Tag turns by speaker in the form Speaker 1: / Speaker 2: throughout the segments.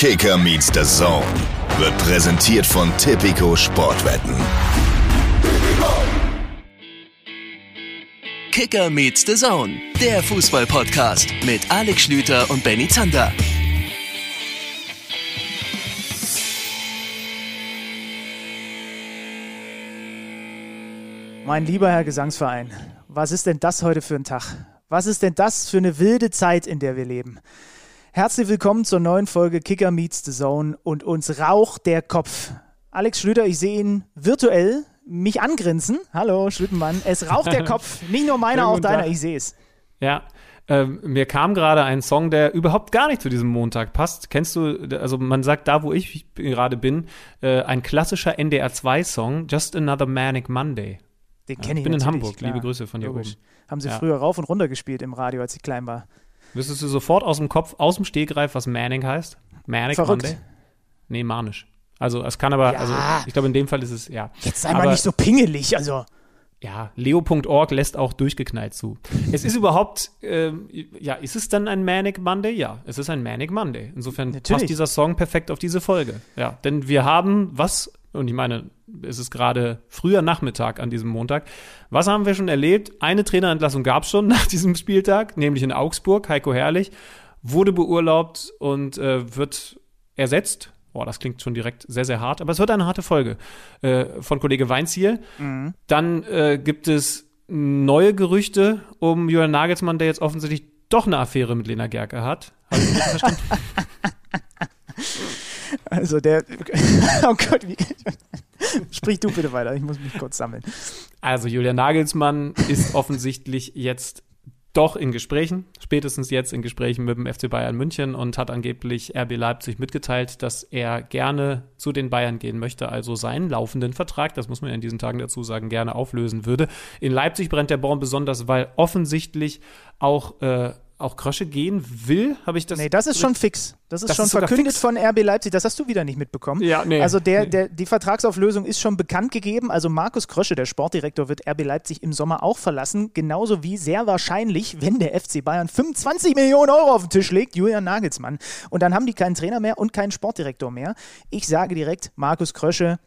Speaker 1: Kicker meets the Zone wird präsentiert von Tipico Sportwetten.
Speaker 2: Kicker meets the Zone, der Fußball-Podcast mit Alex Schlüter und Benny Zander.
Speaker 3: Mein lieber Herr Gesangsverein, was ist denn das heute für ein Tag? Was ist denn das für eine wilde Zeit, in der wir leben? Herzlich willkommen zur neuen Folge Kicker Meets the Zone und uns raucht der Kopf. Alex Schlüter, ich sehe ihn virtuell mich angrinsen. Hallo, Schlüttenmann. Es raucht der Kopf. Nicht nur meiner, auch deiner. Ich sehe es.
Speaker 4: Ja, ähm, mir kam gerade ein Song, der überhaupt gar nicht zu diesem Montag passt. Kennst du, also man sagt da, wo ich gerade bin, äh, ein klassischer NDR2-Song, Just Another Manic Monday.
Speaker 3: Den kenne ich
Speaker 4: Ich bin in Hamburg,
Speaker 3: klar.
Speaker 4: liebe Grüße von dir oben.
Speaker 3: Haben sie
Speaker 4: Ja.
Speaker 3: früher rauf und runter gespielt im Radio, als ich klein war.
Speaker 4: Wüsstest du sofort aus dem Kopf, aus dem Stegreif, was Manning heißt? Manic
Speaker 3: Verrückt.
Speaker 4: Monday? Nee, manisch. Also es kann aber,
Speaker 3: Ja.
Speaker 4: also ich glaube in dem Fall ist es, ja.
Speaker 3: Jetzt sei
Speaker 4: aber,
Speaker 3: mal nicht so pingelig, also.
Speaker 4: Ja, leo.org lässt auch durchgeknallt zu. Es ist überhaupt, ähm, ja, ist es dann ein Manic Monday? Ja, es ist ein Manic Monday. Insofern
Speaker 3: Natürlich.
Speaker 4: passt dieser Song perfekt auf diese Folge. Ja, denn wir haben was, und ich meine, es ist gerade früher Nachmittag an diesem Montag. Was haben wir schon erlebt? Eine Trainerentlassung gab es schon nach diesem Spieltag, nämlich in Augsburg. Heiko Herrlich wurde beurlaubt und äh, wird ersetzt. Boah, das klingt schon direkt sehr, sehr hart, aber es wird eine harte Folge äh, von Kollege Weinziel. Dann äh, gibt es neue Gerüchte um Julian Nagelsmann, der jetzt offensichtlich doch eine Affäre mit Lena Gerke hat. Hab ich verstanden?
Speaker 3: Also der. Oh Gott, wie. Sprich du bitte weiter, ich muss mich kurz sammeln.
Speaker 4: Also Julian Nagelsmann ist offensichtlich jetzt doch in Gesprächen, spätestens jetzt in Gesprächen mit dem FC Bayern München und hat angeblich RB Leipzig mitgeteilt, dass er gerne zu den Bayern gehen möchte, also seinen laufenden Vertrag, das muss man in diesen Tagen dazu sagen, gerne auflösen würde. In Leipzig brennt der Born besonders, weil offensichtlich auch, äh, auch Krösche gehen will, habe ich das
Speaker 3: Nee, das ist schon fix. Das ist
Speaker 4: Das
Speaker 3: schon
Speaker 4: ist
Speaker 3: verkündet
Speaker 4: fix?
Speaker 3: von RB Leipzig. Das hast du wieder nicht mitbekommen.
Speaker 4: Ja, nee.
Speaker 3: Also der,
Speaker 4: Nee.
Speaker 3: der, die Vertragsauflösung ist schon bekannt gegeben. Also Markus Krösche, der Sportdirektor, wird RB Leipzig im Sommer auch verlassen. Genauso wie sehr wahrscheinlich, wenn der FC Bayern 25 Millionen Euro auf den Tisch legt, Julian Nagelsmann. Und dann haben die keinen Trainer mehr und keinen Sportdirektor mehr. Ich sage direkt, Markus Krösche,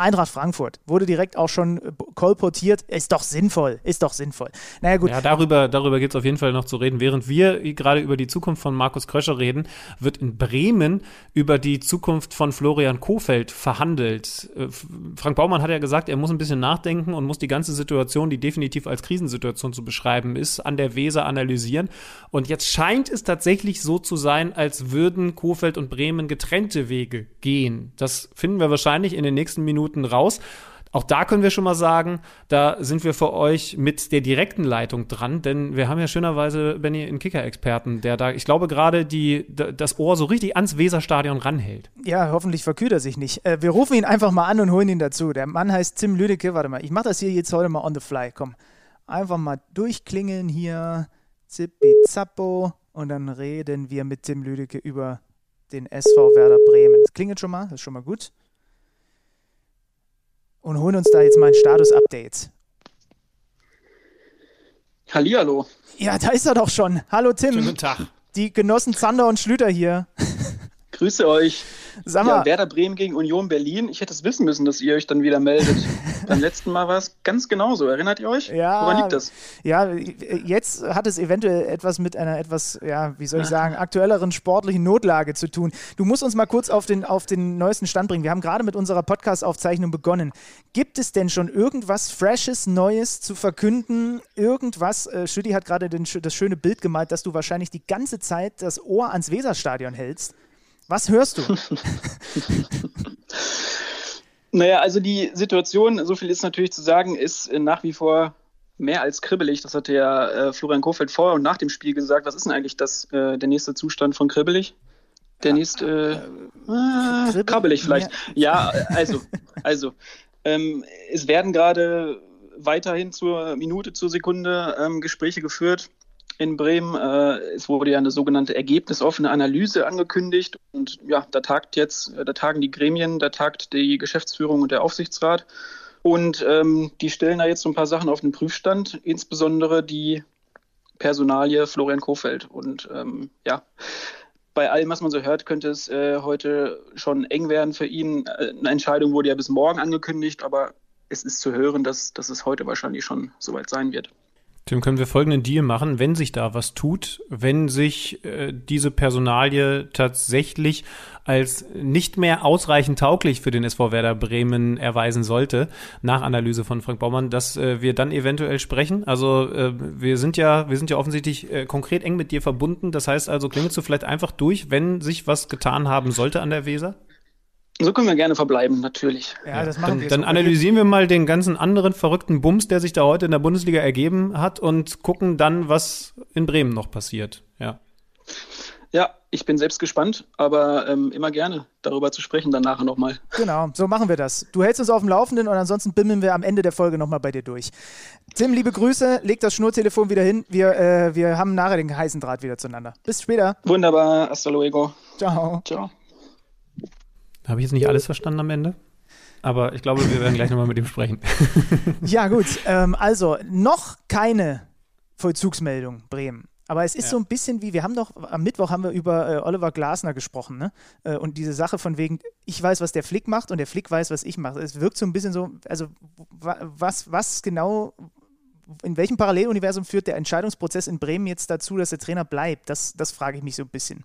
Speaker 3: Eintracht Frankfurt, wurde direkt auch schon äh, kolportiert. Ist doch sinnvoll, ist doch sinnvoll. Naja gut,
Speaker 4: Ja, darüber, darüber gibt es auf jeden Fall noch zu reden. Während wir gerade über die Zukunft von Markus Kröscher reden, wird in Bremen über die Zukunft von Florian Kofeld verhandelt. Äh, Frank Baumann hat ja gesagt, er muss ein bisschen nachdenken und muss die ganze Situation, die definitiv als Krisensituation zu beschreiben ist, an der Weser analysieren. Und jetzt scheint es tatsächlich so zu sein, als würden Kofeld und Bremen getrennte Wege gehen. Das finden wir wahrscheinlich in den nächsten Minuten raus. Auch da können wir schon mal sagen, da sind wir für euch mit der direkten Leitung dran, denn wir haben ja schönerweise, Benny, einen Kicker-Experten, der da, ich glaube, gerade die, das Ohr so richtig ans Weserstadion ranhält.
Speaker 3: Ja, hoffentlich verkühlt er sich nicht. Äh, wir rufen ihn einfach mal an und holen ihn dazu. Der Mann heißt Tim Lüdecke. Warte mal, ich mache das hier jetzt heute mal on the fly. Komm, einfach mal durchklingeln hier. Zippi Zappo. Und dann reden wir mit Tim Lüdecke über den SV Werder Bremen. Das klingelt schon mal, das ist schon mal gut. Und holen uns da jetzt mal ein Status-Update.
Speaker 5: Hallihallo.
Speaker 3: Ja, da ist er doch schon. Hallo Tim.
Speaker 4: Tag.
Speaker 3: Die Genossen Zander und Schlüter hier.
Speaker 5: Grüße euch.
Speaker 3: Sag mal,
Speaker 5: Ja, Werder Bremen gegen Union Berlin. Ich hätte es wissen müssen, dass ihr euch dann wieder meldet. Beim letzten Mal war es ganz genauso. Erinnert ihr euch?
Speaker 3: Ja.
Speaker 5: Woran liegt das?
Speaker 3: Ja, jetzt hat es eventuell etwas mit einer etwas, ja, wie soll ich sagen, aktuelleren sportlichen Notlage zu tun. Du musst uns mal kurz auf den, auf den neuesten Stand bringen. Wir haben gerade mit unserer Podcast-Aufzeichnung begonnen. Gibt es denn schon irgendwas Freshes, Neues zu verkünden? Irgendwas? Äh, Schütti hat gerade das schöne Bild gemalt, dass du wahrscheinlich die ganze Zeit das Ohr ans Weserstadion hältst. Was hörst du?
Speaker 5: Naja, also die Situation, so viel ist natürlich zu sagen, ist nach wie vor mehr als kribbelig. Das hatte ja äh, Florian Kofeld vor und nach dem Spiel gesagt. Was ist denn eigentlich das, äh, der nächste Zustand von kribbelig? Der nächste, äh, äh,
Speaker 3: kribbelig?
Speaker 5: krabbelig vielleicht. Ja, also, also, ähm, es werden gerade weiterhin zur Minute, zur Sekunde ähm, Gespräche geführt in Bremen. Äh, es wurde ja eine sogenannte ergebnisoffene Analyse angekündigt und ja, da tagt jetzt, äh, da tagen die Gremien, da tagt die Geschäftsführung und der Aufsichtsrat und ähm, die stellen da jetzt so ein paar Sachen auf den Prüfstand, insbesondere die Personalie Florian Kofeld und ähm, ja, bei allem, was man so hört, könnte es äh, heute schon eng werden für ihn. Äh, eine Entscheidung wurde ja bis morgen angekündigt, aber es ist zu hören, dass, dass es heute wahrscheinlich schon soweit sein wird.
Speaker 4: Tim, können wir folgenden Deal machen, wenn sich da was tut, wenn sich äh, diese Personalie tatsächlich als nicht mehr ausreichend tauglich für den SV Werder Bremen erweisen sollte, nach Analyse von Frank Baumann, dass äh, wir dann eventuell sprechen. Also äh, wir sind ja, wir sind ja offensichtlich äh, konkret eng mit dir verbunden. Das heißt also, klingelst du vielleicht einfach durch, wenn sich was getan haben sollte an der Weser?
Speaker 5: So können wir gerne verbleiben, natürlich.
Speaker 3: Ja, das machen
Speaker 4: Dann,
Speaker 3: wir
Speaker 4: dann
Speaker 3: so.
Speaker 4: analysieren wir mal den ganzen anderen verrückten Bums, der sich da heute in der Bundesliga ergeben hat und gucken dann, was in Bremen noch passiert. Ja.
Speaker 5: Ja, ich bin selbst gespannt, aber ähm, immer gerne darüber zu sprechen, dann nachher nochmal.
Speaker 3: Genau, so machen wir das. Du hältst uns auf dem Laufenden und ansonsten bimmeln wir am Ende der Folge nochmal bei dir durch. Tim, liebe Grüße, leg das Schnurtelefon wieder hin. Wir, äh, wir haben nachher den heißen Draht wieder zueinander. Bis später.
Speaker 5: Wunderbar, hasta luego.
Speaker 3: Ciao.
Speaker 5: Ciao.
Speaker 4: Habe ich jetzt nicht alles verstanden am Ende? Aber ich glaube, wir werden gleich nochmal mit ihm sprechen.
Speaker 3: Ja, gut. Ähm, also, noch keine Vollzugsmeldung, Bremen. Aber es ist
Speaker 4: Ja.
Speaker 3: so ein bisschen wie, wir haben doch, am Mittwoch haben wir über äh, Oliver Glasner gesprochen, ne? Äh, und diese Sache von wegen, ich weiß, was der Flick macht und der Flick weiß, was ich mache. Es wirkt so ein bisschen so, also wa was, was genau, in welchem Paralleluniversum führt der Entscheidungsprozess in Bremen jetzt dazu, dass der Trainer bleibt? Das, das frage ich mich so ein bisschen.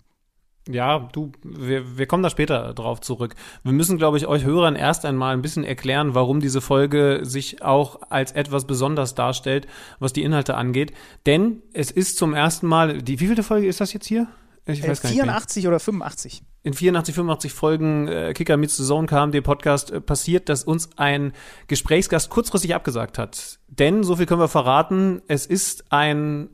Speaker 4: Ja, du, wir, wir kommen da später drauf zurück. Wir müssen, glaube ich, euch Hörern erst einmal ein bisschen erklären, warum diese Folge sich auch als etwas besonders darstellt, was die Inhalte angeht. Denn es ist zum ersten Mal, die, wie viele Folge ist das jetzt hier? Ich
Speaker 3: Äh,
Speaker 4: weiß gar nicht mehr.
Speaker 3: 84 oder 85?
Speaker 4: in 84, 85 Folgen äh, Kicker Meets the Zone KMD Podcast äh, passiert, dass uns ein Gesprächsgast kurzfristig abgesagt hat. Denn, so viel können wir verraten, es ist ein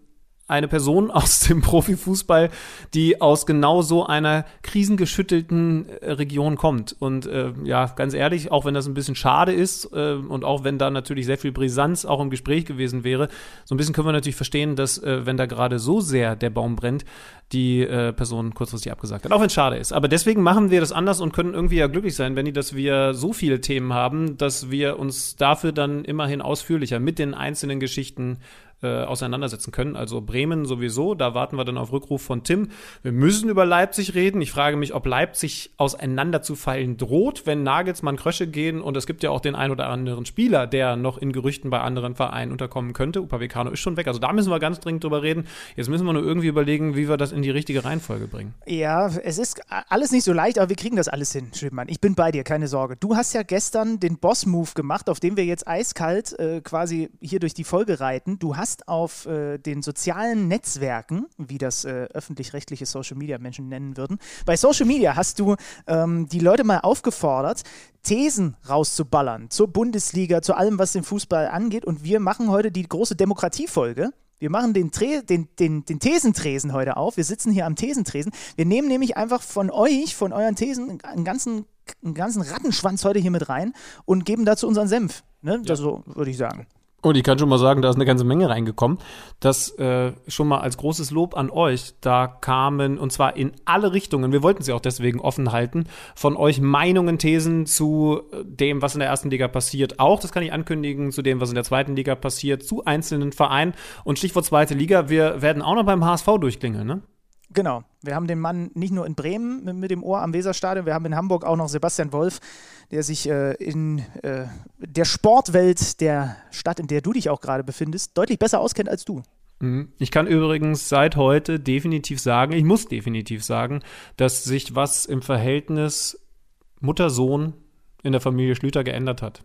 Speaker 4: eine Person aus dem Profifußball, die aus genau so einer krisengeschüttelten äh, Region kommt. Und äh, ja, ganz ehrlich, auch wenn das ein bisschen schade ist äh, und auch wenn da natürlich sehr viel Brisanz auch im Gespräch gewesen wäre, so ein bisschen können wir natürlich verstehen, dass äh, wenn da gerade so sehr der Baum brennt, die äh, Person kurzfristig abgesagt hat. Auch wenn es schade ist. Aber deswegen machen wir das anders und können irgendwie ja glücklich sein, Benny, dass wir so viele Themen haben, dass wir uns dafür dann immerhin ausführlicher mit den einzelnen Geschichten äh, auseinandersetzen können. Also Bremen sowieso, da warten wir dann auf Rückruf von Tim. Wir müssen über Leipzig reden. Ich frage mich, ob Leipzig auseinanderzufallen droht, wenn Nagelsmann Krösche gehen. Und es gibt ja auch den ein oder anderen Spieler, der noch in Gerüchten bei anderen Vereinen unterkommen könnte. Upamecano ist schon weg. Also da müssen wir ganz dringend drüber reden. Jetzt müssen wir nur irgendwie überlegen, wie wir das in die richtige Reihenfolge bringen.
Speaker 3: Ja, es ist alles nicht so leicht, aber wir kriegen das alles hin, Schwibmann. Ich bin bei dir, keine Sorge. Du hast ja gestern den Boss-Move gemacht, auf dem wir jetzt eiskalt äh, quasi hier durch die Folge reiten. Du hast auf äh, den sozialen Netzwerken, wie das äh, öffentlich-rechtliche Social-Media-Menschen nennen würden, bei Social Media hast du ähm, die Leute mal aufgefordert, Thesen rauszuballern zur Bundesliga, zu allem, was den Fußball angeht. Und wir machen heute die große Demokratiefolge. Wir machen den, Tre den, den, den Thesentresen heute auf. Wir sitzen hier am Thesentresen. Wir nehmen nämlich einfach von euch, von euren Thesen, einen ganzen, einen ganzen Rattenschwanz heute hier mit rein und geben dazu unseren Senf. Ne? Das so würde ich sagen.
Speaker 4: Und ich kann schon mal sagen, da ist eine ganze Menge reingekommen. Das äh, schon mal als großes Lob an euch. Da kamen, und zwar in alle Richtungen, wir wollten sie auch deswegen offen halten, von euch Meinungen, Thesen zu äh, dem, was in der ersten Liga passiert. Auch, das kann ich ankündigen, zu dem, was in der zweiten Liga passiert, zu einzelnen Vereinen. Und Stichwort zweite Liga, wir werden auch noch beim HSV durchklingeln, ne?
Speaker 3: Genau. Wir haben den Mann nicht nur in Bremen mit, mit dem Ohr am Weserstadion, wir haben in Hamburg auch noch Sebastian Wolf, der sich äh, in äh, der Sportwelt der Stadt, in der du dich auch gerade befindest, deutlich besser auskennt als du.
Speaker 4: Mhm. Ich kann übrigens seit heute definitiv sagen, ich muss definitiv sagen, dass sich was im Verhältnis Mutter-Sohn in der Familie Schlüter geändert hat.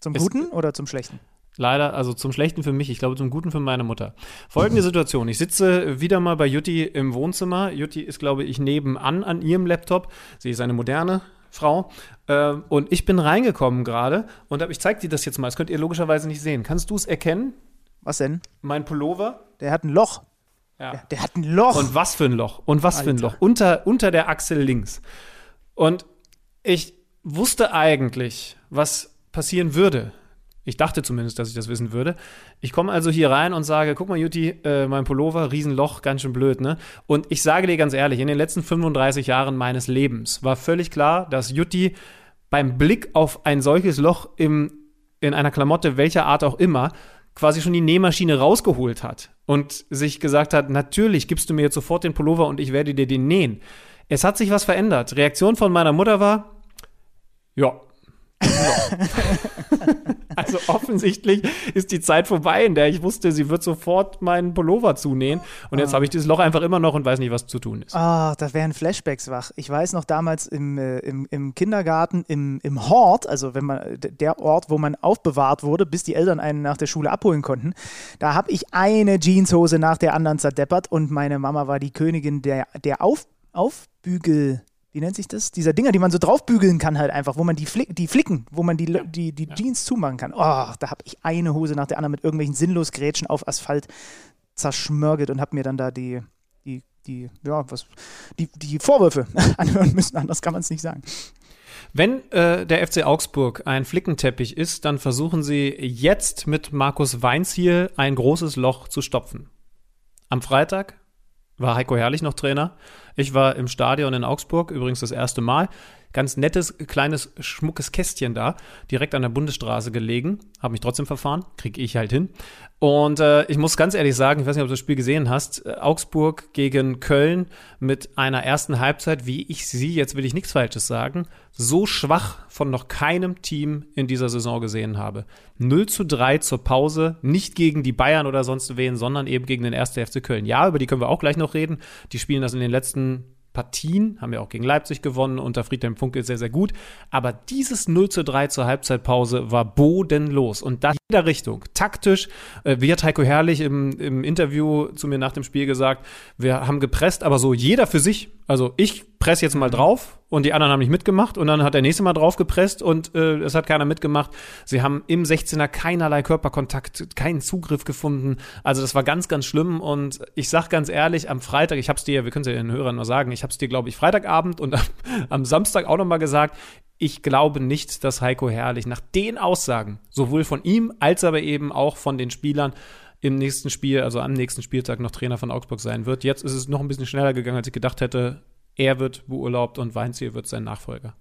Speaker 3: Zum
Speaker 4: Es-
Speaker 3: Guten oder zum Schlechten?
Speaker 4: Leider, also zum Schlechten für mich, ich glaube zum Guten für meine Mutter. Folgende Situation. Ich sitze wieder mal bei Jutti im Wohnzimmer. Jutti ist, glaube ich, nebenan an ihrem Laptop. Sie ist eine moderne Frau. Ähm, und ich bin reingekommen gerade und hab, ich zeige dir das jetzt mal. Das könnt ihr logischerweise nicht sehen. Kannst du es erkennen?
Speaker 3: Was denn?
Speaker 4: Mein Pullover?
Speaker 3: Der hat ein Loch.
Speaker 4: Ja.
Speaker 3: Der hat ein Loch.
Speaker 4: Und was für ein Loch. Und was für ein
Speaker 3: Alter.
Speaker 4: Loch. Unter, unter der Achsel links. Und ich wusste eigentlich, was passieren würde. Ich dachte zumindest, dass ich das wissen würde. Ich komme also hier rein und sage, guck mal, Jutti, äh, mein Pullover, Riesenloch, ganz schön blöd, ne? Und ich sage dir ganz ehrlich, in den letzten 35 Jahren meines Lebens war völlig klar, dass Jutti beim Blick auf ein solches Loch im, in einer Klamotte, welcher Art auch immer, quasi schon die Nähmaschine rausgeholt hat und sich gesagt hat, natürlich gibst du mir jetzt sofort den Pullover und ich werde dir den nähen. Es hat sich was verändert. Reaktion von meiner Mutter war, ja, also offensichtlich ist die Zeit vorbei, in der ich wusste, sie wird sofort meinen Pullover zunähen. Und jetzt ah. habe ich dieses Loch einfach immer noch und weiß nicht, was zu tun ist.
Speaker 3: Ah, da wären Flashbacks wach. Ich weiß noch damals im, äh, im, im Kindergarten, im, im Hort, also wenn man der Ort, wo man aufbewahrt wurde, bis die Eltern einen nach der Schule abholen konnten, da habe ich eine Jeanshose nach der anderen zerdeppert und meine Mama war die Königin der, der Auf, Aufbügel wie nennt sich das? Dieser Dinger, die man so draufbügeln kann halt einfach, wo man die, Flick, die Flicken, wo man die, ja. die, die ja. Jeans zumachen kann. Oh, da habe ich eine Hose nach der anderen mit irgendwelchen sinnlos Grätschen auf Asphalt zerschmörgelt und habe mir dann da die, die, die, ja, was, die, die Vorwürfe anhören müssen. Anders kann man es nicht sagen.
Speaker 4: Wenn äh, der FC Augsburg ein Flickenteppich ist, dann versuchen sie jetzt mit Markus Weinz hier ein großes Loch zu stopfen. Am Freitag war Heiko Herrlich noch Trainer. Ich war im Stadion in Augsburg, übrigens das erste Mal. Ganz nettes, kleines, schmuckes Kästchen da, direkt an der Bundesstraße gelegen. Habe mich trotzdem verfahren, kriege ich halt hin. Und äh, ich muss ganz ehrlich sagen, ich weiß nicht, ob du das Spiel gesehen hast, äh, Augsburg gegen Köln mit einer ersten Halbzeit, wie ich sie, jetzt will ich nichts Falsches sagen, so schwach von noch keinem Team in dieser Saison gesehen habe. 0 zu 3 zur Pause, nicht gegen die Bayern oder sonst wen, sondern eben gegen den 1. FC Köln. Ja, über die können wir auch gleich noch reden. Die spielen das in den letzten Partien, haben ja auch gegen Leipzig gewonnen, unter Friedhelm Funke sehr, sehr gut. Aber dieses 0 zu 3 zur Halbzeitpause war bodenlos. Und da in jeder Richtung, taktisch, äh, wie hat Heiko Herrlich im, im Interview zu mir nach dem Spiel gesagt, wir haben gepresst, aber so jeder für sich. Also ich presse jetzt mal drauf und die anderen haben nicht mitgemacht und dann hat der nächste mal drauf gepresst und äh, es hat keiner mitgemacht. Sie haben im 16er keinerlei Körperkontakt, keinen Zugriff gefunden. Also das war ganz, ganz schlimm und ich sag ganz ehrlich, am Freitag, ich hab's dir, wir können es ja den Hörern nur sagen, ich hab's dir, glaube ich, Freitagabend und am, am Samstag auch nochmal gesagt, ich glaube nicht, dass Heiko Herrlich nach den Aussagen, sowohl von ihm als aber eben auch von den Spielern, im nächsten Spiel, also am nächsten Spieltag noch Trainer von Augsburg sein wird. Jetzt ist es noch ein bisschen schneller gegangen, als ich gedacht hätte. Er wird beurlaubt und Weinziel wird sein Nachfolger.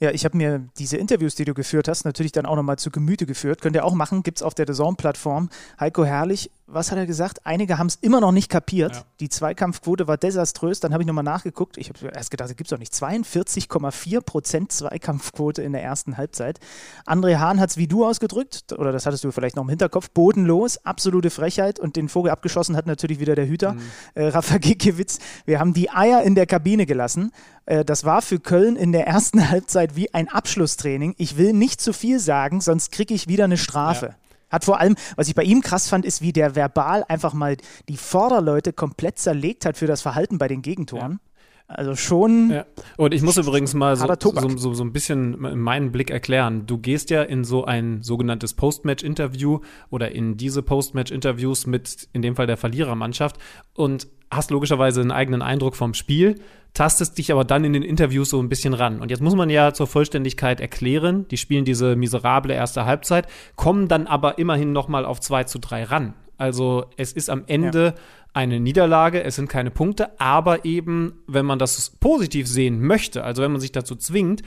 Speaker 3: Ja, ich habe mir diese Interviews, die du geführt hast, natürlich dann auch nochmal zu Gemüte geführt. Könnt ihr auch machen, gibt es auf der DAZN-Plattform. Heiko Herrlich, was hat er gesagt? Einige haben es immer noch nicht kapiert. Ja. Die Zweikampfquote war desaströs. Dann habe ich nochmal nachgeguckt. Ich habe erst gedacht, es gibt es doch nicht. 42,4 Prozent Zweikampfquote in der ersten Halbzeit. André Hahn hat es wie du ausgedrückt, oder das hattest du vielleicht noch im Hinterkopf, bodenlos, absolute Frechheit. Und den Vogel abgeschossen hat natürlich wieder der Hüter, mhm. äh, Rafa Gikiewicz. Wir haben die Eier in der Kabine gelassen. Äh, das war für Köln in der ersten Halbzeit wie ein Abschlusstraining. Ich will nicht zu viel sagen, sonst kriege ich wieder eine Strafe. Ja. Hat vor allem, was ich bei ihm krass fand, ist, wie der verbal einfach mal die Vorderleute komplett zerlegt hat für das Verhalten bei den Gegentoren. Ja. Also schon. Ja.
Speaker 4: Und ich muss übrigens mal so, so, so, so, ein bisschen meinen Blick erklären. Du gehst ja in so ein sogenanntes Post-Match-Interview oder in diese Post-Match-Interviews mit, in dem Fall der Verlierermannschaft und hast logischerweise einen eigenen Eindruck vom Spiel, tastest dich aber dann in den Interviews so ein bisschen ran. Und jetzt muss man ja zur Vollständigkeit erklären, die spielen diese miserable erste Halbzeit, kommen dann aber immerhin noch mal auf 2 zu 3 ran. Also es ist am Ende ja. eine Niederlage, es sind keine Punkte, aber eben, wenn man das positiv sehen möchte, also wenn man sich dazu zwingt,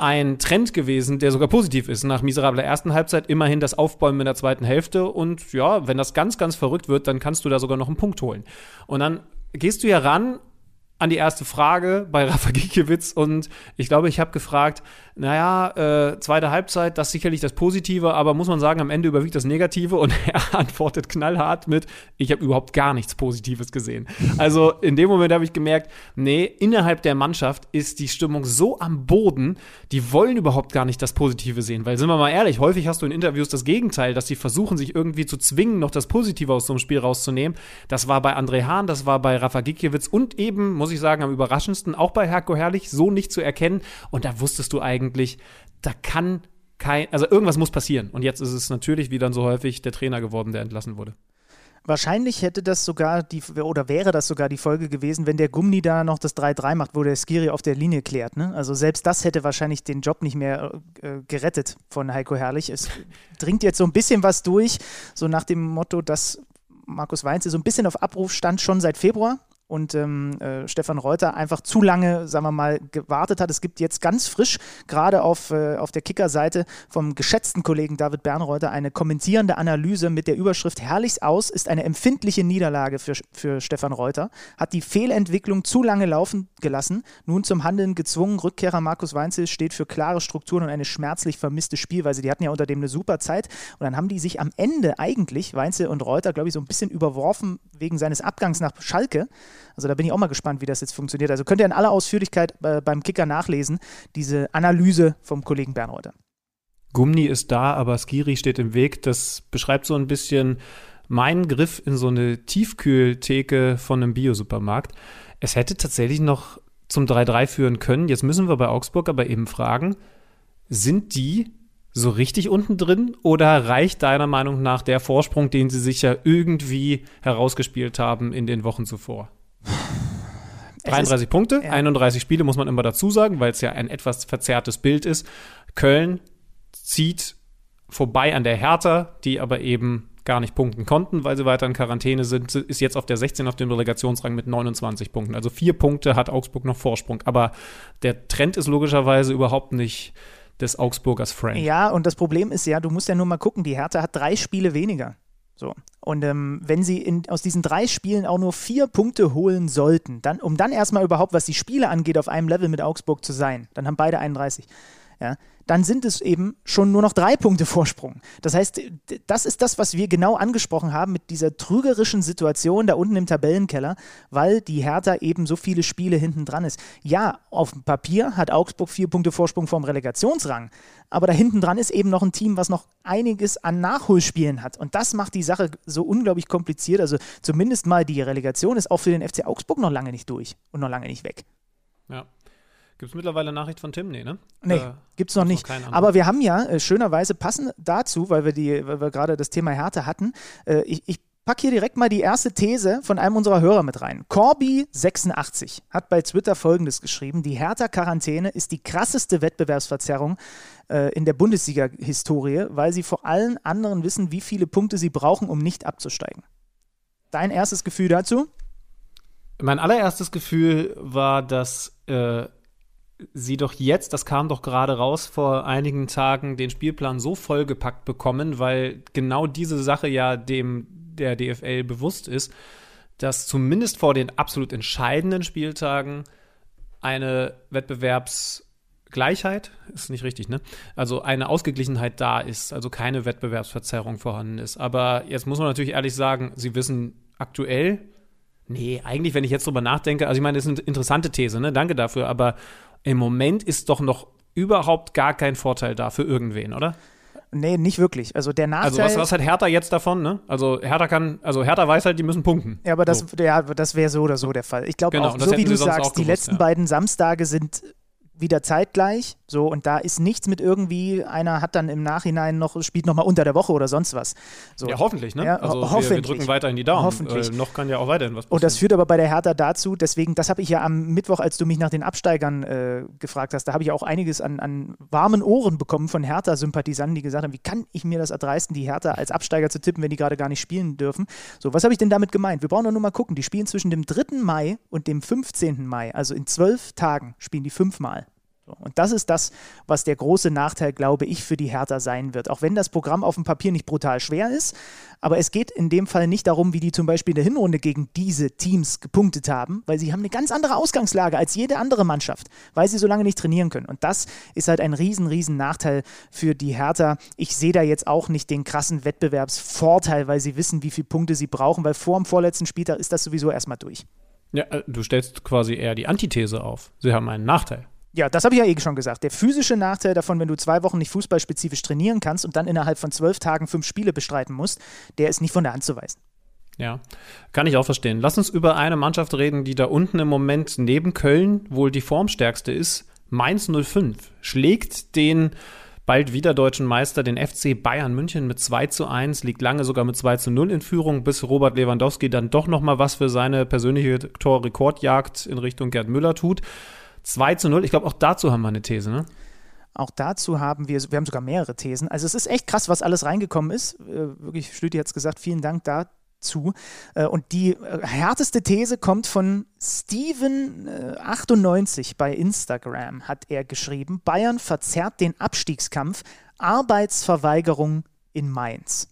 Speaker 4: ein Trend gewesen, der sogar positiv ist. Nach miserabler ersten Halbzeit immerhin das Aufbäumen in der zweiten Hälfte. Und ja, wenn das ganz, ganz verrückt wird, dann kannst du da sogar noch einen Punkt holen. Und dann gehst du ja ran an die erste Frage bei Rafa Gikiewicz und ich glaube, ich habe gefragt, naja, äh, zweite Halbzeit, das ist sicherlich das Positive, aber muss man sagen, am Ende überwiegt das Negative und er antwortet knallhart mit, ich habe überhaupt gar nichts Positives gesehen. Also in dem Moment habe ich gemerkt, nee, innerhalb der Mannschaft ist die Stimmung so am Boden, die wollen überhaupt gar nicht das Positive sehen, weil sind wir mal ehrlich, häufig hast du in Interviews das Gegenteil, dass sie versuchen, sich irgendwie zu zwingen, noch das Positive aus so einem Spiel rauszunehmen. Das war bei André Hahn, das war bei Rafa Gikiewicz und eben, muss ich sagen, am überraschendsten auch bei Herko Herrlich so nicht zu erkennen und da wusstest du eigentlich, eigentlich, da kann kein, also irgendwas muss passieren. Und jetzt ist es natürlich, wie dann so häufig, der Trainer geworden, der entlassen wurde.
Speaker 3: Wahrscheinlich hätte das sogar die, oder wäre das sogar die Folge gewesen, wenn der Gummi da noch das 3-3 macht, wo der Skiri auf der Linie klärt. Ne? Also selbst das hätte wahrscheinlich den Job nicht mehr äh, gerettet von Heiko Herrlich. Es dringt jetzt so ein bisschen was durch, so nach dem Motto, dass Markus Weinze so ein bisschen auf Abruf stand schon seit Februar und ähm, äh, Stefan Reuter einfach zu lange, sagen wir mal, gewartet hat. Es gibt jetzt ganz frisch, gerade auf, äh, auf der Kicker-Seite vom geschätzten Kollegen David Bernreuter, eine kommentierende Analyse mit der Überschrift Herrlichs aus ist eine empfindliche Niederlage für, für Stefan Reuter, hat die Fehlentwicklung zu lange laufen gelassen, nun zum Handeln gezwungen. Rückkehrer Markus Weinzel steht für klare Strukturen und eine schmerzlich vermisste Spielweise. Die hatten ja unter dem eine super Zeit und dann haben die sich am Ende eigentlich, Weinzel und Reuter, glaube ich, so ein bisschen überworfen wegen seines Abgangs nach Schalke. Also da bin ich auch mal gespannt, wie das jetzt funktioniert. Also könnt ihr in aller Ausführlichkeit äh, beim Kicker nachlesen, diese Analyse vom Kollegen Bernreuter.
Speaker 4: Gummi ist da, aber Skiri steht im Weg. Das beschreibt so ein bisschen meinen Griff in so eine Tiefkühltheke von einem Biosupermarkt. Es hätte tatsächlich noch zum 3-3 führen können. Jetzt müssen wir bei Augsburg aber eben fragen, sind die so richtig unten drin oder reicht deiner Meinung nach der Vorsprung, den sie sich ja irgendwie herausgespielt haben in den Wochen zuvor? 33 ist, Punkte, ja. 31 Spiele muss man immer dazu sagen, weil es ja ein etwas verzerrtes Bild ist. Köln zieht vorbei an der Hertha, die aber eben gar nicht punkten konnten, weil sie weiter in Quarantäne sind, ist jetzt auf der 16 auf dem Relegationsrang mit 29 Punkten. Also vier Punkte hat Augsburg noch Vorsprung. Aber der Trend ist logischerweise überhaupt nicht des Augsburgers Frank.
Speaker 3: Ja, und das Problem ist ja, du musst ja nur mal gucken, die Hertha hat drei Spiele weniger. So. Und ähm, wenn sie in, aus diesen drei Spielen auch nur vier Punkte holen sollten, dann, um dann erstmal überhaupt, was die Spiele angeht, auf einem Level mit Augsburg zu sein, dann haben beide 31. Ja, dann sind es eben schon nur noch drei Punkte Vorsprung. Das heißt, das ist das, was wir genau angesprochen haben mit dieser trügerischen Situation da unten im Tabellenkeller, weil die Hertha eben so viele Spiele hinten dran ist. Ja, auf dem Papier hat Augsburg vier Punkte Vorsprung vom Relegationsrang, aber da hinten dran ist eben noch ein Team, was noch einiges an Nachholspielen hat. Und das macht die Sache so unglaublich kompliziert. Also zumindest mal die Relegation ist auch für den FC Augsburg noch lange nicht durch und noch lange nicht weg.
Speaker 4: Ja. Gibt es mittlerweile Nachricht von Tim? Nee, ne?
Speaker 3: Nee, äh, gibt es noch nicht. Noch Aber wir haben ja äh, schönerweise passend dazu, weil wir, wir gerade das Thema Härte hatten, äh, ich, ich packe hier direkt mal die erste These von einem unserer Hörer mit rein. Corby86 hat bei Twitter folgendes geschrieben: Die Hertha-Quarantäne ist die krasseste Wettbewerbsverzerrung äh, in der Bundesliga-Historie, weil sie vor allen anderen wissen, wie viele Punkte sie brauchen, um nicht abzusteigen. Dein erstes Gefühl dazu?
Speaker 4: Mein allererstes Gefühl war, dass äh, sie doch jetzt, das kam doch gerade raus vor einigen Tagen, den Spielplan so vollgepackt bekommen, weil genau diese Sache ja dem der DFL bewusst ist, dass zumindest vor den absolut entscheidenden Spieltagen eine Wettbewerbsgleichheit, ist nicht richtig, ne? Also eine Ausgeglichenheit da ist, also keine Wettbewerbsverzerrung vorhanden ist. Aber jetzt muss man natürlich ehrlich sagen, sie wissen aktuell, nee, eigentlich, wenn ich jetzt drüber nachdenke, also ich meine, das ist eine interessante These, ne? Danke dafür, aber im Moment ist doch noch überhaupt gar kein Vorteil da für irgendwen, oder?
Speaker 3: Nee, nicht wirklich. Also der Nachteil.
Speaker 4: Also was, was hat Hertha jetzt davon, ne? Also Hertha kann, also Hertha weiß halt, die müssen punkten.
Speaker 3: Ja, aber das, so. ja, das wäre so oder so der Fall. Ich glaube genau, auch, so wie du sagst, die letzten ja. beiden Samstage sind wieder zeitgleich. So, und da ist nichts mit irgendwie, einer hat dann im Nachhinein noch, spielt nochmal unter der Woche oder sonst was. So.
Speaker 4: Ja, hoffentlich, ne?
Speaker 3: Ja,
Speaker 4: also
Speaker 3: ho hoffentlich.
Speaker 4: Wir, wir, drücken weiterhin die Daumen.
Speaker 3: Hoffentlich.
Speaker 4: Äh, noch kann ja auch weiterhin was
Speaker 3: passieren. Und das führt aber bei der Hertha dazu, deswegen, das habe ich ja am Mittwoch, als du mich nach den Absteigern äh, gefragt hast, da habe ich auch einiges an, an warmen Ohren bekommen von Hertha-Sympathisanten, die gesagt haben, wie kann ich mir das erdreisten, die Hertha als Absteiger zu tippen, wenn die gerade gar nicht spielen dürfen. So, was habe ich denn damit gemeint? Wir brauchen doch nur mal gucken. Die spielen zwischen dem 3. Mai und dem 15. Mai, also in zwölf Tagen spielen die fünfmal. Und das ist das, was der große Nachteil, glaube ich, für die Hertha sein wird. Auch wenn das Programm auf dem Papier nicht brutal schwer ist, aber es geht in dem Fall nicht darum, wie die zum Beispiel in der Hinrunde gegen diese Teams gepunktet haben, weil sie haben eine ganz andere Ausgangslage als jede andere Mannschaft, weil sie so lange nicht trainieren können. Und das ist halt ein riesen, riesen Nachteil für die Hertha. Ich sehe da jetzt auch nicht den krassen Wettbewerbsvorteil, weil sie wissen, wie viele Punkte sie brauchen, weil vor dem vorletzten Spieltag ist das sowieso erstmal durch.
Speaker 4: Ja, äh, du stellst quasi eher die Antithese auf. Sie haben einen Nachteil.
Speaker 3: Ja, das habe ich ja eh schon gesagt. Der physische Nachteil davon, wenn du zwei Wochen nicht fußballspezifisch trainieren kannst und dann innerhalb von zwölf Tagen fünf Spiele bestreiten musst, der ist nicht von der Hand zu weisen.
Speaker 4: Ja, kann ich auch verstehen. Lass uns über eine Mannschaft reden, die da unten im Moment neben Köln wohl die formstärkste ist. Mainz 05 schlägt den bald wieder deutschen Meister, den FC Bayern München mit 2 zu 1, liegt lange sogar mit 2 zu 0 in Führung, bis Robert Lewandowski dann doch nochmal was für seine persönliche Torrekordjagd in Richtung Gerd Müller tut. 2 zu 0. Ich glaube, auch dazu haben wir eine These, ne?
Speaker 3: Auch dazu haben wir, wir haben sogar mehrere Thesen. Also es ist echt krass, was alles reingekommen ist. Äh, wirklich, Schlüti hat es gesagt, vielen Dank da zu. Äh, und die äh, härteste These kommt von Steven98 bei Instagram, hat er geschrieben. Bayern verzerrt den Abstiegskampf, Arbeitsverweigerung in Mainz.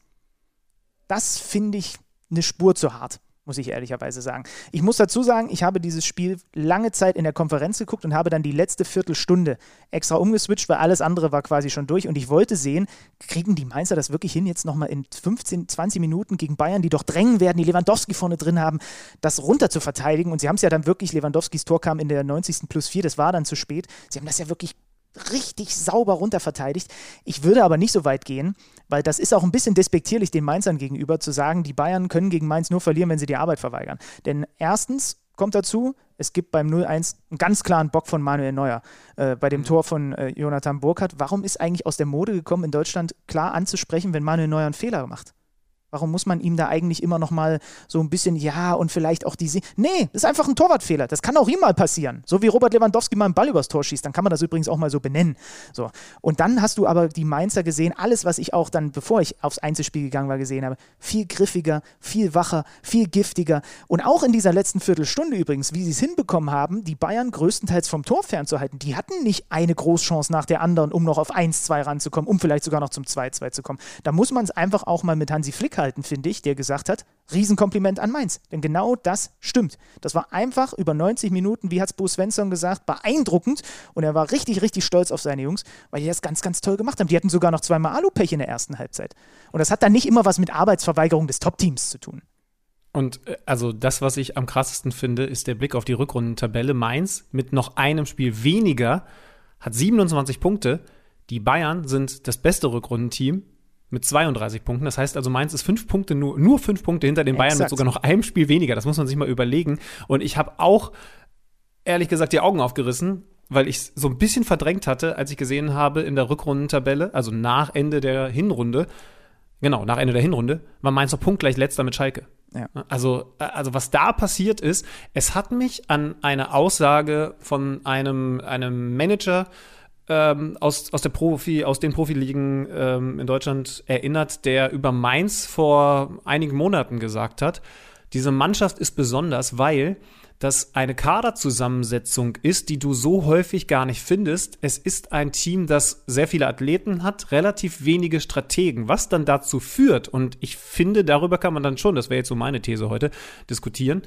Speaker 3: Das finde ich eine Spur zu hart muss ich ehrlicherweise sagen. Ich muss dazu sagen, ich habe dieses Spiel lange Zeit in der Konferenz geguckt und habe dann die letzte Viertelstunde extra umgeswitcht, weil alles andere war quasi schon durch und ich wollte sehen, kriegen die Mainzer das wirklich hin, jetzt nochmal in 15, 20 Minuten gegen Bayern, die doch drängen werden, die Lewandowski vorne drin haben, das runter zu verteidigen und sie haben es ja dann wirklich, Lewandowskis Tor kam in der 90. plus 4, das war dann zu spät, sie haben das ja wirklich richtig sauber runterverteidigt. Ich würde aber nicht so weit gehen, weil das ist auch ein bisschen despektierlich den Mainzern gegenüber, zu sagen, die Bayern können gegen Mainz nur verlieren, wenn sie die Arbeit verweigern. Denn erstens kommt dazu, es gibt beim 0-1 einen ganz klaren Bock von Manuel Neuer äh, bei dem mhm. Tor von äh, Jonathan Burkhardt. Warum ist eigentlich aus der Mode gekommen, in Deutschland klar anzusprechen, wenn Manuel Neuer einen Fehler macht? Warum muss man ihm da eigentlich immer noch mal so ein bisschen, ja, und vielleicht auch die. nee, das ist einfach ein Torwartfehler. Das kann auch ihm mal passieren. So wie Robert Lewandowski mal einen Ball übers Tor schießt, dann kann man das übrigens auch mal so benennen. So. Und dann hast du aber die Mainzer gesehen, alles, was ich auch dann, bevor ich aufs Einzelspiel gegangen war, gesehen habe, viel griffiger, viel wacher, viel giftiger. Und auch in dieser letzten Viertelstunde übrigens, wie sie es hinbekommen haben, die Bayern größtenteils vom Tor fernzuhalten. Die hatten nicht eine Großchance nach der anderen, um noch auf 1-2 ranzukommen, um vielleicht sogar noch zum 2-2 zu kommen. Da muss man es einfach auch mal mit Hansi Flick halten, finde ich, der gesagt hat, Riesenkompliment an Mainz. Denn genau das stimmt. Das war einfach über 90 Minuten, wie hat es Bo Svensson gesagt, beeindruckend. Und er war richtig, richtig stolz auf seine Jungs, weil die das ganz, ganz toll gemacht haben. Die hatten sogar noch zweimal Alupech in der ersten Halbzeit. Und das hat dann nicht immer was mit Arbeitsverweigerung des Top-Teams zu tun.
Speaker 4: Und äh, also das, was ich am krassesten finde, ist der Blick auf die Rückrundentabelle. Mainz mit noch einem Spiel weniger hat 27 Punkte. Die Bayern sind das beste Rückrundenteam mit 32 Punkten. Das heißt also, Mainz ist fünf Punkte, nur, nur fünf Punkte hinter den Bayern Exakt. mit sogar noch einem Spiel weniger. Das muss man sich mal überlegen. Und ich habe auch, ehrlich gesagt, die Augen aufgerissen, weil ich so ein bisschen verdrängt hatte, als ich gesehen habe in der Rückrundentabelle, also nach Ende der Hinrunde, genau, nach Ende der Hinrunde, war Mainz noch punktgleich letzter mit Schalke. Ja. Also, also was da passiert ist, es hat mich an eine Aussage von einem, einem Manager ähm, aus, aus der Profi, aus den Profiligen ähm, in Deutschland erinnert, der über Mainz vor einigen Monaten gesagt hat, diese Mannschaft ist besonders, weil das eine Kaderzusammensetzung ist, die du so häufig gar nicht findest. Es ist ein Team, das sehr viele Athleten hat, relativ wenige Strategen, was dann dazu führt, und ich finde, darüber kann man dann schon, das wäre jetzt so meine These heute, diskutieren,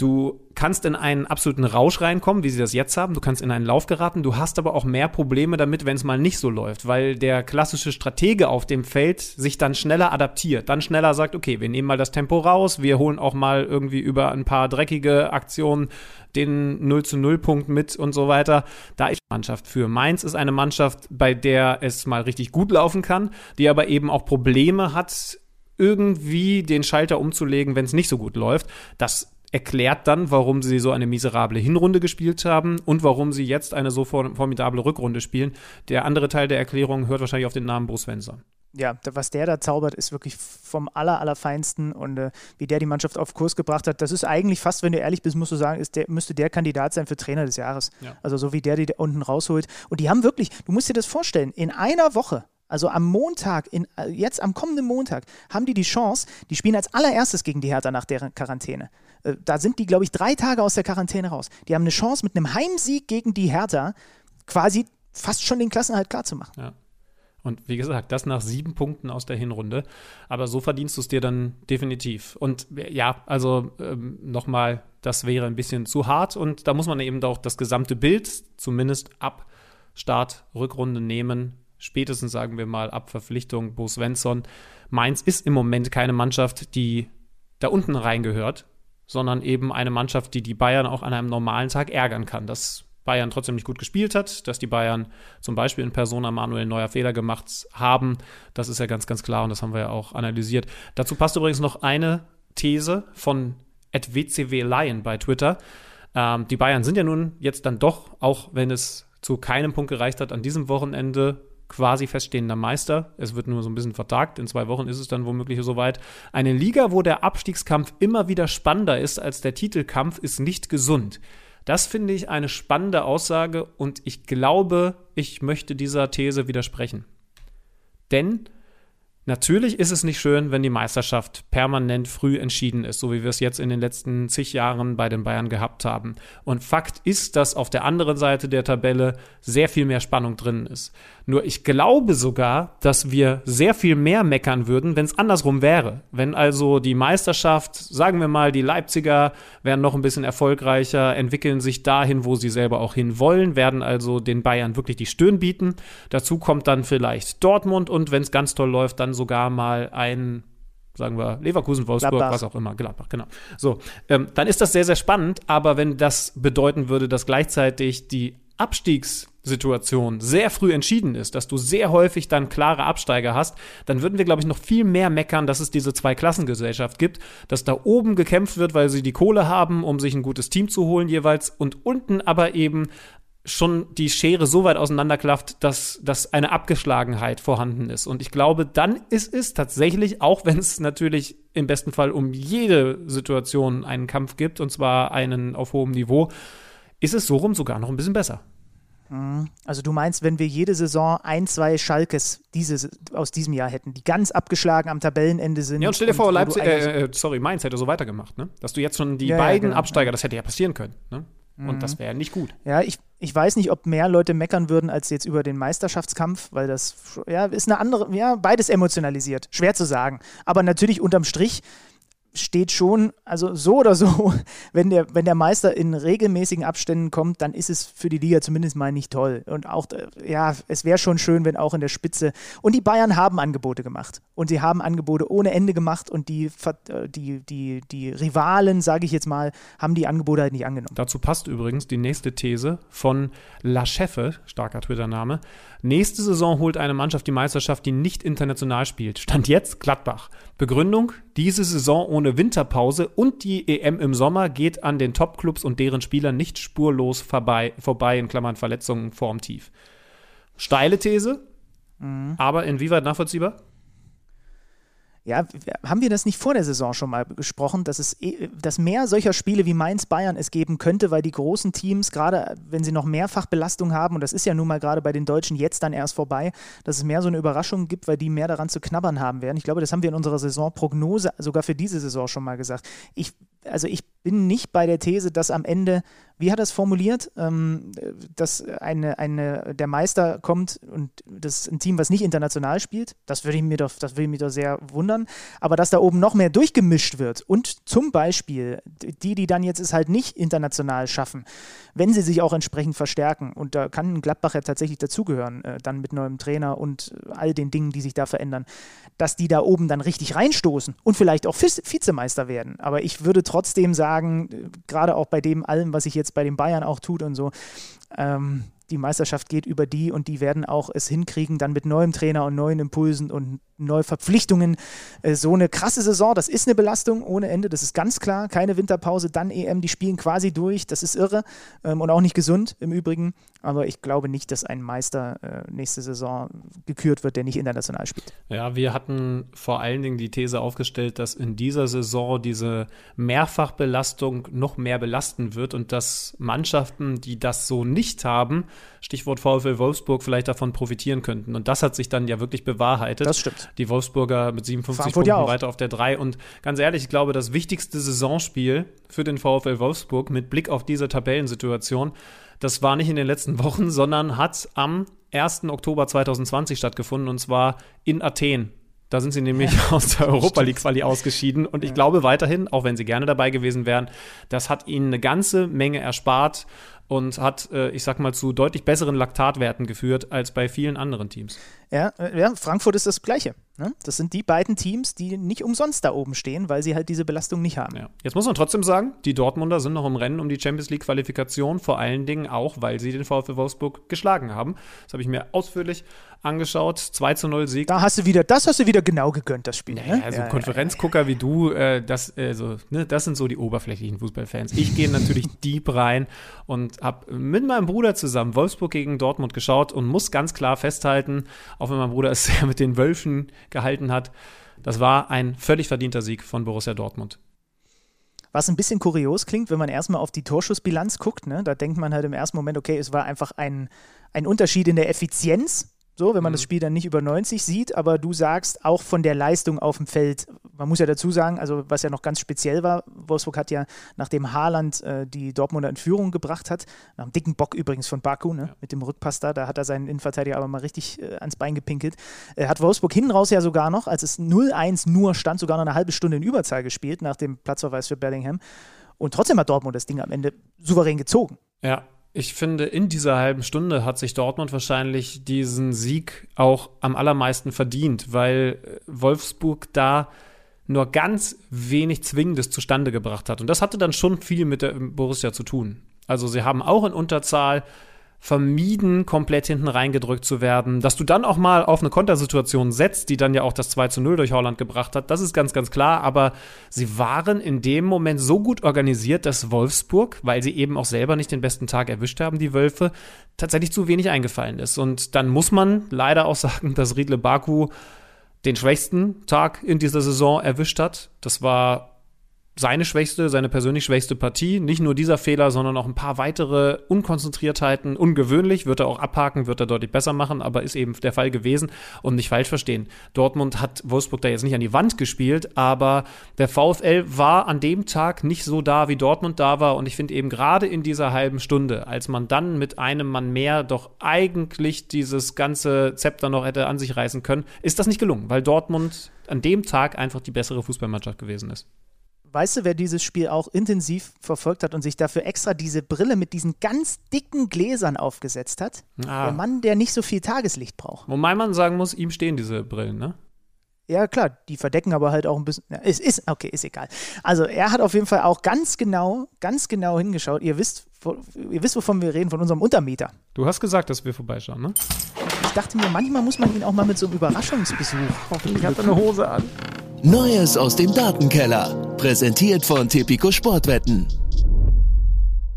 Speaker 4: Du kannst in einen absoluten Rausch reinkommen, wie sie das jetzt haben. Du kannst in einen Lauf geraten. Du hast aber auch mehr Probleme damit, wenn es mal nicht so läuft, weil der klassische Stratege auf dem Feld sich dann schneller adaptiert, dann schneller sagt, okay, wir nehmen mal das Tempo raus, wir holen auch mal irgendwie über ein paar dreckige Aktionen den 0 zu 0 Punkt mit und so weiter. Da ist Mannschaft für. Mainz ist eine Mannschaft, bei der es mal richtig gut laufen kann, die aber eben auch Probleme hat, irgendwie den Schalter umzulegen, wenn es nicht so gut läuft. Das erklärt dann, warum sie so eine miserable Hinrunde gespielt haben und warum sie jetzt eine so formidable Rückrunde spielen. Der andere Teil der Erklärung hört wahrscheinlich auf den Namen Bruce Svensson.
Speaker 3: Ja, was der da zaubert, ist wirklich vom aller, allerfeinsten und äh, wie der die Mannschaft auf Kurs gebracht hat, das ist eigentlich fast, wenn du ehrlich bist, musst du sagen, ist der, müsste der Kandidat sein für Trainer des Jahres. Ja. Also so wie der die unten rausholt. Und die haben wirklich, du musst dir das vorstellen, in einer Woche also am Montag, in, äh, jetzt am kommenden Montag, haben die die Chance, die spielen als allererstes gegen die Hertha nach deren Quarantäne. Äh, da sind die, glaube ich, drei Tage aus der Quarantäne raus. Die haben eine Chance, mit einem Heimsieg gegen die Hertha quasi fast schon den Klassenhalt klarzumachen.
Speaker 4: Ja. Und wie gesagt, das nach sieben Punkten aus der Hinrunde. Aber so verdienst du es dir dann definitiv. Und ja, also ähm, nochmal, das wäre ein bisschen zu hart. Und da muss man eben auch das gesamte Bild, zumindest ab Start, Rückrunde nehmen, spätestens sagen wir mal ab Verpflichtung Bo Svensson. Mainz ist im Moment keine Mannschaft, die da unten reingehört, sondern eben eine Mannschaft, die die Bayern auch an einem normalen Tag ärgern kann. Dass Bayern trotzdem nicht gut gespielt hat, dass die Bayern zum Beispiel in Persona Manuel neuer Fehler gemacht haben, das ist ja ganz, ganz klar und das haben wir ja auch analysiert. Dazu passt übrigens noch eine These von WCW Lion bei Twitter. Ähm, die Bayern sind ja nun jetzt dann doch, auch wenn es zu keinem Punkt gereicht hat, an diesem Wochenende quasi feststehender Meister. Es wird nur so ein bisschen vertagt. In zwei Wochen ist es dann womöglich soweit. Eine Liga, wo der Abstiegskampf immer wieder spannender ist als der Titelkampf, ist nicht gesund. Das finde ich eine spannende Aussage und ich glaube, ich möchte dieser These widersprechen. Denn Natürlich ist es nicht schön, wenn die Meisterschaft permanent früh entschieden ist, so wie wir es jetzt in den letzten zig Jahren bei den Bayern gehabt haben. Und Fakt ist, dass auf der anderen Seite der Tabelle sehr viel mehr Spannung drin ist. Nur ich glaube sogar, dass wir sehr viel mehr meckern würden, wenn es andersrum wäre. Wenn also die Meisterschaft, sagen wir mal, die Leipziger werden noch ein bisschen erfolgreicher, entwickeln sich dahin, wo sie selber auch hin wollen, werden also den Bayern wirklich die Stirn bieten. Dazu kommt dann vielleicht Dortmund und wenn es ganz toll läuft, dann sogar mal ein sagen wir Leverkusen, Wolfsburg, Gladbach. was auch immer, Gladbach, genau. So, ähm, dann ist das sehr, sehr spannend, aber wenn das bedeuten würde, dass gleichzeitig die Abstiegssituation sehr früh entschieden ist, dass du sehr häufig dann klare Absteiger hast, dann würden wir, glaube ich, noch viel mehr meckern, dass es diese Zwei-Klassengesellschaft gibt, dass da oben gekämpft wird, weil sie die Kohle haben, um sich ein gutes Team zu holen jeweils und unten aber eben schon die Schere so weit auseinanderklafft, dass, dass eine Abgeschlagenheit vorhanden ist. Und ich glaube, dann ist es tatsächlich, auch wenn es natürlich im besten Fall um jede Situation einen Kampf gibt, und zwar einen auf hohem Niveau, ist es so rum sogar noch ein bisschen besser.
Speaker 3: Mhm. Also du meinst, wenn wir jede Saison ein, zwei Schalkes diese, aus diesem Jahr hätten, die ganz abgeschlagen am Tabellenende sind.
Speaker 4: Ja, und stell dir vor, Leipzig, äh, äh, sorry, Mainz hätte so weitergemacht, ne? Dass du jetzt schon die ja, beiden ja, genau. Absteiger, das hätte ja passieren können, ne? Und mhm. das wäre nicht gut.
Speaker 3: Ja, ich, ich weiß nicht, ob mehr Leute meckern würden als jetzt über den Meisterschaftskampf, weil das ja, ist eine andere, ja, beides emotionalisiert. Schwer zu sagen. Aber natürlich unterm Strich steht schon, also so oder so, wenn der, wenn der Meister in regelmäßigen Abständen kommt, dann ist es für die Liga zumindest mal nicht toll. Und auch, äh, ja, es wäre schon schön, wenn auch in der Spitze. Und die Bayern haben Angebote gemacht. Und sie haben Angebote ohne Ende gemacht und die, äh, die, die, die Rivalen, sage ich jetzt mal, haben die Angebote halt nicht angenommen.
Speaker 4: Dazu passt übrigens die nächste These von La Cheffe, starker Twitter-Name. Nächste Saison holt eine Mannschaft die Meisterschaft, die nicht international spielt. Stand jetzt Gladbach. Begründung, diese Saison ohne Winterpause und die EM im Sommer geht an den Topclubs und deren Spielern nicht spurlos vorbei, vorbei in Klammern Verletzungen, Formtief. Steile These, mhm. aber inwieweit nachvollziehbar?
Speaker 3: Ja, haben wir das nicht vor der Saison schon mal besprochen, dass es eh, dass mehr solcher Spiele wie Mainz Bayern es geben könnte, weil die großen Teams, gerade wenn sie noch mehrfach Belastung haben, und das ist ja nun mal gerade bei den Deutschen jetzt dann erst vorbei, dass es mehr so eine Überraschung gibt, weil die mehr daran zu knabbern haben werden. Ich glaube, das haben wir in unserer Saisonprognose sogar für diese Saison schon mal gesagt. Ich, also ich bin nicht bei der These, dass am Ende wie hat er es formuliert, ähm, dass eine, eine, der Meister kommt und das ist ein Team, was nicht international spielt. Das würde ich mir doch, das würde mich doch sehr wundern. Aber dass da oben noch mehr durchgemischt wird und zum Beispiel die, die dann jetzt es halt nicht international schaffen, wenn sie sich auch entsprechend verstärken, und da kann Gladbach ja tatsächlich dazugehören, äh, dann mit neuem Trainer und all den Dingen, die sich da verändern, dass die da oben dann richtig reinstoßen und vielleicht auch Vizemeister werden. Aber ich würde trotzdem sagen, gerade auch bei dem allem, was ich jetzt bei den Bayern auch tut und so, ähm, die Meisterschaft geht über die und die werden auch es hinkriegen, dann mit neuem Trainer und neuen Impulsen und neue Verpflichtungen. Äh, so eine krasse Saison, das ist eine Belastung ohne Ende, das ist ganz klar. Keine Winterpause, dann EM, die spielen quasi durch, das ist irre ähm, und auch nicht gesund im Übrigen. Aber ich glaube nicht, dass ein Meister äh, nächste Saison gekürt wird, der nicht international spielt.
Speaker 4: Ja, wir hatten vor allen Dingen die These aufgestellt, dass in dieser Saison diese Mehrfachbelastung noch mehr belasten wird und dass Mannschaften, die das so nicht haben, Stichwort VfL Wolfsburg, vielleicht davon profitieren könnten. Und das hat sich dann ja wirklich bewahrheitet.
Speaker 3: Das stimmt.
Speaker 4: Die Wolfsburger mit 57 Frankfurt Punkten weiter auf der 3. Und ganz ehrlich, ich glaube, das wichtigste Saisonspiel für den VfL Wolfsburg mit Blick auf diese Tabellensituation, das war nicht in den letzten Wochen, sondern hat am 1. Oktober 2020 stattgefunden und zwar in Athen. Da sind sie nämlich ja, aus der Europa League Quali ausgeschieden. Und ich ja. glaube weiterhin, auch wenn sie gerne dabei gewesen wären, das hat ihnen eine ganze Menge erspart und hat, äh, ich sag mal, zu deutlich besseren Laktatwerten geführt als bei vielen anderen Teams.
Speaker 3: Ja, äh, ja Frankfurt ist das Gleiche. Ne? Das sind die beiden Teams, die nicht umsonst da oben stehen, weil sie halt diese Belastung nicht haben.
Speaker 4: Ja. Jetzt muss man trotzdem sagen, die Dortmunder sind noch im Rennen um die Champions League Qualifikation, vor allen Dingen auch, weil sie den VfL Wolfsburg geschlagen haben. Das habe ich mir ausführlich angeschaut. 2 zu 0 Sieg.
Speaker 3: Da hast du wieder, das hast du wieder genau gegönnt, das Spiel.
Speaker 4: Naja, ne? Also ja, Konferenzgucker ja, wie du, äh, das, also, ne, das sind so die oberflächlichen Fußballfans. Ich gehe natürlich deep rein und habe mit meinem Bruder zusammen Wolfsburg gegen Dortmund geschaut und muss ganz klar festhalten, auch wenn mein Bruder es sehr mit den Wölfen gehalten hat, das war ein völlig verdienter Sieg von Borussia Dortmund.
Speaker 3: Was ein bisschen kurios klingt, wenn man erstmal auf die Torschussbilanz guckt, ne? da denkt man halt im ersten Moment, okay, es war einfach ein, ein Unterschied in der Effizienz so, wenn man mhm. das Spiel dann nicht über 90 sieht, aber du sagst auch von der Leistung auf dem Feld, man muss ja dazu sagen, also was ja noch ganz speziell war, Wolfsburg hat ja, nachdem Haaland äh, die Dortmunder in Führung gebracht hat, nach einem dicken Bock übrigens von Baku, ne, ja. mit dem Rückpass da, da hat er seinen Innenverteidiger aber mal richtig äh, ans Bein gepinkelt, äh, hat Wolfsburg hinten raus ja sogar noch, als es 0-1 nur stand, sogar noch eine halbe Stunde in Überzahl gespielt, nach dem Platzverweis für Bellingham. Und trotzdem hat Dortmund das Ding am Ende souverän gezogen.
Speaker 4: Ja, ich finde, in dieser halben Stunde hat sich Dortmund wahrscheinlich diesen Sieg auch am allermeisten verdient, weil äh, Wolfsburg da nur ganz wenig Zwingendes zustande gebracht hat. Und das hatte dann schon viel mit der Borussia zu tun. Also sie haben auch in Unterzahl vermieden, komplett hinten reingedrückt zu werden. Dass du dann auch mal auf eine Kontersituation setzt, die dann ja auch das 2 zu 0 durch Holland gebracht hat, das ist ganz, ganz klar. Aber sie waren in dem Moment so gut organisiert, dass Wolfsburg, weil sie eben auch selber nicht den besten Tag erwischt haben, die Wölfe, tatsächlich zu wenig eingefallen ist. Und dann muss man leider auch sagen, dass Riedle Baku den schwächsten Tag in dieser Saison erwischt hat. Das war seine schwächste, seine persönlich schwächste Partie. Nicht nur dieser Fehler, sondern auch ein paar weitere Unkonzentriertheiten. Ungewöhnlich, wird er auch abhaken, wird er deutlich besser machen, aber ist eben der Fall gewesen. Und nicht falsch verstehen. Dortmund hat Wolfsburg da jetzt nicht an die Wand gespielt, aber der VfL war an dem Tag nicht so da, wie Dortmund da war. Und ich finde eben gerade in dieser halben Stunde, als man dann mit einem Mann mehr doch eigentlich dieses ganze Zepter noch hätte an sich reißen können, ist das nicht gelungen, weil Dortmund an dem Tag einfach die bessere Fußballmannschaft gewesen ist.
Speaker 3: Weißt du, wer dieses Spiel auch intensiv verfolgt hat und sich dafür extra diese Brille mit diesen ganz dicken Gläsern aufgesetzt hat? Ah. Der Mann, der nicht so viel Tageslicht braucht.
Speaker 4: Wo mein Mann sagen muss, ihm stehen diese Brillen, ne?
Speaker 3: Ja, klar, die verdecken aber halt auch ein bisschen. Ja, ist, ist, okay, ist egal. Also, er hat auf jeden Fall auch ganz genau, ganz genau hingeschaut. Ihr wisst, ihr wisst, wovon wir reden, von unserem Untermieter.
Speaker 4: Du hast gesagt, dass wir vorbeischauen, ne?
Speaker 3: Ich dachte mir, manchmal muss man ihn auch mal mit so einem Überraschungsbesuch.
Speaker 4: Hoffentlich hat er eine Hose an.
Speaker 2: Neues aus dem Datenkeller. Präsentiert von Tipico Sportwetten.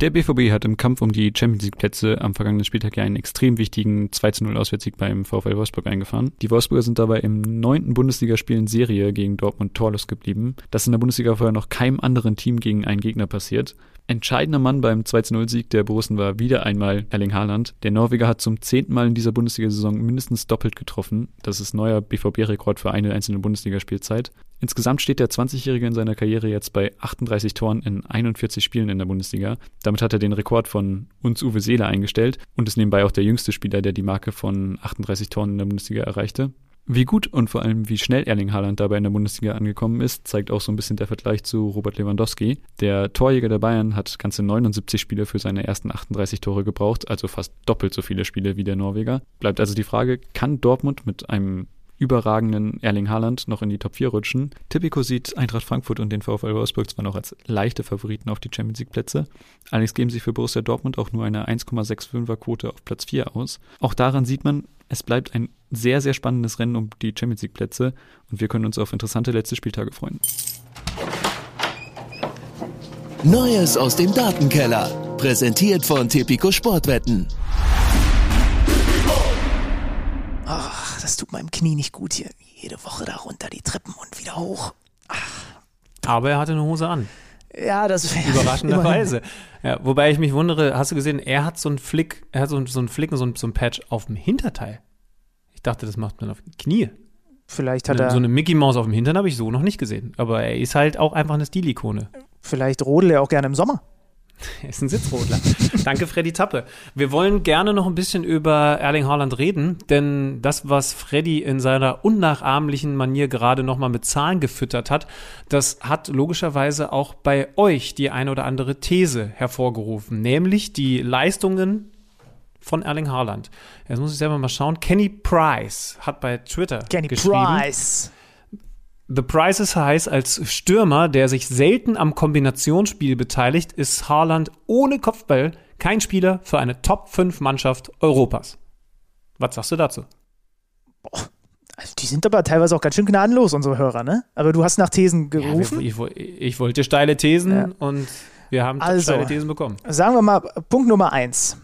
Speaker 6: Der BVB hat im Kampf um die Champions League Plätze am vergangenen Spieltag ja einen extrem wichtigen 2 0 Auswärtssieg beim VfL Wolfsburg eingefahren. Die Wolfsburger sind dabei im neunten Bundesligaspiel in Serie gegen Dortmund torlos geblieben. Das ist in der Bundesliga vorher noch keinem anderen Team gegen einen Gegner passiert. Entscheidender Mann beim 2-0-Sieg der Borussen war wieder einmal Erling Haaland. Der Norweger hat zum zehnten Mal in dieser Bundesliga-Saison mindestens doppelt getroffen. Das ist neuer BVB-Rekord für eine einzelne Bundesligaspielzeit. Insgesamt steht der 20-Jährige in seiner Karriere jetzt bei 38 Toren in 41 Spielen in der Bundesliga. Damit hat er den Rekord von uns Uwe Seeler eingestellt und ist nebenbei auch der jüngste Spieler, der die Marke von 38 Toren in der Bundesliga erreichte. Wie gut und vor allem wie schnell Erling Haaland dabei in der Bundesliga angekommen ist, zeigt auch so ein bisschen der Vergleich zu Robert Lewandowski. Der Torjäger der Bayern hat ganze 79 Spiele für seine ersten 38 Tore gebraucht, also fast doppelt so viele Spiele wie der Norweger. Bleibt also die Frage, kann Dortmund mit einem überragenden Erling Haaland noch in die Top 4 rutschen. Tipico sieht Eintracht Frankfurt und den VfL Wolfsburg zwar noch als leichte Favoriten auf die Champions League Plätze, allerdings geben sie für Borussia Dortmund auch nur eine 1,65er Quote auf Platz 4 aus. Auch daran sieht man, es bleibt ein sehr, sehr spannendes Rennen um die Champions League Plätze und wir können uns auf interessante letzte Spieltage freuen.
Speaker 2: Neues aus dem Datenkeller. Präsentiert von Tipico Sportwetten.
Speaker 3: Ach, das tut meinem Knie nicht gut hier. Jede Woche da runter die Treppen und wieder hoch.
Speaker 4: Ach. Aber er hatte eine Hose an.
Speaker 3: Ja, das
Speaker 4: überraschenderweise. Ja, wobei ich mich wundere, hast du gesehen, er hat so einen Flick, er hat so, so einen Flick, so so ein Patch auf dem Hinterteil. Ich dachte, das macht man auf die Knie.
Speaker 3: Vielleicht hat
Speaker 4: eine,
Speaker 3: er.
Speaker 4: So eine Mickey Maus auf dem Hintern habe ich so noch nicht gesehen. Aber er ist halt auch einfach eine Stilikone.
Speaker 3: Vielleicht rodelt er auch gerne im Sommer.
Speaker 4: Er ist ein Sitzrodler. Danke, Freddy Tappe. Wir wollen gerne noch ein bisschen über Erling Haaland reden, denn das, was Freddy in seiner unnachahmlichen Manier gerade nochmal mit Zahlen gefüttert hat, das hat logischerweise auch bei euch die eine oder andere These hervorgerufen, nämlich die Leistungen von Erling Haaland. Jetzt muss ich selber mal schauen. Kenny Price hat bei Twitter Kenny geschrieben. Price. The Price heißt, als Stürmer, der sich selten am Kombinationsspiel beteiligt, ist Haaland ohne Kopfball kein Spieler für eine Top-5-Mannschaft Europas. Was sagst du dazu?
Speaker 3: Boah. Also die sind aber teilweise auch ganz schön gnadenlos, unsere Hörer, ne? Aber du hast nach Thesen gerufen.
Speaker 4: Ja, ich, ich, wollte steile Thesen ja. und wir haben also, steile Thesen bekommen.
Speaker 3: Sagen wir mal, Punkt Nummer eins.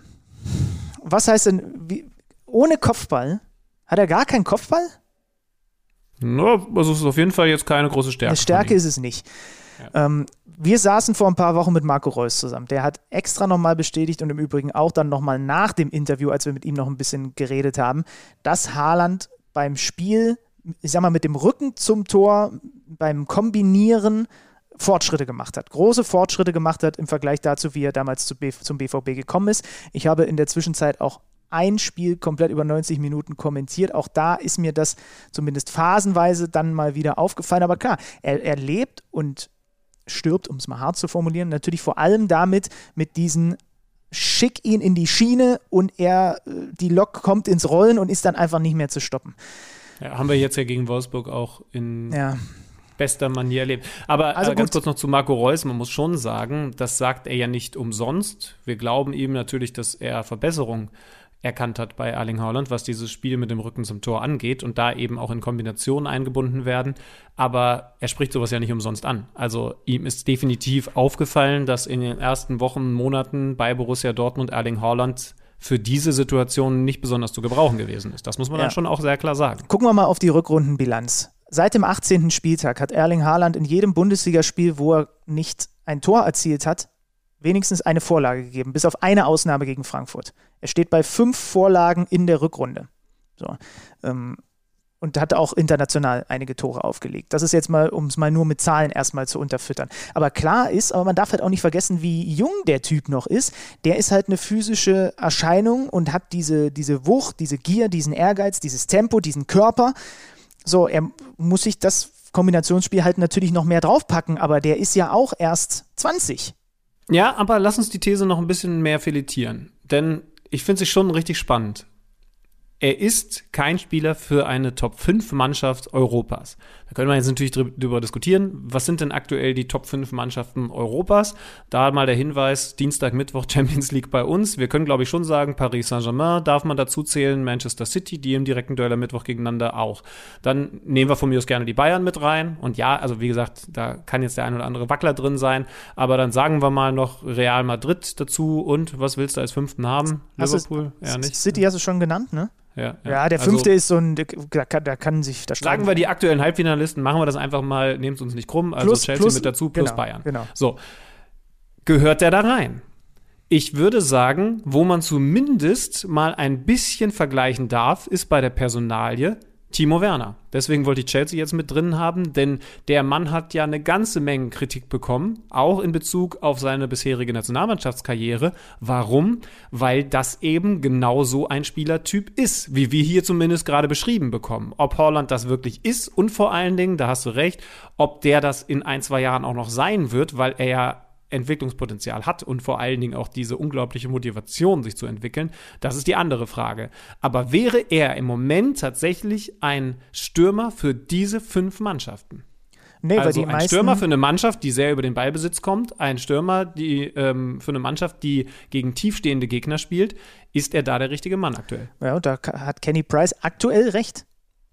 Speaker 3: Was heißt denn, wie, ohne Kopfball? Hat er gar keinen Kopfball?
Speaker 4: No, also es ist auf jeden Fall jetzt keine große Stärke. Eine
Speaker 3: Stärke ist es nicht. Ja. Ähm, wir saßen vor ein paar Wochen mit Marco Reus zusammen. Der hat extra nochmal bestätigt und im Übrigen auch dann nochmal nach dem Interview, als wir mit ihm noch ein bisschen geredet haben, dass Haaland beim Spiel, ich sag mal, mit dem Rücken zum Tor, beim Kombinieren Fortschritte gemacht hat, große Fortschritte gemacht hat im Vergleich dazu, wie er damals zu B zum BVB gekommen ist. Ich habe in der Zwischenzeit auch ein Spiel komplett über 90 Minuten kommentiert. Auch da ist mir das zumindest phasenweise dann mal wieder aufgefallen. Aber klar, er, er lebt und stirbt, um es mal hart zu formulieren, natürlich vor allem damit, mit diesen schick ihn in die Schiene und er, äh, die Lok kommt ins Rollen und ist dann einfach nicht mehr zu stoppen.
Speaker 4: Ja, haben wir jetzt ja gegen Wolfsburg auch in ja. bester Manier erlebt. Aber also äh, ganz kurz noch zu Marco Reus, man muss schon sagen, das sagt er ja nicht umsonst. Wir glauben ihm natürlich, dass er Verbesserungen erkannt hat bei Erling Haaland, was dieses Spiel mit dem Rücken zum Tor angeht und da eben auch in Kombinationen eingebunden werden. Aber er spricht sowas ja nicht umsonst an. Also ihm ist definitiv aufgefallen, dass in den ersten Wochen, Monaten bei Borussia Dortmund Erling Haaland für diese Situation nicht besonders zu gebrauchen gewesen ist. Das muss man ja. dann schon auch sehr klar sagen.
Speaker 3: Gucken wir mal auf die Rückrundenbilanz. Seit dem 18. Spieltag hat Erling Haaland in jedem Bundesligaspiel, wo er nicht ein Tor erzielt hat, wenigstens eine Vorlage gegeben, bis auf eine Ausnahme gegen Frankfurt. Er steht bei fünf Vorlagen in der Rückrunde. So, ähm, und hat auch international einige Tore aufgelegt. Das ist jetzt mal, um es mal nur mit Zahlen erstmal zu unterfüttern. Aber klar ist, aber man darf halt auch nicht vergessen, wie jung der Typ noch ist. Der ist halt eine physische Erscheinung und hat diese, diese Wucht, diese Gier, diesen Ehrgeiz, dieses Tempo, diesen Körper. So, er muss sich das Kombinationsspiel halt natürlich noch mehr draufpacken, aber der ist ja auch erst 20.
Speaker 4: Ja, aber lass uns die These noch ein bisschen mehr filetieren. Denn ich finde es schon richtig spannend. Er ist kein Spieler für eine Top 5 Mannschaft Europas. Da können wir jetzt natürlich drüber diskutieren. Was sind denn aktuell die Top 5 Mannschaften Europas? Da mal der Hinweis, Dienstag, Mittwoch Champions League bei uns. Wir können, glaube ich, schon sagen, Paris Saint-Germain darf man dazu zählen, Manchester City, die im direkten Duell am Mittwoch gegeneinander auch. Dann nehmen wir von mir aus gerne die Bayern mit rein. Und ja, also wie gesagt, da kann jetzt der ein oder andere Wackler drin sein. Aber dann sagen wir mal noch Real Madrid dazu. Und was willst du als fünften haben?
Speaker 3: Liverpool? Ja, nicht. City hast du schon genannt, ne?
Speaker 4: Ja,
Speaker 3: ja. ja der also fünfte also, ist so ein, da kann, da kann sich
Speaker 4: da Sagen wir die aktuellen Halbfinalisten, machen wir das einfach mal, nehmt es uns nicht krumm, also plus, Chelsea plus, mit dazu plus
Speaker 3: genau,
Speaker 4: Bayern.
Speaker 3: Genau.
Speaker 4: So. Gehört der da rein? Ich würde sagen, wo man zumindest mal ein bisschen vergleichen darf, ist bei der Personalie Timo Werner. Deswegen wollte ich Chelsea jetzt mit drin haben, denn der Mann hat ja eine ganze Menge Kritik bekommen, auch in Bezug auf seine bisherige Nationalmannschaftskarriere. Warum? Weil das eben genau so ein Spielertyp ist, wie wir hier zumindest gerade beschrieben bekommen. Ob Holland das wirklich ist und vor allen Dingen, da hast du recht, ob der das in ein, zwei Jahren auch noch sein wird, weil er ja Entwicklungspotenzial hat und vor allen Dingen auch diese unglaubliche Motivation, sich zu entwickeln, das ist die andere Frage. Aber wäre er im Moment tatsächlich ein Stürmer für diese fünf Mannschaften? Nee, also ein Stürmer für eine Mannschaft, die sehr über den Ballbesitz kommt, ein Stürmer die, ähm, für eine Mannschaft, die gegen tiefstehende Gegner spielt, ist er da der richtige Mann aktuell?
Speaker 3: Ja, und da hat Kenny Price aktuell recht.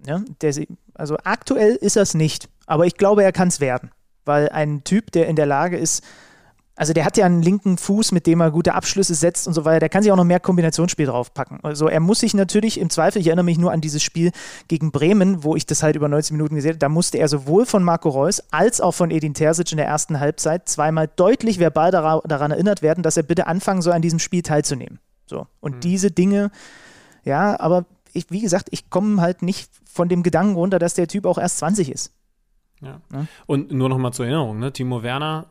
Speaker 3: Ja, der, also aktuell ist er es nicht, aber ich glaube, er kann es werden, weil ein Typ, der in der Lage ist, also der hat ja einen linken Fuß, mit dem er gute Abschlüsse setzt und so weiter. Der kann sich auch noch mehr Kombinationsspiel draufpacken. Also er muss sich natürlich im Zweifel, ich erinnere mich nur an dieses Spiel gegen Bremen, wo ich das halt über 90 Minuten gesehen habe, da musste er sowohl von Marco Reus als auch von Edin Terzic in der ersten Halbzeit zweimal deutlich verbal daran erinnert werden, dass er bitte anfangen soll, an diesem Spiel teilzunehmen. So. Und mhm. diese Dinge, ja, aber ich, wie gesagt, ich komme halt nicht von dem Gedanken runter, dass der Typ auch erst 20 ist.
Speaker 4: Ja. ja? Und nur noch mal zur Erinnerung, ne? Timo Werner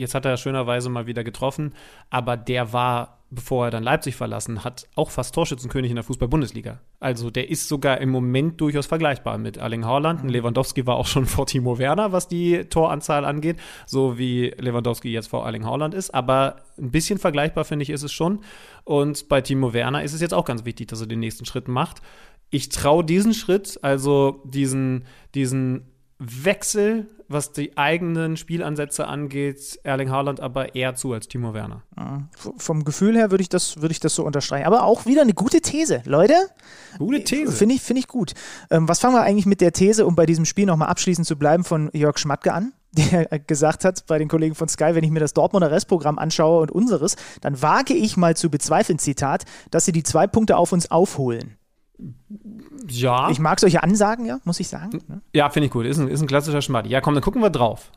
Speaker 4: Jetzt hat er schönerweise mal wieder getroffen, aber der war, bevor er dann Leipzig verlassen hat, auch fast Torschützenkönig in der Fußball-Bundesliga. Also der ist sogar im Moment durchaus vergleichbar mit Erling Haaland. Und Lewandowski war auch schon vor Timo Werner, was die Toranzahl angeht, so wie Lewandowski jetzt vor Erling Haaland ist. Aber ein bisschen vergleichbar, finde ich, ist es schon. Und bei Timo Werner ist es jetzt auch ganz wichtig, dass er den nächsten Schritt macht. Ich traue diesen Schritt, also diesen, diesen Wechsel, was die eigenen Spielansätze angeht, Erling Haaland aber eher zu als Timo Werner.
Speaker 3: Ja, vom Gefühl her würde ich, das, würd ich das so unterstreichen. Aber auch wieder eine gute These, Leute.
Speaker 4: Gute These.
Speaker 3: Finde ich, find ich gut. Ähm, was fangen wir eigentlich mit der These, um bei diesem Spiel nochmal abschließend zu bleiben, von Jörg Schmatke an? der gesagt hat bei den Kollegen von Sky, wenn ich mir das Dortmunder Restprogramm anschaue und unseres, dann wage ich mal zu bezweifeln, Zitat, dass sie die zwei Punkte auf uns aufholen.
Speaker 4: Ja.
Speaker 3: Ich mag solche Ansagen, ja, muss ich sagen.
Speaker 4: Ja, finde ich gut. Ist ein, ist ein klassischer Schmatt. Ja, komm, dann gucken wir drauf.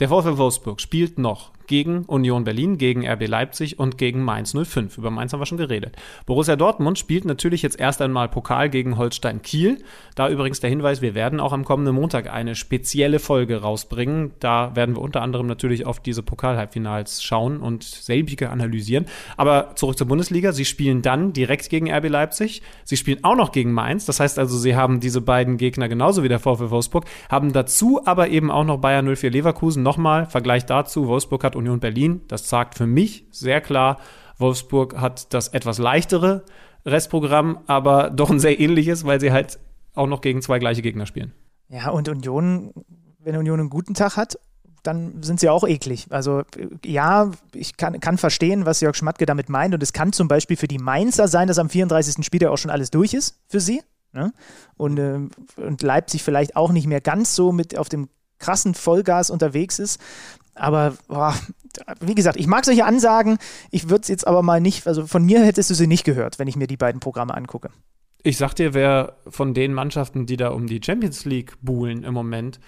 Speaker 4: Der VfL Wolfsburg spielt noch gegen Union Berlin, gegen RB Leipzig und gegen Mainz 05. Über Mainz haben wir schon geredet. Borussia Dortmund spielt natürlich jetzt erst einmal Pokal gegen Holstein Kiel. Da übrigens der Hinweis, wir werden auch am kommenden Montag eine spezielle Folge rausbringen. Da werden wir unter anderem natürlich auf diese Pokal-Halbfinals schauen und selbige analysieren. Aber zurück zur Bundesliga. Sie spielen dann direkt gegen RB Leipzig. Sie spielen auch noch gegen Mainz. Das heißt also, sie haben diese beiden Gegner genauso wie der VfL Wolfsburg, haben dazu aber eben auch noch Bayern 04 Leverkusen nochmal, Vergleich dazu, Wolfsburg hat Union Berlin. Das sagt für mich sehr klar, Wolfsburg hat das etwas leichtere Restprogramm, aber doch ein sehr ähnliches, weil sie halt auch noch gegen zwei gleiche Gegner spielen.
Speaker 3: Ja, und Union, wenn Union einen guten Tag hat, dann sind sie auch eklig. Also ja, ich kann, kann verstehen, was Jörg Schmatke damit meint. Und es kann zum Beispiel für die Mainzer sein, dass am 34. Spieltag auch schon alles durch ist für sie. Ne? Und, äh, und Leipzig vielleicht auch nicht mehr ganz so mit auf dem krassen Vollgas unterwegs ist. Aber boah, wie gesagt, ich mag solche Ansagen. Ich würde es jetzt aber mal nicht, also von mir hättest du sie nicht gehört, wenn ich mir die beiden Programme angucke.
Speaker 4: Ich sag dir, wer von den Mannschaften, die da um die Champions League buhlen im Moment,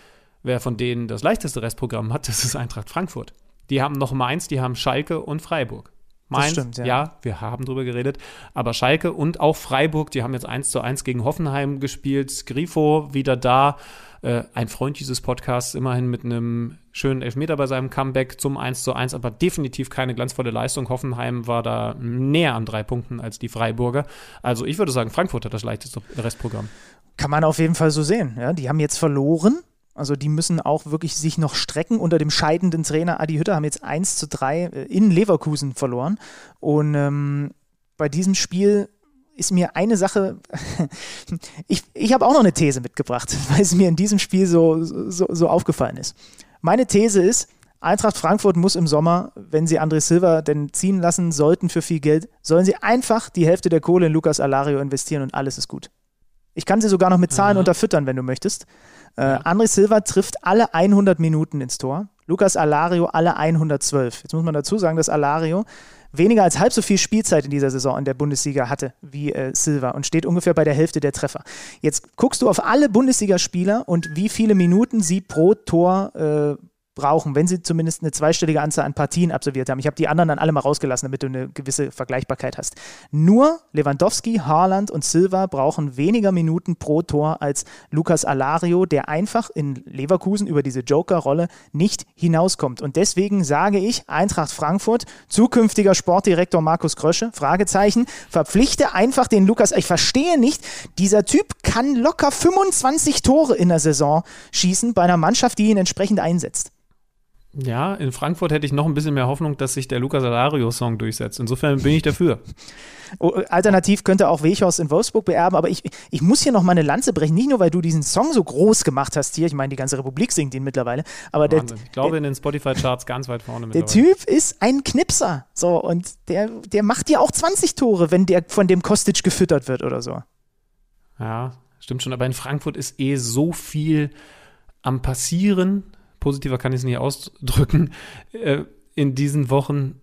Speaker 4: wer von denen das leichteste Restprogramm hat, das ist Eintracht Frankfurt. Die haben noch Mainz, die haben Schalke und Freiburg. Mainz, stimmt, ja. ja. wir haben drüber geredet. Aber Schalke und auch Freiburg, die haben jetzt 1 zu 1 gegen Hoffenheim gespielt. Grifo wieder da. Äh, ein Freund dieses Podcasts, immerhin mit einem schönen Elfmeter bei seinem Comeback zum 1 zu 1, aber definitiv keine glanzvolle Leistung. Hoffenheim war da näher an drei Punkten als die Freiburger. Also ich würde sagen, Frankfurt hat das leichteste Restprogramm.
Speaker 3: Kann man auf jeden Fall so sehen. Ja, die haben jetzt verloren also die müssen auch wirklich sich noch strecken. Unter dem scheidenden Trainer Adi Hütter haben jetzt 1 zu 3 äh, in Leverkusen verloren. Und ähm, bei diesem Spiel ist mir eine Sache, ich, ich habe auch noch eine These mitgebracht, weil es mir in diesem Spiel so, so, so aufgefallen ist. Meine These ist, Eintracht Frankfurt muss im Sommer, wenn sie André Silva denn ziehen lassen sollten für viel Geld, sollen sie einfach die Hälfte der Kohle in Lukas Alario investieren und alles ist gut. Ich kann sie sogar noch mit Zahlen mhm. unterfüttern, wenn du möchtest. Äh, André Silva trifft alle 100 Minuten ins Tor. Lukas Alario alle 112. Jetzt muss man dazu sagen, dass Alario weniger als halb so viel Spielzeit in dieser Saison in der Bundesliga hatte wie äh, Silva und steht ungefähr bei der Hälfte der Treffer. Jetzt guckst du auf alle Bundesligaspieler und wie viele Minuten sie pro Tor äh, brauchen, wenn sie zumindest eine zweistellige Anzahl an Partien absolviert haben. Ich habe die anderen dann alle mal rausgelassen, damit du eine gewisse Vergleichbarkeit hast. Nur Lewandowski, Haaland und Silva brauchen weniger Minuten pro Tor als Lukas Alario, der einfach in Leverkusen über diese Joker-Rolle nicht hinauskommt. Und deswegen sage ich, Eintracht Frankfurt, zukünftiger Sportdirektor Markus Krösche, Fragezeichen, verpflichte einfach den Lukas. Ich verstehe nicht, dieser Typ kann locker 25 Tore in der Saison schießen bei einer Mannschaft, die ihn entsprechend einsetzt.
Speaker 4: Ja, in Frankfurt hätte ich noch ein bisschen mehr Hoffnung, dass sich der Lukas Alario-Song durchsetzt. Insofern bin ich dafür.
Speaker 3: Oh, alternativ könnte auch Wechhaus in Wolfsburg beerben, aber ich, ich muss hier noch mal eine Lanze brechen. Nicht nur, weil du diesen Song so groß gemacht hast hier. Ich meine, die ganze Republik singt ihn mittlerweile. Aber der,
Speaker 4: ich glaube, der, in den Spotify-Charts ganz weit vorne.
Speaker 3: Der Typ ist ein Knipser. So, und der, der macht dir auch 20 Tore, wenn der von dem Kostic gefüttert wird oder so.
Speaker 4: Ja, stimmt schon. Aber in Frankfurt ist eh so viel am Passieren positiver kann ich es nicht ausdrücken, äh, in diesen Wochen,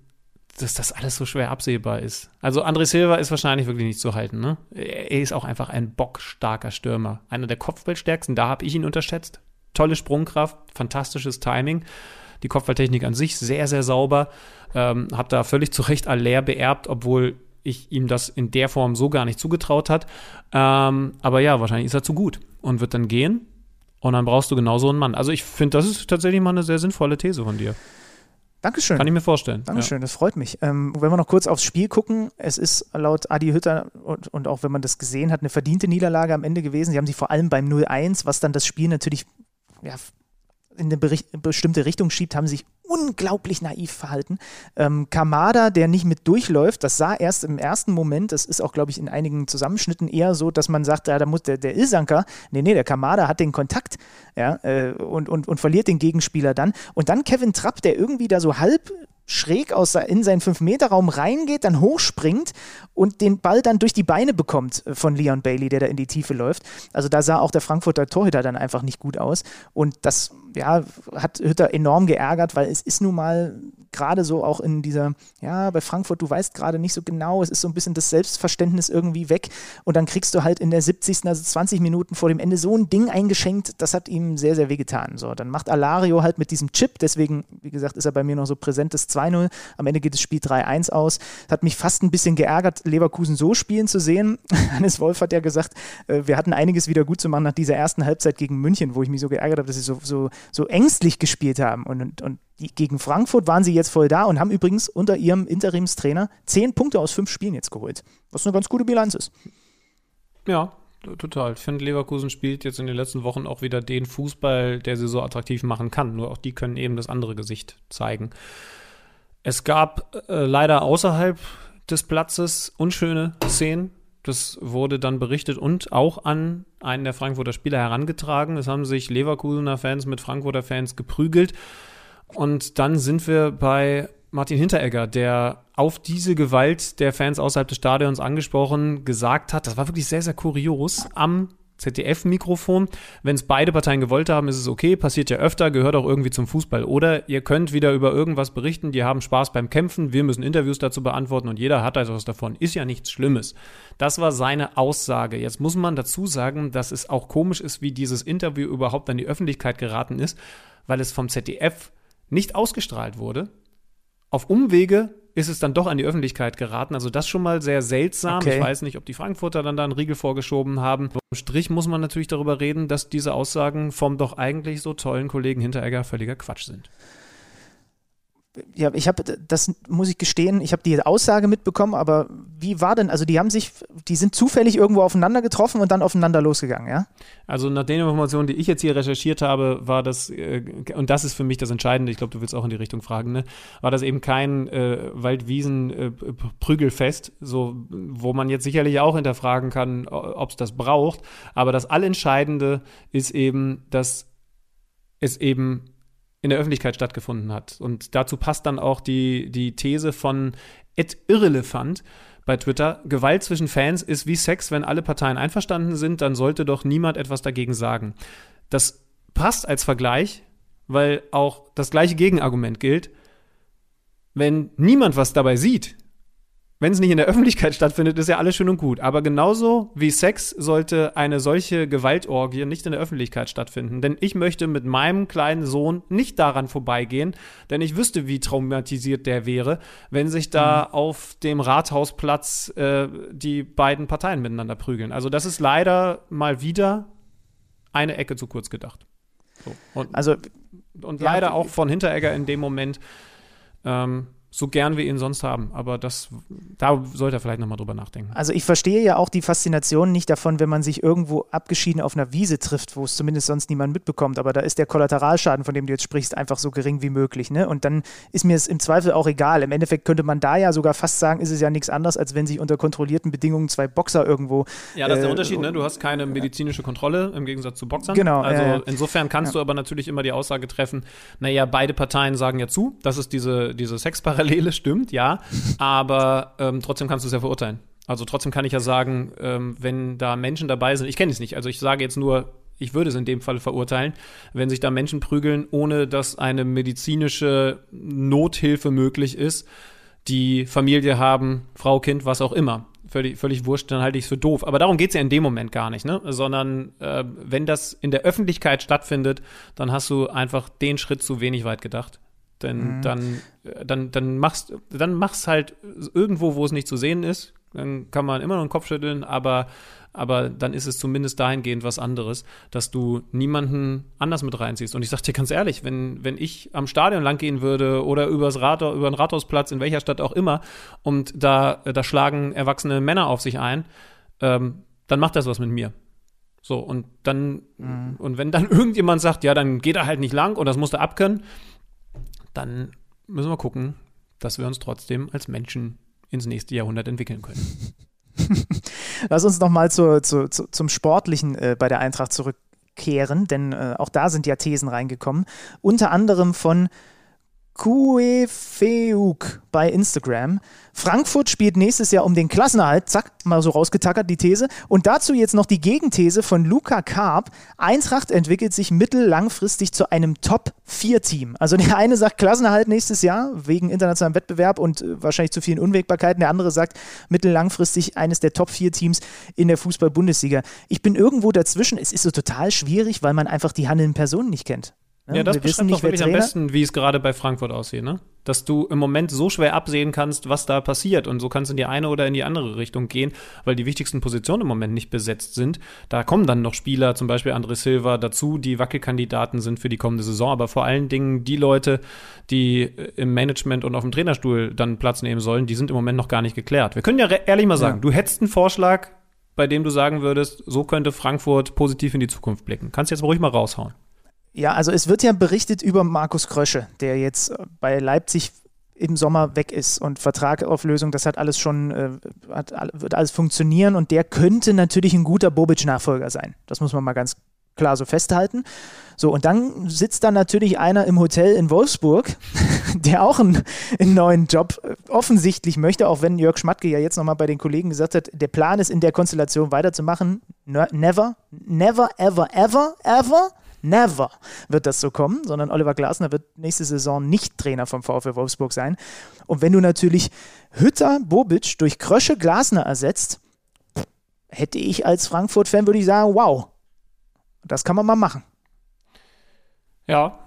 Speaker 4: dass das alles so schwer absehbar ist. Also André Silva ist wahrscheinlich wirklich nicht zu halten. Ne? Er ist auch einfach ein bockstarker Stürmer. Einer der Kopfballstärksten, da habe ich ihn unterschätzt. Tolle Sprungkraft, fantastisches Timing. Die Kopfballtechnik an sich sehr, sehr sauber. Ähm, hat da völlig zu Recht Aller beerbt, obwohl ich ihm das in der Form so gar nicht zugetraut hat. Ähm, aber ja, wahrscheinlich ist er zu gut und wird dann gehen. Und dann brauchst du genauso einen Mann. Also ich finde, das ist tatsächlich mal eine sehr sinnvolle These von dir.
Speaker 3: Dankeschön.
Speaker 4: Kann ich mir vorstellen.
Speaker 3: Dankeschön, ja. das freut mich. Ähm, wenn wir noch kurz aufs Spiel gucken, es ist laut Adi Hütter und, und, auch wenn man das gesehen hat, eine verdiente Niederlage am Ende gewesen. Sie haben sich vor allem beim 0-1, was dann das Spiel natürlich ja, in eine bestimmte Richtung schiebt, haben sich unglaublich naiv verhalten. Ähm, Kamada, der nicht mit durchläuft, das sah erst im ersten Moment, das ist auch, glaube ich, in einigen Zusammenschnitten eher so, dass man sagt, ja, da muss der, der Ilsanker, nee, nee, der Kamada hat den Kontakt ja, äh, und, und, und verliert den Gegenspieler dann. Und dann Kevin Trapp, der irgendwie da so halb schräg aus, in seinen 5-Meter-Raum reingeht, dann hochspringt und den Ball dann durch die Beine bekommt äh, von Leon Bailey, der da in die Tiefe läuft. Also da sah auch der Frankfurter Torhüter dann einfach nicht gut aus. Und das ja, hat Hütter enorm geärgert, weil es ist nun mal gerade so auch in dieser, ja, bei Frankfurt, du weißt gerade nicht so genau, es ist so ein bisschen das Selbstverständnis irgendwie weg und dann kriegst du halt in der 70., also 20 Minuten vor dem Ende so ein Ding eingeschenkt, das hat ihm sehr, sehr wehgetan. So, dann macht Alario halt mit diesem Chip, deswegen, wie gesagt, ist er bei mir noch so präsent, das 2-0, am Ende geht das Spiel 3-1 aus. Hat mich fast ein bisschen geärgert, Leverkusen so spielen zu sehen. Hannes Wolf hat ja gesagt, äh, wir hatten einiges wieder gut zu machen nach dieser ersten Halbzeit gegen München, wo ich mich so geärgert habe, dass sie so, so, so ängstlich gespielt haben und, und, und die, gegen Frankfurt waren sie jetzt voll da und haben übrigens unter ihrem Interimstrainer zehn Punkte aus fünf Spielen jetzt geholt, was eine ganz gute Bilanz ist.
Speaker 4: Ja, total. Ich finde, Leverkusen spielt jetzt in den letzten Wochen auch wieder den Fußball, der sie so attraktiv machen kann. Nur auch die können eben das andere Gesicht zeigen. Es gab äh, leider außerhalb des Platzes unschöne Szenen. Das wurde dann berichtet und auch an einen der Frankfurter Spieler herangetragen. Es haben sich Leverkusener Fans mit Frankfurter Fans geprügelt. Und dann sind wir bei Martin Hinteregger, der auf diese Gewalt der Fans außerhalb des Stadions angesprochen gesagt hat, das war wirklich sehr, sehr kurios, am ZDF-Mikrofon. Wenn es beide Parteien gewollt haben, ist es okay, passiert ja öfter, gehört auch irgendwie zum Fußball. Oder ihr könnt wieder über irgendwas berichten, die haben Spaß beim Kämpfen, wir müssen Interviews dazu beantworten und jeder hat also was davon. Ist ja nichts Schlimmes. Das war seine Aussage. Jetzt muss man dazu sagen, dass es auch komisch ist, wie dieses Interview überhaupt an die Öffentlichkeit geraten ist, weil es vom ZDF nicht ausgestrahlt wurde. Auf Umwege ist es dann doch an die Öffentlichkeit geraten. Also das schon mal sehr seltsam. Okay. Ich weiß nicht, ob die Frankfurter dann da einen Riegel vorgeschoben haben. Im Strich muss man natürlich darüber reden, dass diese Aussagen vom doch eigentlich so tollen Kollegen Hinteregger völliger Quatsch sind
Speaker 3: ja, ich habe, das muss ich gestehen, ich habe die Aussage mitbekommen, aber wie war denn, also die haben sich, die sind zufällig irgendwo aufeinander getroffen und dann aufeinander losgegangen, ja?
Speaker 4: Also nach den Informationen, die ich jetzt hier recherchiert habe, war das, äh, und das ist für mich das Entscheidende, ich glaube, du willst auch in die Richtung fragen, ne? War das eben kein äh, Waldwiesen-Prügelfest, äh, so, wo man jetzt sicherlich auch hinterfragen kann, ob es das braucht, aber das Allentscheidende ist eben, dass es eben in der Öffentlichkeit stattgefunden hat. Und dazu passt dann auch die, die These von Ed Irrelevant bei Twitter. Gewalt zwischen Fans ist wie Sex, wenn alle Parteien einverstanden sind, dann sollte doch niemand etwas dagegen sagen. Das passt als Vergleich, weil auch das gleiche Gegenargument gilt. Wenn niemand was dabei sieht, wenn es nicht in der Öffentlichkeit stattfindet, ist ja alles schön und gut. Aber genauso wie Sex sollte eine solche Gewaltorgie nicht in der Öffentlichkeit stattfinden. Denn ich möchte mit meinem kleinen Sohn nicht daran vorbeigehen, denn ich wüsste, wie traumatisiert der wäre, wenn sich da mhm. auf dem Rathausplatz äh, die beiden Parteien miteinander prügeln. Also das ist leider mal wieder eine Ecke zu kurz gedacht. So. Und, also, und ja, leider auch von Hinteregger in dem Moment. Ähm, so gern wir ihn sonst haben. Aber das, da sollte er vielleicht nochmal drüber nachdenken.
Speaker 3: Also ich verstehe ja auch die Faszination nicht davon, wenn man sich irgendwo abgeschieden auf einer Wiese trifft, wo es zumindest sonst niemand mitbekommt. Aber da ist der Kollateralschaden, von dem du jetzt sprichst, einfach so gering wie möglich. Ne? Und dann ist mir es im Zweifel auch egal. Im Endeffekt könnte man da ja sogar fast sagen, ist es ja nichts anderes, als wenn sich unter kontrollierten Bedingungen zwei Boxer irgendwo.
Speaker 4: Ja, das ist der äh, Unterschied. Ne? Du hast keine medizinische Kontrolle im Gegensatz zu Boxern.
Speaker 3: Genau.
Speaker 4: Also
Speaker 3: äh,
Speaker 4: insofern kannst ja. du aber natürlich immer die Aussage treffen, naja, beide Parteien sagen ja zu. Das ist diese, diese Sexparallele Parallele, stimmt, ja. Aber ähm, trotzdem kannst du es ja verurteilen. Also trotzdem kann ich ja sagen, ähm, wenn da Menschen dabei sind, ich kenne es nicht, also ich sage jetzt nur, ich würde es in dem Fall verurteilen, wenn sich da Menschen prügeln, ohne dass eine medizinische Nothilfe möglich ist, die Familie haben, Frau, Kind, was auch immer. Völlig, völlig wurscht, dann halte ich es für doof. Aber darum geht es ja in dem Moment gar nicht, ne? Sondern äh, wenn das in der Öffentlichkeit stattfindet, dann hast du einfach den Schritt zu wenig weit gedacht. Denn mhm. dann, dann, dann machst dann machst halt irgendwo, wo es nicht zu sehen ist. Dann kann man immer noch den Kopf schütteln, aber, aber dann ist es zumindest dahingehend was anderes, dass du niemanden anders mit reinziehst. Und ich sag dir ganz ehrlich, wenn, wenn ich am Stadion lang gehen würde oder übers Rathaus, über den Rathausplatz, in welcher Stadt auch immer, und da, da schlagen erwachsene Männer auf sich ein, ähm, dann macht das was mit mir. So, und dann, mhm. und wenn dann irgendjemand sagt, ja, dann geht er halt nicht lang und das musst du abkönnen, dann müssen wir gucken, dass wir uns trotzdem als Menschen ins nächste Jahrhundert entwickeln können.
Speaker 3: Lass uns nochmal zu, zu, zu, zum Sportlichen äh, bei der Eintracht zurückkehren, denn äh, auch da sind ja Thesen reingekommen. Unter anderem von Kuefeuk bei Instagram. Frankfurt spielt nächstes Jahr um den Klassenerhalt. Zack, mal so rausgetackert die These. Und dazu jetzt noch die Gegenthese von Luca Karp. Eintracht entwickelt sich mittellangfristig zu einem Top-4-Team. Also der eine sagt Klassenerhalt nächstes Jahr wegen internationalem Wettbewerb und äh, wahrscheinlich zu vielen Unwägbarkeiten. Der andere sagt mittellangfristig eines der Top-4-Teams in der Fußball-Bundesliga. Ich bin irgendwo dazwischen. Es ist so total schwierig, weil man einfach die handelnden Personen nicht kennt.
Speaker 4: Ja, das
Speaker 3: wir
Speaker 4: beschreibt doch wirklich am besten, wie es gerade bei Frankfurt aussieht, ne? Dass du im Moment so schwer absehen kannst, was da passiert. Und so kannst du in die eine oder in die andere Richtung gehen, weil die wichtigsten Positionen im Moment nicht besetzt sind. Da kommen dann noch Spieler, zum Beispiel André Silva, dazu, die Wackelkandidaten sind für die kommende Saison. Aber vor allen Dingen die Leute, die äh, im Management und auf dem Trainerstuhl dann Platz nehmen sollen, die sind im Moment noch gar nicht geklärt. Wir können ja ehrlich mal sagen, du hättest einen Vorschlag, bei dem du sagen würdest, so könnte Frankfurt positiv in die Zukunft blicken. Kannst jetzt ruhig mal raushauen.
Speaker 3: Ja, also es wird ja berichtet über Markus Krösche, der jetzt äh, bei Leipzig im Sommer weg ist und Vertragauflösung, das hat alles schon, äh, hat, wird alles funktionieren und der könnte natürlich ein guter Bobic-Nachfolger sein. Das muss man mal ganz klar so festhalten. So, und dann sitzt da natürlich einer im Hotel in Wolfsburg, der auch einen, einen neuen Job äh, offensichtlich möchte, auch wenn Jörg Schmatke ja jetzt nochmal bei den Kollegen gesagt hat, der Plan ist in der Konstellation weiterzumachen. Ne- Never, never, ever, ever, ever, never wird das so kommen, sondern Oliver Glasner wird nächste Saison nicht Trainer vom VfL Wolfsburg sein. Und wenn du natürlich Hütter, Bobic durch Krösche Glasner ersetzt, hätte ich als Frankfurt-Fan, würde ich sagen, wow, das kann man mal machen.
Speaker 4: Ja,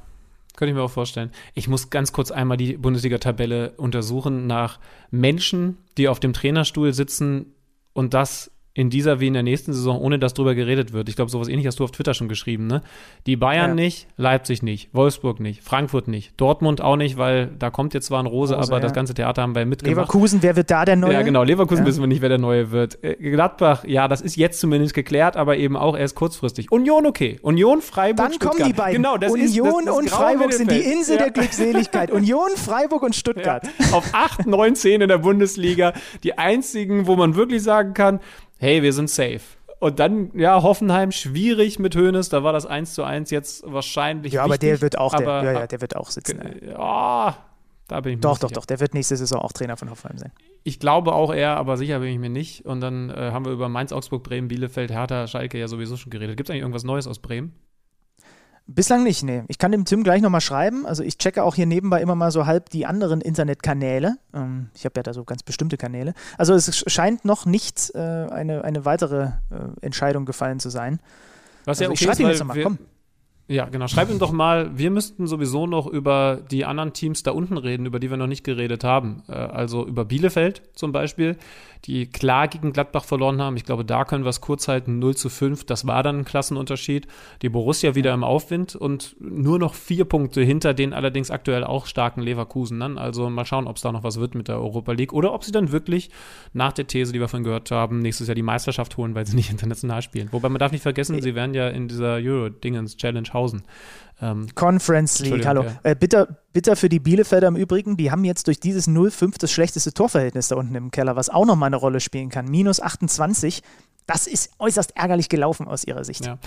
Speaker 4: könnte ich mir auch vorstellen. Ich muss ganz kurz einmal die Bundesliga-Tabelle untersuchen nach Menschen, die auf dem Trainerstuhl sitzen und das in dieser wie in der nächsten Saison, ohne dass drüber geredet wird. Ich glaube, sowas ähnlich hast du auf Twitter schon geschrieben, ne? Die Bayern
Speaker 3: Ja.
Speaker 4: nicht, Leipzig nicht, Wolfsburg nicht, Frankfurt nicht, Dortmund auch nicht, weil da kommt jetzt zwar ein Rose,
Speaker 3: Rose,
Speaker 4: aber
Speaker 3: ja.
Speaker 4: das ganze Theater haben wir mitgemacht.
Speaker 3: Leverkusen, wer wird da der Neue?
Speaker 4: Ja, genau. Leverkusen
Speaker 3: Ja.
Speaker 4: wissen wir nicht, wer der Neue wird. Äh, Gladbach, ja, das ist jetzt zumindest geklärt, aber eben auch erst kurzfristig. Union, okay. Union, Freiburg,
Speaker 3: Dann kommen
Speaker 4: Stuttgart.
Speaker 3: die beiden.
Speaker 4: Genau, das
Speaker 3: Union
Speaker 4: ist, das, das
Speaker 3: und Freiburg sind die. Insel der Glückseligkeit. Union, Freiburg und Stuttgart.
Speaker 4: Auf 8, 9, 10 in der Bundesliga. Die einzigen, wo man wirklich sagen kann, hey, wir sind safe. Und dann, ja, Hoffenheim schwierig mit Hoeneß. Da war das 1 zu 1 jetzt wahrscheinlich
Speaker 3: Ja, aber
Speaker 4: wichtig,
Speaker 3: der wird auch,
Speaker 4: aber,
Speaker 3: der, ja, ja, der wird auch sitzen. Ja.
Speaker 4: da bin ich mir
Speaker 3: Doch, doch,
Speaker 4: sicher.
Speaker 3: doch, der wird nächste Saison auch Trainer von Hoffenheim sein.
Speaker 4: Ich glaube auch er, aber sicher bin ich mir nicht. Und dann äh, haben wir über Mainz, Augsburg, Bremen, Bielefeld, Hertha, Schalke ja sowieso schon geredet. Gibt es eigentlich irgendwas Neues aus Bremen?
Speaker 3: Bislang nicht, nee. Ich kann dem Tim gleich nochmal schreiben. Also ich checke auch hier nebenbei immer mal so halb die anderen Internetkanäle. Ähm, ich habe ja da so ganz bestimmte Kanäle. Also es sch- scheint noch nicht äh, eine, eine weitere äh, Entscheidung gefallen zu sein.
Speaker 4: Was
Speaker 3: Also
Speaker 4: ja
Speaker 3: ich
Speaker 4: okay
Speaker 3: schreib
Speaker 4: ist,
Speaker 3: ihm jetzt noch mal,
Speaker 4: wir,
Speaker 3: komm.
Speaker 4: Ja, genau. Schreib ihm doch mal, wir müssten sowieso noch über die anderen Teams da unten reden, über die wir noch nicht geredet haben. Äh, also über Bielefeld zum Beispiel, die klar gegen Gladbach verloren haben. Ich glaube, da können wir es kurz halten, 0 zu 5. Das war dann ein Klassenunterschied. Die Borussia wieder im Aufwind und nur noch vier Punkte hinter den allerdings aktuell auch starken Leverkusenern. Also mal schauen, ob es da noch was wird mit der Europa League oder ob sie dann wirklich nach der These, die wir vorhin gehört haben, nächstes Jahr die Meisterschaft holen, weil sie nicht international spielen. Wobei man darf nicht vergessen, sie werden ja in dieser Euro-Dingens Challenge hausen. Ähm,
Speaker 3: Conference League, hallo.
Speaker 4: Entschuldigung,
Speaker 3: Äh, bitter, bitter für die Bielefelder im Übrigen, die haben jetzt durch dieses 0-5 das schlechteste Torverhältnis da unten im Keller, was auch nochmal eine Rolle spielen kann. Minus 28. Das ist äußerst ärgerlich gelaufen aus ihrer Sicht.
Speaker 4: Ja.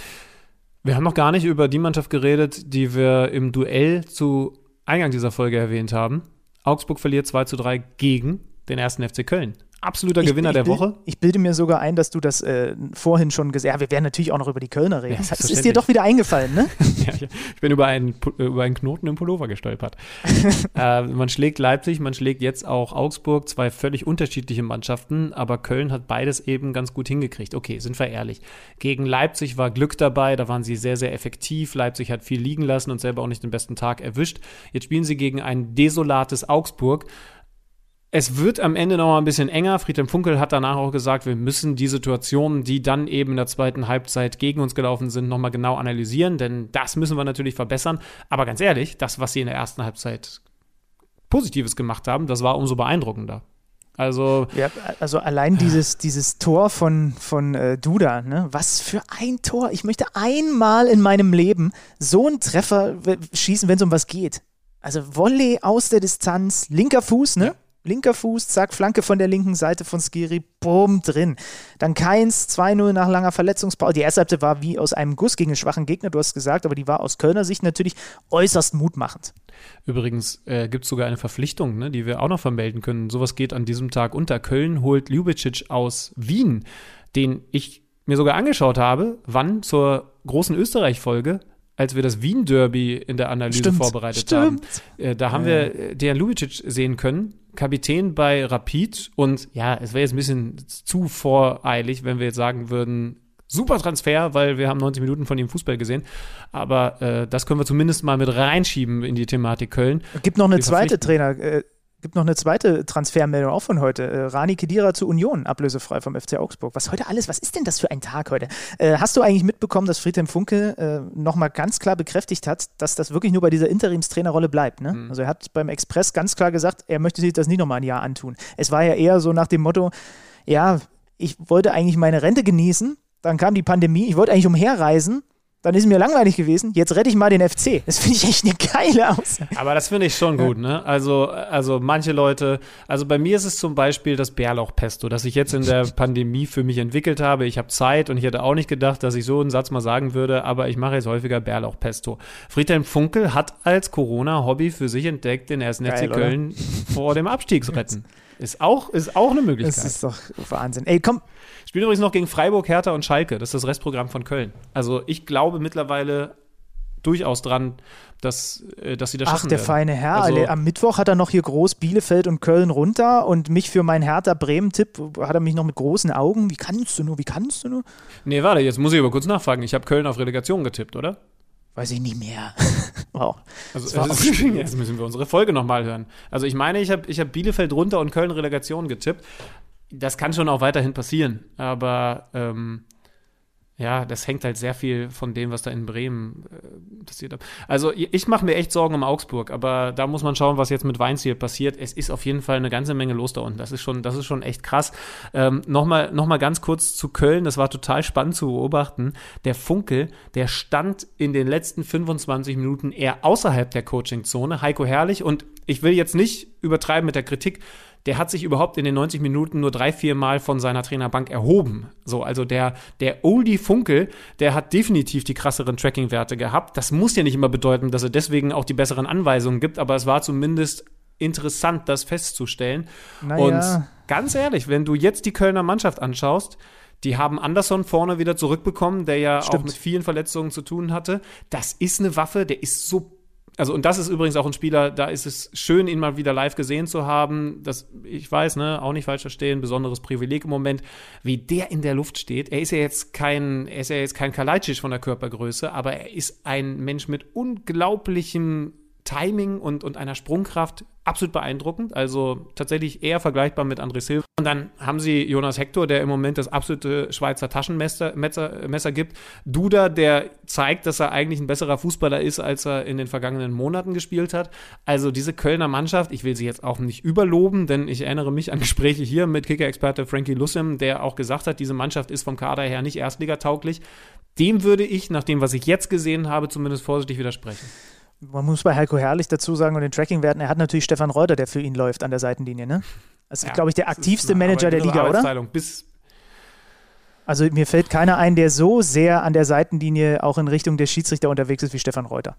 Speaker 4: Wir haben noch gar nicht über die Mannschaft geredet, die wir im Duell zu Eingang dieser Folge erwähnt haben. Augsburg verliert 2 zu 3 gegen den ersten FC Köln. Absoluter
Speaker 3: Ich-
Speaker 4: Gewinner
Speaker 3: ich
Speaker 4: der
Speaker 3: bild-
Speaker 4: Woche.
Speaker 3: Ich bilde mir sogar ein, dass du das äh, vorhin schon gesagt hast. Ja, wir werden natürlich auch noch über die Kölner reden.
Speaker 4: Ja,
Speaker 3: das ist dir doch wieder eingefallen, ne?
Speaker 4: Ja, ich, ich bin über einen, äh, über einen Knoten im Pullover gestolpert. äh, man schlägt Leipzig, man schlägt jetzt auch Augsburg, zwei völlig unterschiedliche Mannschaften, aber Köln hat beides eben ganz gut hingekriegt. Okay, sind wir ehrlich. Gegen Leipzig war Glück dabei, da waren sie sehr, sehr effektiv. Leipzig hat viel liegen lassen und selber auch nicht den besten Tag erwischt. Jetzt spielen sie gegen ein desolates Augsburg. Es wird am Ende noch mal ein bisschen enger. Friedhelm Funkel hat danach auch gesagt, wir müssen die Situationen, die dann eben in der zweiten Halbzeit gegen uns gelaufen sind, noch mal genau analysieren, denn das müssen wir natürlich verbessern. Aber ganz ehrlich, das, was sie in der ersten Halbzeit Positives gemacht haben, das war umso beeindruckender. Also,
Speaker 3: Ja, also allein dieses, dieses Tor von, von äh, Duda, ne? Was für ein Tor. Ich möchte einmal in meinem Leben so einen Treffer schießen, wenn es um was geht. Also Volley aus der Distanz, linker Fuß, ne? Linker Fuß, zack, Flanke von der linken Seite von Skiri, bumm, drin. Dann Keins, 2-0 nach langer Verletzungspause. Die erste Halbzeit war wie aus einem Guss gegen einen schwachen Gegner, du hast gesagt, aber die war aus Kölner Sicht natürlich äußerst mutmachend.
Speaker 4: Übrigens äh, gibt es sogar eine Verpflichtung, ne, die wir auch noch vermelden können. Sowas geht an diesem Tag unter. Köln holt Ljubicic aus Wien, den ich mir sogar angeschaut habe, wann zur großen Österreich-Folge als wir das Wien-Derby in der Analyse
Speaker 3: Stimmt,
Speaker 4: vorbereitet
Speaker 3: stimmt.
Speaker 4: haben. Äh, da haben wir äh, Dejan Lubicic sehen können, Kapitän bei Rapid. Und ja, es wäre jetzt ein bisschen zu voreilig, wenn wir jetzt sagen würden, super Transfer, weil wir haben 90 Minuten von ihm Fußball gesehen. Aber äh, das können wir zumindest mal mit reinschieben in die Thematik Köln.
Speaker 3: Gibt noch eine
Speaker 4: Wir
Speaker 3: zweite. Trainer, äh, gibt noch eine zweite Transfermeldung auch von heute. Äh, Rani Kedira zu Union, ablösefrei vom FC Augsburg. Was heute alles, was ist denn das für ein Tag heute? Äh, hast du eigentlich mitbekommen, dass Friedhelm Funke äh, nochmal ganz klar bekräftigt hat, dass das wirklich nur bei dieser Interimstrainerrolle bleibt? Ne? Also er hat beim Express ganz klar gesagt, er möchte sich das nicht nochmal ein Jahr antun. Es war ja eher so nach dem Motto, ja, ich wollte eigentlich meine Rente genießen, dann kam die Pandemie, ich wollte eigentlich umherreisen, dann ist es mir langweilig gewesen, jetzt rette ich mal den FC. Das finde ich echt eine geile Aussage.
Speaker 4: Aber das finde ich schon gut, ne? Also, also manche Leute, also bei mir ist es zum Beispiel das Bärlauchpesto, das ich jetzt in der Pandemie für mich entwickelt habe. Ich habe Zeit und ich hätte auch nicht gedacht, dass ich so einen Satz mal sagen würde, aber ich mache jetzt häufiger Bärlauchpesto. Friedhelm Funkel hat als Corona-Hobby für sich entdeckt, den 1. FC
Speaker 3: Geil, oder?
Speaker 4: Köln vor dem Abstiegsretten. Ist auch, ist auch eine Möglichkeit.
Speaker 3: Das ist doch Wahnsinn. Ey, komm,
Speaker 4: Spielen übrigens noch gegen Freiburg, Hertha und Schalke. Das ist das Restprogramm von Köln. Also ich glaube mittlerweile durchaus dran, dass, äh, dass sie das
Speaker 3: Ach,
Speaker 4: schaffen
Speaker 3: der
Speaker 4: werden.
Speaker 3: feine Herr.
Speaker 4: Also-
Speaker 3: Am Mittwoch hat er noch hier groß Bielefeld und Köln runter und mich für meinen Hertha-Bremen-Tipp hat er mich noch mit großen Augen. Wie kannst du nur? Wie kannst du nur?
Speaker 4: Nee, warte, jetzt muss ich aber kurz nachfragen. Ich habe Köln auf Relegation getippt, oder?
Speaker 3: Weiß ich nicht mehr. wow.
Speaker 4: Also
Speaker 3: schwierig.
Speaker 4: jetzt müssen wir unsere Folge nochmal hören. Also ich meine, ich habe ich hab Bielefeld runter und Köln Relegation getippt. Das kann schon auch weiterhin passieren. Aber ähm, ja, das hängt halt sehr viel von dem, was da in Bremen äh, passiert. Also ich ich mache mir echt Sorgen um Augsburg, aber da muss man schauen, was jetzt mit Weinziel passiert. Es ist auf jeden Fall eine ganze Menge los da unten. Das ist schon, das ist schon echt krass. Ähm, Nochmal noch mal ganz kurz zu Köln. Das war total spannend zu beobachten. Der Funkel, der stand in den letzten 25 Minuten eher außerhalb der Coachingzone. Heiko Herrlich und ich will jetzt nicht übertreiben mit der Kritik der hat sich überhaupt in den 90 Minuten nur drei, vier Mal von seiner Trainerbank erhoben. So, also der, der Oldie Funkel, der hat definitiv die krasseren Tracking-Werte gehabt. Das muss ja nicht immer bedeuten, dass er deswegen auch die besseren Anweisungen gibt, aber es war zumindest interessant, das festzustellen.
Speaker 3: Naja.
Speaker 4: Und ganz ehrlich, wenn du jetzt die Kölner Mannschaft anschaust, die haben Anderson vorne wieder zurückbekommen, der ja auch
Speaker 3: Stimmt.
Speaker 4: mit vielen Verletzungen zu tun hatte. Das ist eine Waffe, der ist so also und das ist übrigens auch ein Spieler, da ist es schön, ihn mal wieder live gesehen zu haben. Das, ich weiß, ne, auch nicht falsch verstehen, besonderes Privileg im Moment, wie der in der Luft steht. Er ist ja jetzt kein, er ist ja jetzt kein Kalajdzic von der Körpergröße, aber er ist ein Mensch mit unglaublichem Timing und, und einer Sprungkraft absolut beeindruckend. Also tatsächlich eher vergleichbar mit André Silva. Und dann haben sie Jonas Hector, der im Moment das absolute Schweizer Taschenmesser Messer, Messer gibt. Duda, der zeigt, dass er eigentlich ein besserer Fußballer ist, als er in den vergangenen Monaten gespielt hat. Also diese Kölner Mannschaft, ich will sie jetzt auch nicht überloben, denn ich erinnere mich an Gespräche hier mit Kicker-Experte Frankie Lussem, der auch gesagt hat, diese Mannschaft ist vom Kader her nicht erstligatauglich. Dem würde ich, nach dem, was ich jetzt gesehen habe, zumindest vorsichtig widersprechen.
Speaker 3: Man muss bei Heiko Herrlich dazu sagen und den Tracking-Werten, er hat natürlich Stefan Reuter, der für ihn läuft an der Seitenlinie, ne? Das ist,
Speaker 4: Ja,
Speaker 3: glaube ich, der aktivste Manager der Liga, oder?
Speaker 4: Bis,
Speaker 3: Also mir fällt keiner ein, der so sehr an der Seitenlinie auch in Richtung der Schiedsrichter unterwegs ist wie Stefan Reuter.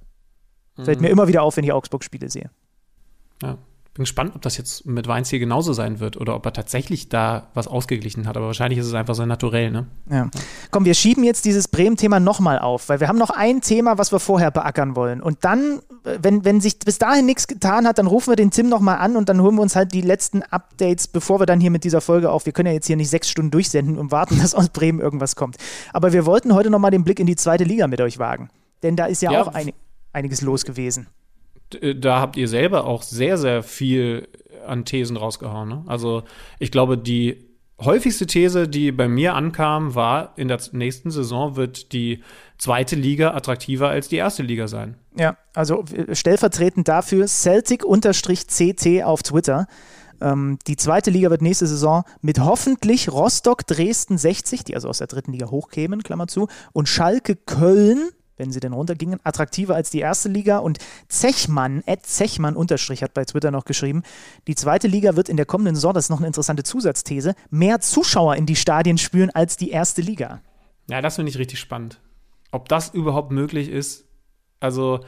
Speaker 3: Fällt
Speaker 4: Mhm.
Speaker 3: mir immer wieder auf, wenn ich Augsburg-Spiele sehe.
Speaker 4: Ja. Bin gespannt, ob das jetzt mit Weinziel genauso sein wird oder ob er tatsächlich da was ausgeglichen hat. Aber wahrscheinlich ist es einfach sein Naturell, ne?
Speaker 3: Ja. Komm, wir schieben jetzt dieses Bremen-Thema nochmal auf, weil wir haben noch ein Thema, was wir vorher beackern wollen. Und dann, äh, wenn, wenn sich bis dahin nichts getan hat, dann rufen wir den Tim nochmal an und dann holen wir uns halt die letzten Updates, bevor wir dann hier mit dieser Folge auf. Wir können ja jetzt hier nicht sechs Stunden durchsenden und warten, dass aus Bremen irgendwas kommt. Aber wir wollten heute nochmal den Blick in die zweite Liga mit euch wagen. Denn da ist ja,
Speaker 4: Ja.
Speaker 3: auch einig, einiges los gewesen.
Speaker 4: Äh, Da habt ihr selber auch sehr, sehr viel an Thesen rausgehauen. Ne? Also ich glaube, die häufigste These, die bei mir ankam, war, in der nächsten Saison wird die zweite Liga attraktiver als die erste Liga sein.
Speaker 3: Ja, also äh, stellvertretend dafür Celtic-CT auf Twitter. Ähm, die zweite Liga wird nächste Saison mit hoffentlich Rostock Dresden 60, die also aus der dritten Liga hochkämen, Klammer zu, und Schalke Köln wenn sie denn runtergingen, attraktiver als die erste Liga. Und Zechmann, Ed Zechmann unterstrich hat bei Twitter noch geschrieben, die zweite Liga wird in der kommenden Saison, das ist noch eine interessante Zusatzthese, mehr Zuschauer in die Stadien spüren als die erste Liga.
Speaker 4: Ja, das finde ich richtig spannend. Ob das überhaupt möglich ist, also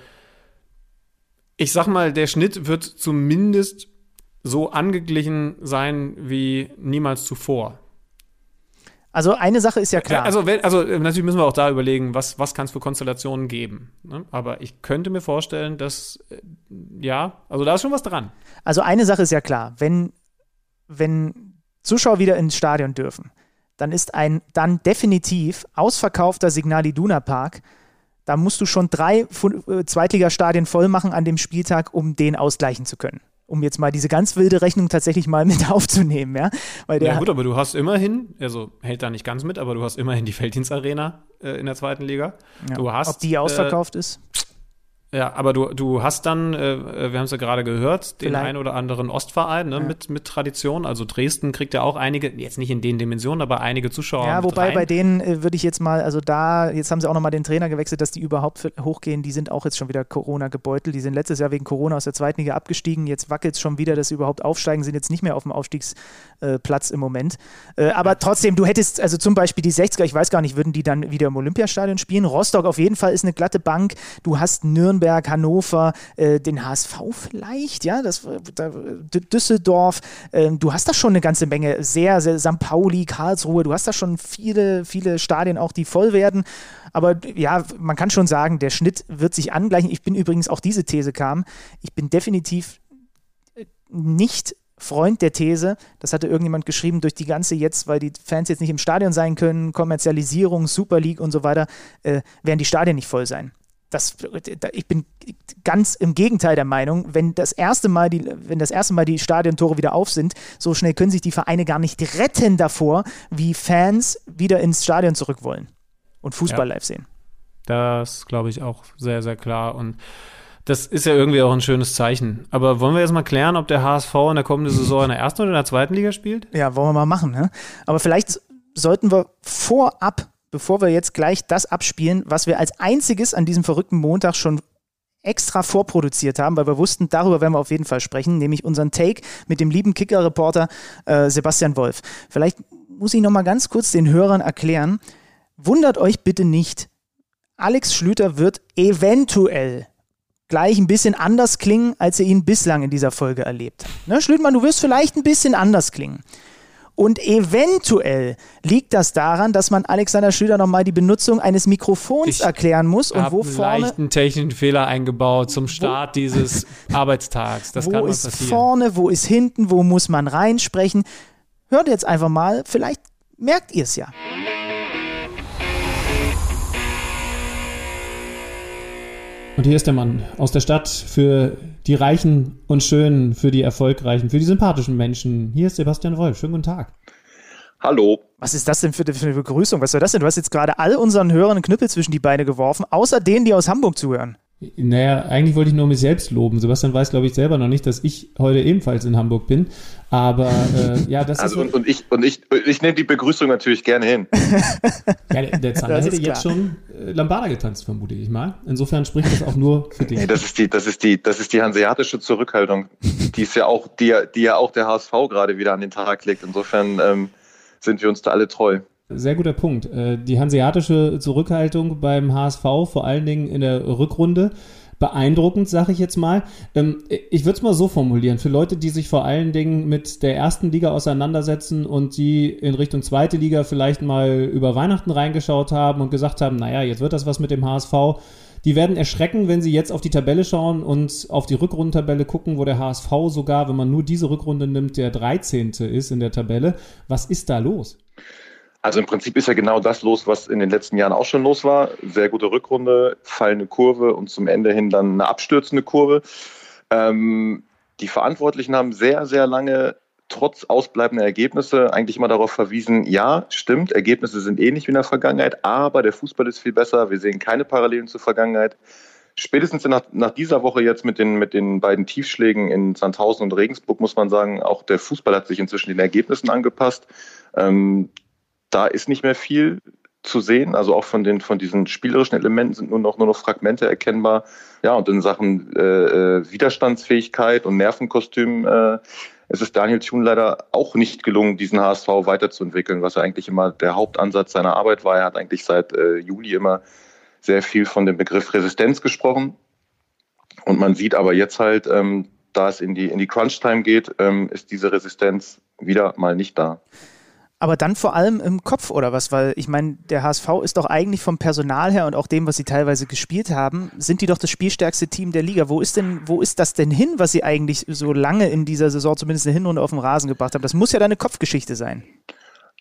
Speaker 4: ich sag mal, der Schnitt wird zumindest so angeglichen sein wie niemals zuvor.
Speaker 3: Also eine Sache ist ja klar.
Speaker 4: Also, wenn, also natürlich müssen wir auch da überlegen, was, was kann es für Konstellationen geben. Ne? Aber ich könnte mir vorstellen, dass, äh, ja, also da ist schon was dran.
Speaker 3: Also eine Sache ist ja klar, wenn, wenn Zuschauer wieder ins Stadion dürfen, dann ist ein dann definitiv ausverkaufter Signal Iduna Park da musst du schon drei äh, Zweitligastadien voll machen an dem Spieltag, um den ausgleichen zu können. Um jetzt mal diese ganz wilde Rechnung tatsächlich mal mit aufzunehmen, ja.
Speaker 4: Weil der ja gut, aber du hast immerhin, also hält da nicht ganz mit, aber du hast immerhin die Felddienstarena äh, in der zweiten Liga.
Speaker 3: Ja.
Speaker 4: Du hast,
Speaker 3: Ob die ausverkauft äh, ist?
Speaker 4: Ja, aber du, du hast dann, äh, wir haben es ja gerade gehört, den Vielleicht. einen oder anderen Ostverein ne, ja. mit, mit Tradition. Also Dresden kriegt ja auch einige, jetzt nicht in den Dimensionen, aber einige Zuschauer.
Speaker 3: Ja, wobei bei denen äh, würde ich jetzt mal, also da, jetzt haben sie auch nochmal den Trainer gewechselt, dass die überhaupt hochgehen. Die sind auch jetzt schon wieder Corona gebeutelt. Die sind letztes Jahr wegen Corona aus der zweiten Liga abgestiegen. Jetzt wackelt es schon wieder, dass sie überhaupt aufsteigen, sind jetzt nicht mehr auf dem Aufstiegsplatz äh, im Moment. Äh, aber trotzdem, du hättest, also zum Beispiel die 60er, ich weiß gar nicht, würden die dann wieder im Olympiastadion spielen? Rostock auf jeden Fall ist eine glatte Bank. Du hast Nürnberg, Hannover, äh, den HSV vielleicht, ja, das, da, Düsseldorf, äh, du hast da schon eine ganze Menge, sehr, sehr, St. Pauli, Karlsruhe, du hast da schon viele, viele Stadien auch, die voll werden. Aber ja, man kann schon sagen, der Schnitt wird sich angleichen. Ich bin übrigens, auch diese These kam, ich bin definitiv äh, nicht Freund der These, das hatte irgendjemand geschrieben, durch die ganze jetzt, weil die Fans jetzt nicht im Stadion sein können, Kommerzialisierung, Super League und so weiter, äh, werden die Stadien nicht voll sein das, ich bin ganz im Gegenteil der Meinung, wenn das erste Mal die, wenn das erste Mal die Stadiontore wieder auf sind, so schnell können sich die Vereine gar nicht retten davor, wie Fans wieder ins Stadion zurück wollen und Fußball ja. live sehen.
Speaker 4: Das glaube ich auch sehr, sehr klar. Und das ist ja irgendwie auch ein schönes Zeichen. Aber wollen wir jetzt mal klären, ob der HSV in der kommenden Saison in der ersten oder in der zweiten Liga spielt?
Speaker 3: Ja, wollen wir mal machen. Ne? Aber vielleicht sollten wir vorab bevor wir jetzt gleich das abspielen, was wir als einziges an diesem verrückten Montag schon extra vorproduziert haben, weil wir wussten, darüber werden wir auf jeden Fall sprechen, nämlich unseren Take mit dem lieben Kicker-Reporter äh, Sebastian Wolf. Vielleicht muss ich noch mal ganz kurz den Hörern erklären, wundert euch bitte nicht, Alex Schlüter wird eventuell gleich ein bisschen anders klingen, als ihr ihn bislang in dieser Folge erlebt. Ne, Schlütmann, du wirst vielleicht ein bisschen anders klingen. Und eventuell liegt das daran, dass man Alexander Schlüter nochmal die Benutzung eines Mikrofons ich erklären muss und wo vorne.
Speaker 4: einen leichten technischen Fehler eingebaut zum Start dieses Arbeitstags. Das
Speaker 3: wo
Speaker 4: kann
Speaker 3: ist
Speaker 4: passieren.
Speaker 3: vorne, wo ist hinten, wo muss man reinsprechen? Hört jetzt einfach mal, vielleicht merkt ihr es ja.
Speaker 4: Und hier ist der Mann aus der Stadt für die Reichen und Schönen, für die Erfolgreichen, für die sympathischen Menschen. Hier ist Sebastian Wolf. Schönen guten Tag.
Speaker 7: Hallo.
Speaker 3: Was ist das denn für eine Begrüßung? Was soll das denn? Du hast jetzt gerade all unseren Hörern einen Knüppel zwischen die Beine geworfen, außer denen, die aus Hamburg zuhören.
Speaker 4: Naja, eigentlich wollte ich nur mich selbst loben. Sebastian weiß, glaube ich, selber noch nicht, dass ich heute ebenfalls in Hamburg bin. Aber äh, ja, das
Speaker 7: also ist. Und, und, ich, und ich, ich nehme die Begrüßung natürlich gerne hin.
Speaker 4: ja, der, der Zander hätte jetzt schon äh, Lambada getanzt, vermute ich mal. Insofern spricht das auch nur für dich.
Speaker 7: Nee, das ist die, das ist die, das ist die hanseatische Zurückhaltung, die ist ja auch, die, die ja auch der HSV gerade wieder an den Tag legt. Insofern ähm, sind wir uns da alle treu.
Speaker 4: Sehr guter Punkt. Äh, die hanseatische Zurückhaltung beim HSV, vor allen Dingen in der Rückrunde, beeindruckend, sage ich jetzt mal. Ähm, ich würde es mal so formulieren, für Leute, die sich vor allen Dingen mit der ersten Liga auseinandersetzen und die in Richtung zweite Liga vielleicht mal über Weihnachten reingeschaut haben und gesagt haben, naja, jetzt wird das was mit dem HSV. Die werden erschrecken, wenn sie jetzt auf die Tabelle schauen und auf die Rückrundentabelle gucken, wo der HSV sogar, wenn man nur diese Rückrunde nimmt, der 13. ist in der Tabelle. Was ist da los?
Speaker 7: Also im Prinzip ist ja genau das los, was in den letzten Jahren auch schon los war. Sehr gute Rückrunde, fallende Kurve und zum Ende hin dann eine abstürzende Kurve. Ähm, die Verantwortlichen haben sehr, sehr lange trotz ausbleibender Ergebnisse eigentlich immer darauf verwiesen, ja, stimmt, Ergebnisse sind ähnlich wie in der Vergangenheit, aber der Fußball ist viel besser, wir sehen keine Parallelen zur Vergangenheit. Spätestens nach, nach dieser Woche jetzt mit den, mit den beiden Tiefschlägen in Sandhausen und Regensburg muss man sagen, auch der Fußball hat sich inzwischen den Ergebnissen angepasst. Ähm, da ist nicht mehr viel zu sehen. Also auch von den von diesen spielerischen Elementen sind nur noch nur noch Fragmente erkennbar. Ja, und in Sachen äh, äh Widerstandsfähigkeit und Nervenkostüm äh, es ist Daniel Thun leider auch nicht gelungen, diesen HSV weiterzuentwickeln, was ja eigentlich immer der Hauptansatz seiner Arbeit war. Er hat eigentlich seit äh, Juli immer sehr viel von dem Begriff Resistenz gesprochen. Und man sieht aber jetzt halt, ähm, da es in die, in die Crunch-Time geht, ähm, ist diese Resistenz wieder mal nicht da
Speaker 3: aber dann vor allem im Kopf oder was? Weil ich meine, der HSV ist doch eigentlich vom Personal her und auch dem, was sie teilweise gespielt haben, sind die doch das spielstärkste Team der Liga. Wo ist denn, wo ist das denn hin, was sie eigentlich so lange in dieser Saison zumindest eine Hinrunde auf dem Rasen gebracht haben? Das muss ja deine Kopfgeschichte sein.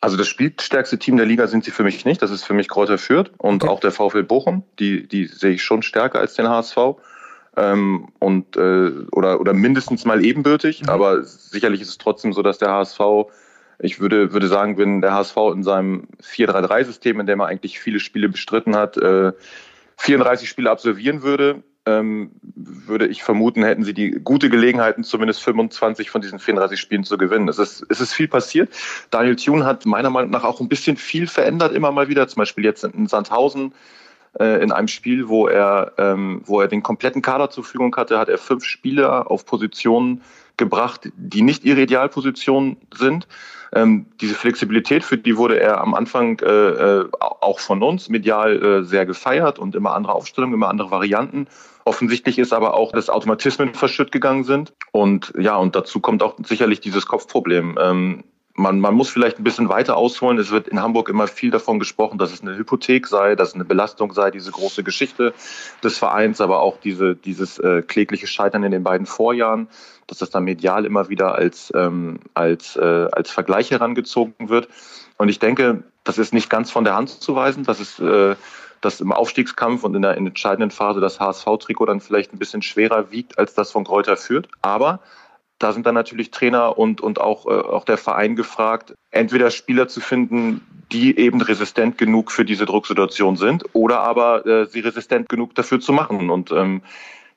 Speaker 7: Also das spielstärkste Team der Liga sind sie für mich nicht. Das ist für mich Kräuter Fürth und okay. auch der VfL Bochum. Die, die sehe ich schon stärker als den HSV. Ähm, und äh, oder, oder mindestens mal ebenbürtig, mhm. aber sicherlich ist es trotzdem so, dass der HSV ich würde, würde sagen, wenn der HSV in seinem 4-3-3-System, in dem er eigentlich viele Spiele bestritten hat, äh, 34 Spiele absolvieren würde, ähm, würde ich vermuten, hätten sie die gute Gelegenheiten, zumindest 25 von diesen 34 Spielen zu gewinnen. Es ist, es ist viel passiert. Daniel Thune hat meiner Meinung nach auch ein bisschen viel verändert, immer mal wieder. Zum Beispiel jetzt in Sandhausen äh, in einem Spiel, wo er, ähm, wo er den kompletten Kader zur Verfügung hatte, hat er fünf Spieler auf Positionen gebracht, die nicht ihre Idealposition sind. Ähm, diese Flexibilität, für die wurde er am Anfang äh, äh, auch von uns medial äh, sehr gefeiert und immer andere Aufstellungen, immer andere Varianten. Offensichtlich ist aber auch, dass Automatismen verschütt gegangen sind. Und ja, und dazu kommt auch sicherlich dieses Kopfproblem. Ähm, man, man muss vielleicht ein bisschen weiter ausholen. Es wird in Hamburg immer viel davon gesprochen, dass es eine Hypothek sei, dass es eine Belastung sei, diese große Geschichte des Vereins, aber auch diese, dieses äh, klägliche Scheitern in den beiden Vorjahren, dass das dann medial immer wieder als, ähm, als, äh, als Vergleich herangezogen wird. Und ich denke, das ist nicht ganz von der Hand zu weisen, dass es äh, dass im Aufstiegskampf und in der, in der entscheidenden Phase das HSV-Trikot dann vielleicht ein bisschen schwerer wiegt als das von Kräuter führt. Aber da sind dann natürlich Trainer und, und auch, äh, auch der Verein gefragt, entweder Spieler zu finden, die eben resistent genug für diese Drucksituation sind oder aber äh, sie resistent genug dafür zu machen. Und ähm,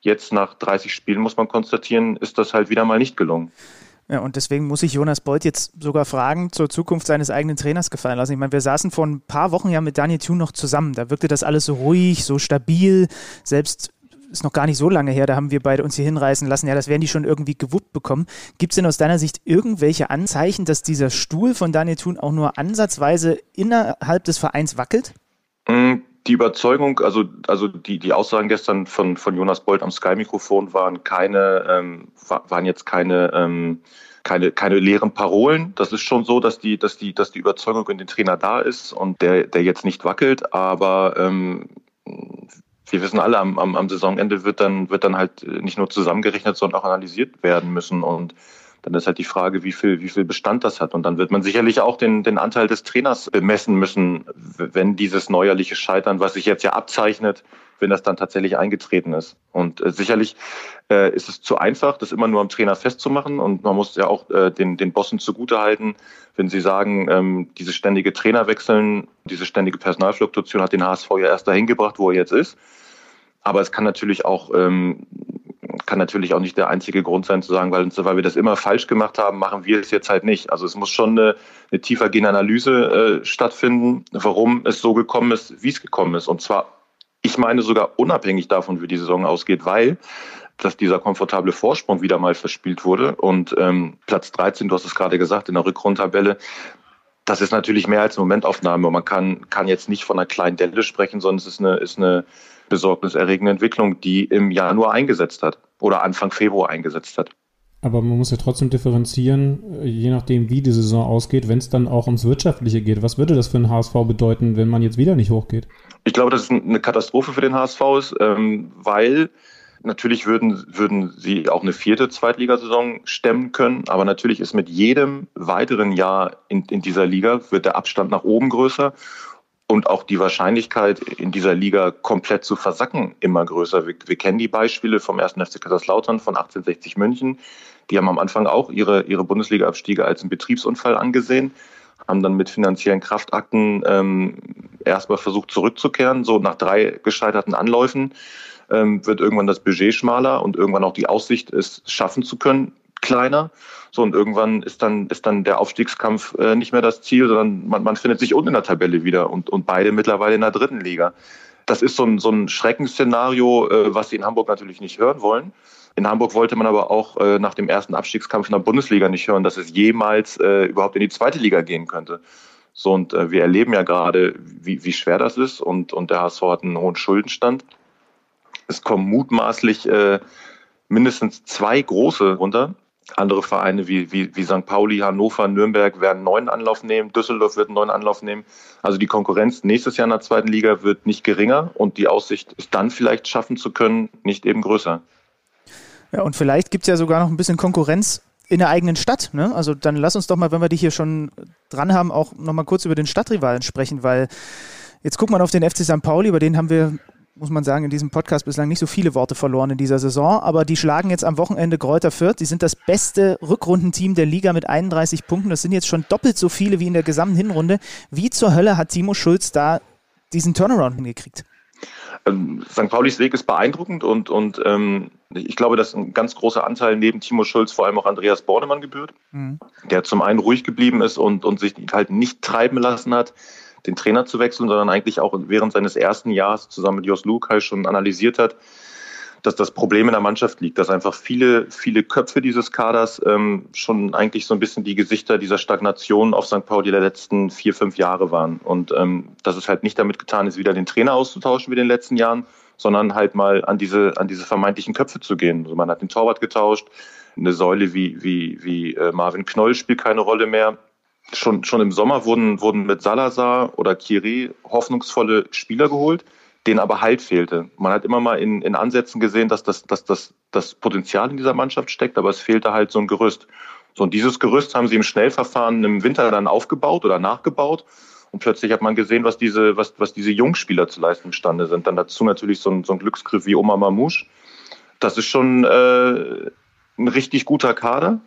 Speaker 7: jetzt nach 30 Spielen muss man konstatieren, ist das halt wieder mal nicht gelungen.
Speaker 3: Ja, und deswegen muss ich Jonas Beuth jetzt sogar Fragen zur Zukunft seines eigenen Trainers gefallen lassen. Ich meine, wir saßen vor ein paar Wochen ja mit Daniel Thune noch zusammen. Da wirkte das alles so ruhig, so stabil. Selbst ist noch gar nicht so lange her, da haben wir beide uns hier hinreißen lassen, ja, das werden die schon irgendwie gewuppt bekommen. Gibt es denn aus deiner Sicht irgendwelche Anzeichen, dass dieser Stuhl von Daniel Thun auch nur ansatzweise innerhalb des Vereins wackelt?
Speaker 7: Mm, die Überzeugung, also, also die, die Aussagen gestern von, von Jonas Bolt am Sky-Mikrofon waren keine, ähm, waren jetzt keine, ähm, keine, keine leeren Parolen. Das ist schon so, dass die, dass die, dass die Überzeugung in den Trainer da ist und der, der jetzt nicht wackelt, aber ähm, wir wissen alle, am, am, am Saisonende wird dann, wird dann halt nicht nur zusammengerechnet, sondern auch analysiert werden müssen. Und dann ist halt die Frage, wie viel, wie viel Bestand das hat. Und dann wird man sicherlich auch den, den Anteil des Trainers bemessen müssen, wenn dieses neuerliche Scheitern, was sich jetzt ja abzeichnet, wenn das dann tatsächlich eingetreten ist. Und äh, sicherlich äh, ist es zu einfach, das immer nur am Trainer festzumachen. Und man muss ja auch äh, den, den Bossen zugutehalten, wenn sie sagen, ähm, diese ständige Trainerwechseln, diese ständige Personalfluktuation hat den HSV ja erst dahin gebracht, wo er jetzt ist. Aber es kann natürlich auch ähm, kann natürlich auch nicht der einzige Grund sein zu sagen, weil, weil wir das immer falsch gemacht haben, machen wir es jetzt halt nicht. Also es muss schon eine, eine tiefergehende Analyse äh, stattfinden, warum es so gekommen ist, wie es gekommen ist. Und zwar, ich meine sogar unabhängig davon, wie die Saison ausgeht, weil dass dieser komfortable Vorsprung wieder mal verspielt wurde. Und ähm, Platz 13, du hast es gerade gesagt, in der Rückrundtabelle, das ist natürlich mehr als eine Momentaufnahme. Man kann, kann jetzt nicht von einer kleinen Delle sprechen, sondern es ist eine, ist eine besorgniserregende Entwicklung, die im Januar eingesetzt hat oder Anfang Februar eingesetzt hat.
Speaker 6: Aber man muss ja trotzdem differenzieren, äh, je nachdem, wie die Saison ausgeht, wenn es dann auch ums Wirtschaftliche geht. Was würde das für den HSV bedeuten, wenn man jetzt wieder nicht hochgeht?
Speaker 7: Ich glaube, dass es eine Katastrophe für den HSV ist, ähm, weil natürlich würden, würden sie auch eine vierte Zweitligasaison stemmen können. Aber natürlich ist mit jedem weiteren Jahr in, in dieser Liga wird der Abstand nach oben größer und auch die Wahrscheinlichkeit, in dieser Liga komplett zu versacken, immer größer. Wir, wir kennen die Beispiele vom 1. FC Kaiserslautern von 1860 München. Die haben am Anfang auch ihre, ihre Bundesliga-Abstiege als einen Betriebsunfall angesehen, haben dann mit finanziellen Kraftakten ähm, erstmal versucht zurückzukehren. So nach drei gescheiterten Anläufen ähm, wird irgendwann das Budget schmaler und irgendwann auch die Aussicht, es schaffen zu können, kleiner. So, und irgendwann ist dann, ist dann der Aufstiegskampf äh, nicht mehr das Ziel, sondern man, man findet sich unten in der Tabelle wieder und, und beide mittlerweile in der dritten Liga. Das ist so ein, so ein Schreckensszenario, äh, was sie in Hamburg natürlich nicht hören wollen. In Hamburg wollte man aber auch äh, nach dem ersten Abstiegskampf in der Bundesliga nicht hören, dass es jemals äh, überhaupt in die zweite Liga gehen könnte. So, und äh, wir erleben ja gerade, wie, wie schwer das ist und, und der HSV hat einen hohen Schuldenstand. Es kommen mutmaßlich äh, mindestens zwei große runter. Andere Vereine wie, wie, wie St. Pauli, Hannover, Nürnberg werden einen neuen Anlauf nehmen, Düsseldorf wird einen neuen Anlauf nehmen. Also die Konkurrenz nächstes Jahr in der zweiten Liga wird nicht geringer und die Aussicht, es dann vielleicht schaffen zu können, nicht eben größer.
Speaker 3: Ja, und vielleicht gibt es ja sogar noch ein bisschen Konkurrenz in der eigenen Stadt. Ne? Also dann lass uns doch mal, wenn wir dich hier schon dran haben, auch nochmal kurz über den Stadtrivalen sprechen, weil jetzt guckt man auf den FC St. Pauli, über den haben wir muss man sagen, in diesem Podcast bislang nicht so viele Worte verloren in dieser Saison, aber die schlagen jetzt am Wochenende Kräuter Fürth. Die sind das beste Rückrundenteam der Liga mit 31 Punkten. Das sind jetzt schon doppelt so viele wie in der gesamten Hinrunde. Wie zur Hölle hat Timo Schulz da diesen Turnaround hingekriegt?
Speaker 7: Ähm, St. Paulis Weg ist beeindruckend und, und ähm, ich glaube, dass ein ganz großer Anteil neben Timo Schulz vor allem auch Andreas Bornemann gebührt, mhm. der zum einen ruhig geblieben ist und, und sich halt nicht treiben lassen hat den Trainer zu wechseln, sondern eigentlich auch während seines ersten Jahres zusammen mit Jos Lukai schon analysiert hat, dass das Problem in der Mannschaft liegt, dass einfach viele, viele Köpfe dieses Kaders ähm, schon eigentlich so ein bisschen die Gesichter dieser Stagnation auf St. Pauli der letzten vier, fünf Jahre waren. Und ähm, dass es halt nicht damit getan ist, wieder den Trainer auszutauschen wie in den letzten Jahren, sondern halt mal an diese, an diese vermeintlichen Köpfe zu gehen. Also man hat den Torwart getauscht, eine Säule wie, wie, wie äh, Marvin Knoll spielt keine Rolle mehr schon, schon im Sommer wurden, wurden mit Salazar oder Kiri hoffnungsvolle Spieler geholt, denen aber Halt fehlte. Man hat immer mal in, in Ansätzen gesehen, dass das, dass das, das Potenzial in dieser Mannschaft steckt, aber es fehlte halt so ein Gerüst. So, und dieses Gerüst haben sie im Schnellverfahren im Winter dann aufgebaut oder nachgebaut. Und plötzlich hat man gesehen, was diese, was, was diese Jungspieler zu leisten imstande sind. Dann dazu natürlich so ein, so ein Glücksgriff wie Omar Mamouche. Das ist schon äh, ein richtig guter Kader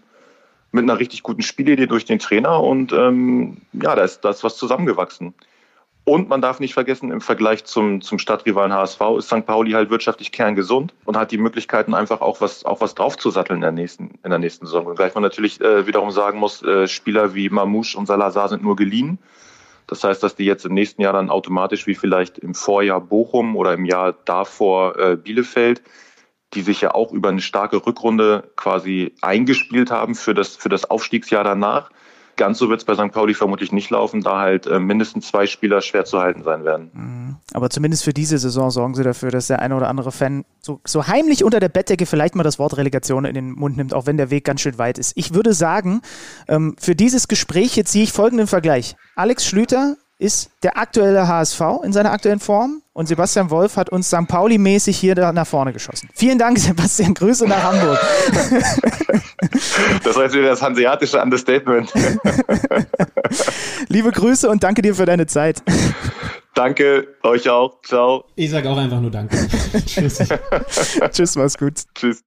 Speaker 7: mit einer richtig guten Spielidee durch den Trainer und ähm, ja, da ist, da ist was zusammengewachsen. Und man darf nicht vergessen, im Vergleich zum, zum Stadtrivalen HSV ist St. Pauli halt wirtschaftlich kerngesund und hat die Möglichkeiten, einfach auch was, auch was draufzusatteln in der nächsten, in der nächsten Saison. Und gleich man natürlich äh, wiederum sagen muss, äh, Spieler wie Mamouche und Salazar sind nur geliehen. Das heißt, dass die jetzt im nächsten Jahr dann automatisch wie vielleicht im Vorjahr Bochum oder im Jahr davor äh, Bielefeld die sich ja auch über eine starke Rückrunde quasi eingespielt haben für das, für das Aufstiegsjahr danach. Ganz so wird es bei St. Pauli vermutlich nicht laufen, da halt äh, mindestens zwei Spieler schwer zu halten sein werden.
Speaker 3: Mhm. Aber zumindest für diese Saison sorgen sie dafür, dass der eine oder andere Fan so, so heimlich unter der Bettdecke vielleicht mal das Wort Relegation in den Mund nimmt, auch wenn der Weg ganz schön weit ist. Ich würde sagen, ähm, für dieses Gespräch hier ziehe ich folgenden Vergleich. Alex Schlüter ist der aktuelle HSV in seiner aktuellen Form und Sebastian Wolf hat uns St. Pauli-mäßig hier da nach vorne geschossen. Vielen Dank, Sebastian. Grüße nach Hamburg.
Speaker 7: Das war jetzt wieder das hanseatische Understatement.
Speaker 3: Liebe Grüße und danke dir für deine Zeit.
Speaker 7: Danke, euch auch. Ciao.
Speaker 4: Ich sage auch einfach nur Danke. Tschüss.
Speaker 3: Tschüss, mach's gut.
Speaker 7: Tschüss.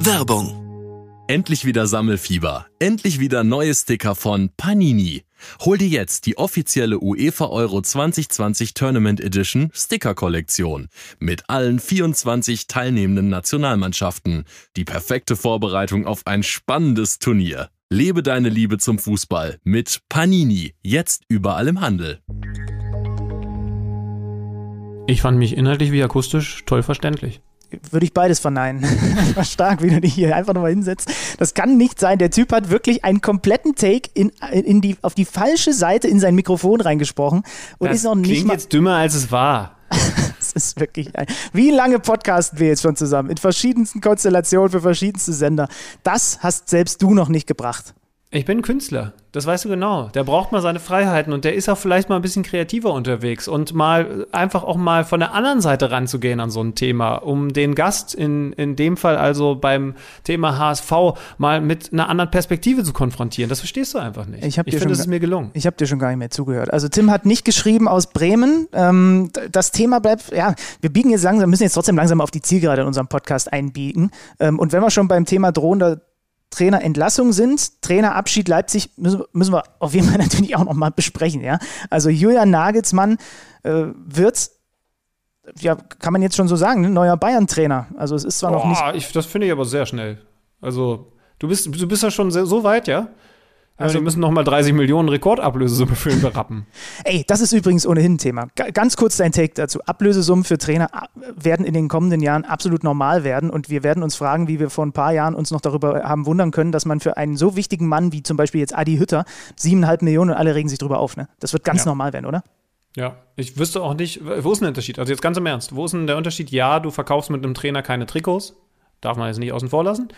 Speaker 2: Werbung. Endlich wieder Sammelfieber. Endlich wieder neue Sticker von Panini. Hol dir jetzt die offizielle UEFA Euro 2020 Tournament Edition Sticker Kollektion mit allen 24 teilnehmenden Nationalmannschaften. Die perfekte Vorbereitung auf ein spannendes Turnier. Lebe deine Liebe zum Fußball mit Panini. Jetzt überall im Handel.
Speaker 4: Ich fand mich inhaltlich wie akustisch toll verständlich
Speaker 3: würde ich beides verneinen. War stark, wie du dich hier einfach nochmal hinsetzt. Das kann nicht sein. Der Typ hat wirklich einen kompletten Take in, in die, auf die falsche Seite in sein Mikrofon reingesprochen und
Speaker 4: das
Speaker 3: ist noch nicht
Speaker 4: klingt
Speaker 3: mal.
Speaker 4: jetzt dümmer, als es war.
Speaker 3: das ist wirklich ein, Wie lange podcasten wir jetzt schon zusammen? In verschiedensten Konstellationen für verschiedenste Sender. Das hast selbst du noch nicht gebracht.
Speaker 4: Ich bin Künstler, das weißt du genau. Der braucht mal seine Freiheiten und der ist auch vielleicht mal ein bisschen kreativer unterwegs und mal einfach auch mal von der anderen Seite ranzugehen an so ein Thema, um den Gast in, in dem Fall also beim Thema HSV mal mit einer anderen Perspektive zu konfrontieren. Das verstehst du einfach nicht.
Speaker 3: Ich, ich
Speaker 4: finde, es ist mir gelungen.
Speaker 3: Ich habe dir schon gar nicht mehr zugehört. Also Tim hat nicht geschrieben aus Bremen. Ähm, das Thema bleibt, ja, wir biegen jetzt langsam, müssen jetzt trotzdem langsam auf die Zielgerade in unserem Podcast einbiegen. Ähm, und wenn wir schon beim Thema drohender Trainerentlassung sind. Trainerabschied Leipzig müssen, müssen wir auf jeden Fall natürlich auch nochmal besprechen. Ja? Also Julian Nagelsmann äh, wird, ja, kann man jetzt schon so sagen, ne? neuer Bayern-Trainer. Also es ist zwar
Speaker 4: oh,
Speaker 3: noch nicht.
Speaker 4: Ich, das finde ich aber sehr schnell. Also, du bist, du bist ja schon so weit, ja? Also wir müssen nochmal 30 Millionen Rekordablösesumme für ihn berappen.
Speaker 3: Ey, das ist übrigens ohnehin ein Thema. G ganz kurz dein Take dazu. Ablösesummen für Trainer äh, werden in den kommenden Jahren absolut normal werden und wir werden uns fragen, wie wir vor ein paar Jahren uns noch darüber haben wundern können, dass man für einen so wichtigen Mann wie zum Beispiel jetzt Adi Hütter siebeneinhalb Millionen und alle regen sich drüber auf. Ne? Das wird ganz ja. normal werden, oder?
Speaker 4: Ja, ich wüsste auch nicht, wo ist denn der Unterschied? Also jetzt ganz im Ernst, wo ist denn der Unterschied? Ja, du verkaufst mit einem Trainer keine Trikots, darf man jetzt nicht außen vor lassen.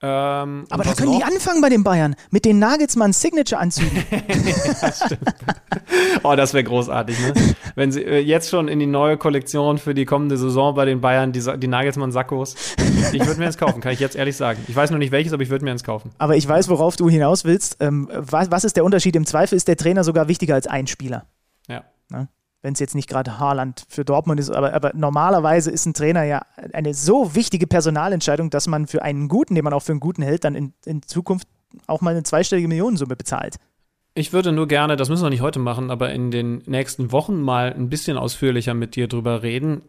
Speaker 3: Ähm, Aber da können noch? die anfangen bei den Bayern mit den Nagelsmann Signature-Anzügen.
Speaker 4: ja, stimmt. oh, das wäre großartig, ne? Wenn sie äh, jetzt schon in die neue Kollektion für die kommende Saison bei den Bayern die, die Nagelsmann-Sackos. Ich würde mir eins kaufen, kann ich jetzt ehrlich sagen. Ich weiß noch nicht welches, aber ich würde mir eins kaufen.
Speaker 3: Aber ich weiß, worauf du hinaus willst. Ähm, was, was ist der Unterschied? Im Zweifel ist der Trainer sogar wichtiger als ein Spieler.
Speaker 4: Ja.
Speaker 3: Ne? Wenn es jetzt nicht gerade Haaland für Dortmund ist, aber, aber, normalerweise ist ein Trainer ja eine so wichtige Personalentscheidung, dass man für einen guten, den man auch für einen guten hält, dann in, in Zukunft auch mal eine zweistellige Millionensumme bezahlt.
Speaker 4: Ich würde nur gerne, das müssen wir nicht heute machen, aber in den nächsten Wochen mal ein bisschen ausführlicher mit dir drüber reden,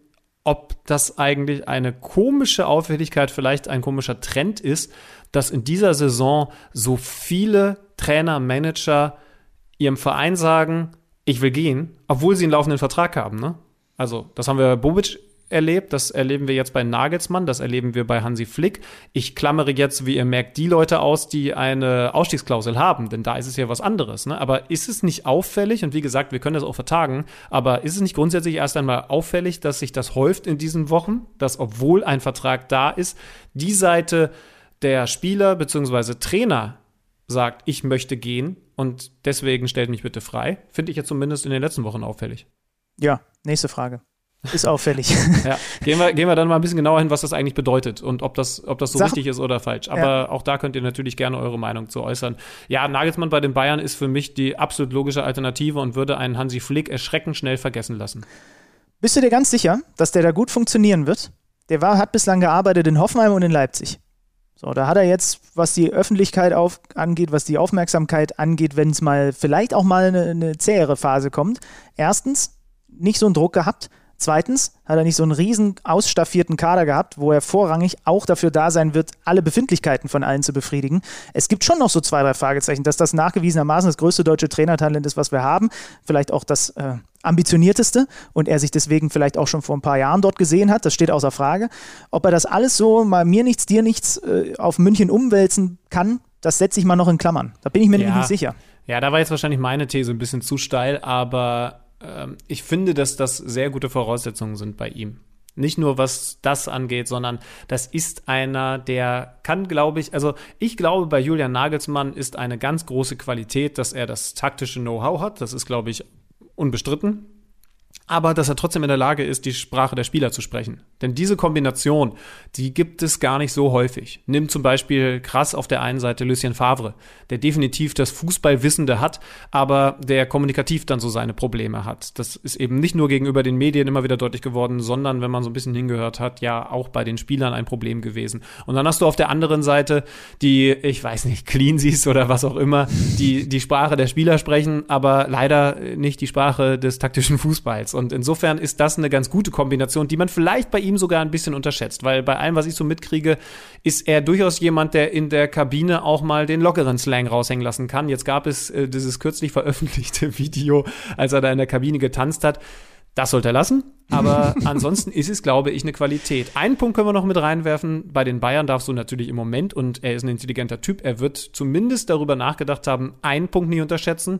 Speaker 4: ob das eigentlich eine komische Auffälligkeit, vielleicht ein komischer Trend ist, dass in dieser Saison so viele Trainer, Manager ihrem Verein sagen, ich will gehen, obwohl sie einen laufenden Vertrag haben. Ne? Also, das haben wir Bobic erlebt, das erleben wir jetzt bei Nagelsmann, das erleben wir bei Hansi Flick. Ich klammere jetzt, wie ihr merkt, die Leute aus, die eine Ausstiegsklausel haben, denn da ist es ja was anderes. Ne? Aber ist es nicht auffällig, und wie gesagt, wir können das auch vertagen, aber ist es nicht grundsätzlich erst einmal auffällig, dass sich das häuft in diesen Wochen, dass obwohl ein Vertrag da ist, die Seite der Spieler bzw. Trainer sagt, ich möchte gehen und deswegen stellt mich bitte frei. Finde ich jetzt zumindest in den letzten Wochen auffällig.
Speaker 3: Ja, nächste Frage. Ist auffällig.
Speaker 4: ja. Gehen wir, gehen wir dann mal ein bisschen genauer hin, was das eigentlich bedeutet und ob das, ob das so Sach richtig ist oder falsch. Aber ja. auch da könnt ihr natürlich gerne eure Meinung zu äußern. Ja, Nagelsmann bei den Bayern ist für mich die absolut logische Alternative und würde einen Hansi Flick erschreckend schnell vergessen lassen.
Speaker 3: Bist du dir ganz sicher, dass der da gut funktionieren wird? Der war, hat bislang gearbeitet in Hoffenheim und in Leipzig. So, da hat er jetzt, was die Öffentlichkeit auf, angeht, was die Aufmerksamkeit angeht, wenn es mal vielleicht auch mal eine, eine zähere Phase kommt, erstens nicht so einen Druck gehabt. Zweitens hat er nicht so einen riesen ausstaffierten Kader gehabt, wo er vorrangig auch dafür da sein wird, alle Befindlichkeiten von allen zu befriedigen. Es gibt schon noch so zwei, drei Fragezeichen, dass das nachgewiesenermaßen das größte deutsche Trainertalent ist, was wir haben. Vielleicht auch das äh, ambitionierteste und er sich deswegen vielleicht auch schon vor ein paar Jahren dort gesehen hat, das steht außer Frage. Ob er das alles so mal mir nichts, dir nichts äh, auf München umwälzen kann, das setze ich mal noch in Klammern. Da bin ich mir ja. nämlich nicht sicher.
Speaker 4: Ja, da war jetzt wahrscheinlich meine These ein bisschen zu steil, aber ich finde, dass das sehr gute Voraussetzungen sind bei ihm. Nicht nur was das angeht, sondern das ist einer, der kann, glaube ich, also ich glaube, bei Julian Nagelsmann ist eine ganz große Qualität, dass er das taktische Know-how hat. Das ist, glaube ich, unbestritten. Aber dass er trotzdem in der Lage ist, die Sprache der Spieler zu sprechen. Denn diese Kombination, die gibt es gar nicht so häufig. Nimm zum Beispiel krass auf der einen Seite Lucien Favre, der definitiv das Fußballwissende hat, aber der kommunikativ dann so seine Probleme hat. Das ist eben nicht nur gegenüber den Medien immer wieder deutlich geworden, sondern wenn man so ein bisschen hingehört hat, ja auch bei den Spielern ein Problem gewesen. Und dann hast du auf der anderen Seite die, ich weiß nicht, Clean siehst oder was auch immer, die die Sprache der Spieler sprechen, aber leider nicht die Sprache des taktischen Fußballs. Und insofern ist das eine ganz gute Kombination, die man vielleicht bei ihm sogar ein bisschen unterschätzt, weil bei allem, was ich so mitkriege, ist er durchaus jemand, der in der Kabine auch mal den lockeren Slang raushängen lassen kann. Jetzt gab es äh, dieses kürzlich veröffentlichte Video, als er da in der Kabine getanzt hat. Das sollte er lassen, aber ansonsten ist es, glaube ich, eine Qualität. Einen Punkt können wir noch mit reinwerfen. Bei den Bayern darfst du natürlich im Moment, und er ist ein intelligenter Typ, er wird zumindest darüber nachgedacht haben, einen Punkt nie unterschätzen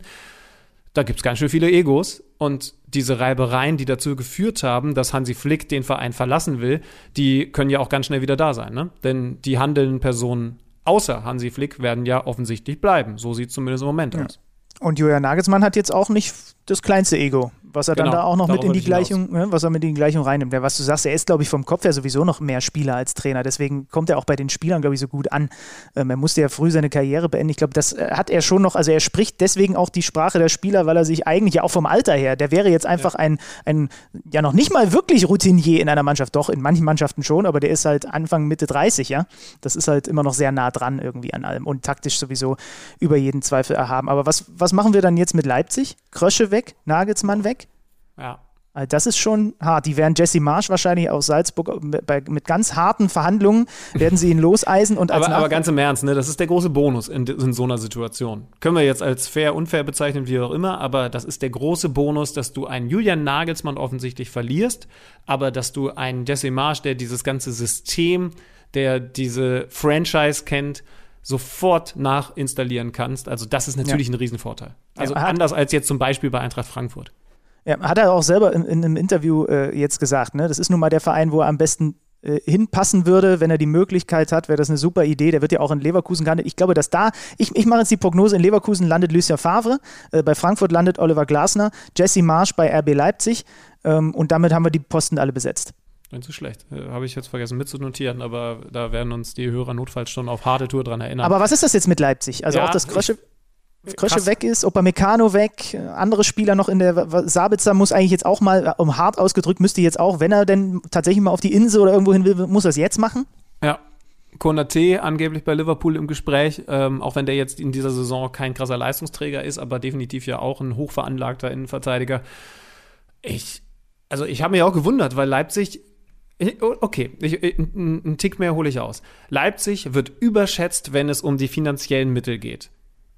Speaker 4: da gibt es ganz schön viele Egos. Und diese Reibereien, die dazu geführt haben, dass Hansi Flick den Verein verlassen will, die können ja auch ganz schnell wieder da sein. Ne? Denn die handelnden Personen außer Hansi Flick werden ja offensichtlich bleiben. So sieht es zumindest im Moment ja. aus.
Speaker 3: Und Julian Nagelsmann hat jetzt auch nicht das kleinste Ego was er genau, dann da auch noch mit in die Gleichung, ne, was er mit in die Gleichung reinnimmt. Ja, was du sagst, er ist, glaube ich, vom Kopf her sowieso noch mehr Spieler als Trainer. Deswegen kommt er auch bei den Spielern, glaube ich, so gut an. Ähm, er musste ja früh seine Karriere beenden. Ich glaube, das äh, hat er schon noch, also er spricht deswegen auch die Sprache der Spieler, weil er sich eigentlich ja auch vom Alter her, der wäre jetzt einfach ja. ein, ein, ja noch nicht mal wirklich Routinier in einer Mannschaft, doch, in manchen Mannschaften schon, aber der ist halt Anfang, Mitte 30, ja. Das ist halt immer noch sehr nah dran irgendwie an allem und taktisch sowieso über jeden Zweifel erhaben. Aber was, was machen wir dann jetzt mit Leipzig? Krösche weg, Nagelsmann weg?
Speaker 4: Ja.
Speaker 3: Also das ist schon hart. Die werden Jesse Marsch wahrscheinlich aus Salzburg mit, bei, mit ganz harten Verhandlungen werden sie ihn loseisen und als
Speaker 4: aber, aber ganz im Ernst, ne, das ist der große Bonus in, in, so einer Situation. Können wir jetzt als fair, unfair bezeichnen, wie auch immer, aber das ist der große Bonus, dass du einen Julian Nagelsmann offensichtlich verlierst, aber dass du einen Jesse Marsch, der dieses ganze System, der diese Franchise kennt, sofort nachinstallieren kannst. Also das ist natürlich ja. ein Riesenvorteil. Also ja, anders als jetzt zum Beispiel bei Eintracht Frankfurt.
Speaker 3: Ja, hat er auch selber in, in einem Interview äh, jetzt gesagt. Ne? Das ist nun mal der Verein, wo er am besten äh, hinpassen würde, wenn er die Möglichkeit hat, wäre das eine super Idee. Der wird ja auch in Leverkusen gehandelt. Ich glaube, dass da, ich, ich mache jetzt die Prognose, in Leverkusen landet Lucien Favre, äh, bei Frankfurt landet Oliver Glasner, Jesse Marsch bei RB Leipzig ähm, und damit haben wir die Posten alle besetzt.
Speaker 4: Nicht so schlecht. Äh, Habe ich jetzt vergessen mitzunotieren, aber da werden uns die Hörer notfalls schon auf harte Tour dran erinnern.
Speaker 3: Aber was ist das jetzt mit Leipzig? Also ja, auch das Krösche. Krösche weg ist, Upamecano weg, andere Spieler noch in der Sabitzer muss eigentlich jetzt auch mal, um hart ausgedrückt, müsste jetzt auch, wenn er denn tatsächlich mal auf die Insel oder irgendwo hin will, muss er es jetzt machen?
Speaker 4: Ja. Konate angeblich bei Liverpool im Gespräch, ähm, auch wenn der jetzt in dieser Saison kein krasser Leistungsträger ist, aber definitiv ja auch ein hochveranlagter Innenverteidiger. Ich, also ich habe mich auch gewundert, weil Leipzig Okay, ich, einen Tick mehr hole ich aus. Leipzig wird überschätzt, wenn es um die finanziellen Mittel geht.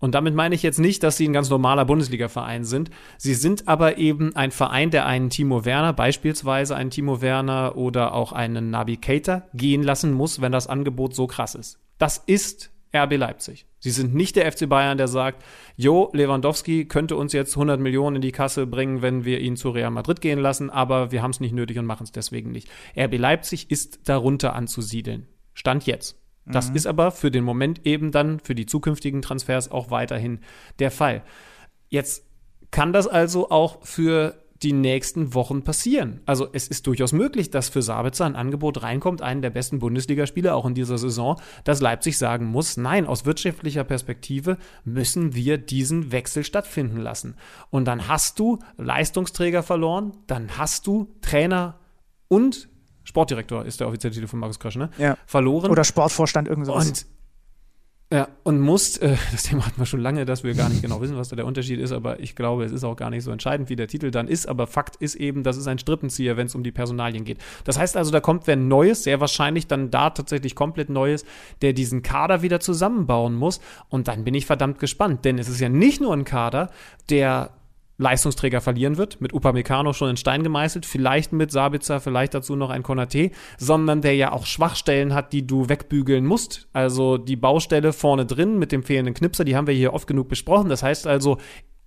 Speaker 4: Und damit meine ich jetzt nicht, dass sie ein ganz normaler Bundesliga-Verein sind. Sie sind aber eben ein Verein, der einen Timo Werner, beispielsweise einen Timo Werner oder auch einen Nabi Keita gehen lassen muss, wenn das Angebot so krass ist. Das ist RB Leipzig. Sie sind nicht der FC Bayern, der sagt, Jo, Lewandowski könnte uns jetzt 100 Millionen in die Kasse bringen, wenn wir ihn zu Real Madrid gehen lassen, aber wir haben es nicht nötig und machen es deswegen nicht. RB Leipzig ist darunter anzusiedeln. Stand jetzt. Das mhm. ist aber für den Moment eben dann für die zukünftigen Transfers auch weiterhin der Fall. Jetzt kann das also auch für die nächsten Wochen passieren. Also es ist durchaus möglich, dass für Sabitzer ein Angebot reinkommt, einen der besten Bundesligaspieler auch in dieser Saison, dass Leipzig sagen muss, nein, aus wirtschaftlicher Perspektive müssen wir diesen Wechsel stattfinden lassen. Und dann hast du Leistungsträger verloren, dann hast du Trainer und Sportdirektor ist der offizielle Titel von Markus Krösch, ne?
Speaker 3: Ja.
Speaker 4: Verloren.
Speaker 3: Oder Sportvorstand, irgend sowas.
Speaker 4: Und ja, und musst, äh, das Thema hatten wir schon lange, dass wir gar nicht genau wissen, was da der Unterschied ist, aber ich glaube, es ist auch gar nicht so entscheidend, wie der Titel dann ist. Aber Fakt ist eben, das ist ein Strippenzieher, wenn es um die Personalien geht. Das heißt also, da kommt wer Neues, sehr wahrscheinlich dann da tatsächlich komplett Neues, der diesen Kader wieder zusammenbauen muss. Und dann bin ich verdammt gespannt, denn es ist ja nicht nur ein Kader, der Leistungsträger verlieren wird, mit Upamecano schon in Stein gemeißelt, vielleicht mit Sabitzer, vielleicht dazu noch ein Konate, sondern der ja auch Schwachstellen hat, die du wegbügeln musst. Also die Baustelle vorne drin mit dem fehlenden Knipser, die haben wir hier oft genug besprochen. Das heißt also,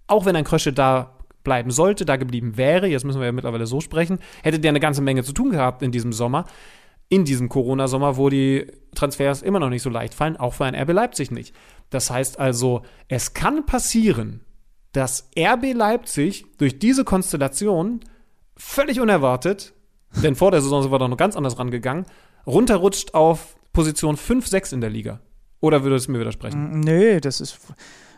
Speaker 4: auch wenn ein Krösche da bleiben sollte, da geblieben wäre, jetzt müssen wir ja mittlerweile so sprechen, hätte der eine ganze Menge zu tun gehabt in diesem Sommer. In diesem Corona-Sommer, wo die Transfers immer noch nicht so leicht fallen, auch für ein RB Leipzig nicht. Das heißt also, es kann passieren, dass RB Leipzig durch diese Konstellation völlig unerwartet, denn vor der Saison sind wir doch noch ganz anders rangegangen, runterrutscht auf Position 5, 6 in der Liga. Oder würde es mir widersprechen?
Speaker 3: Mm, nö, das ist.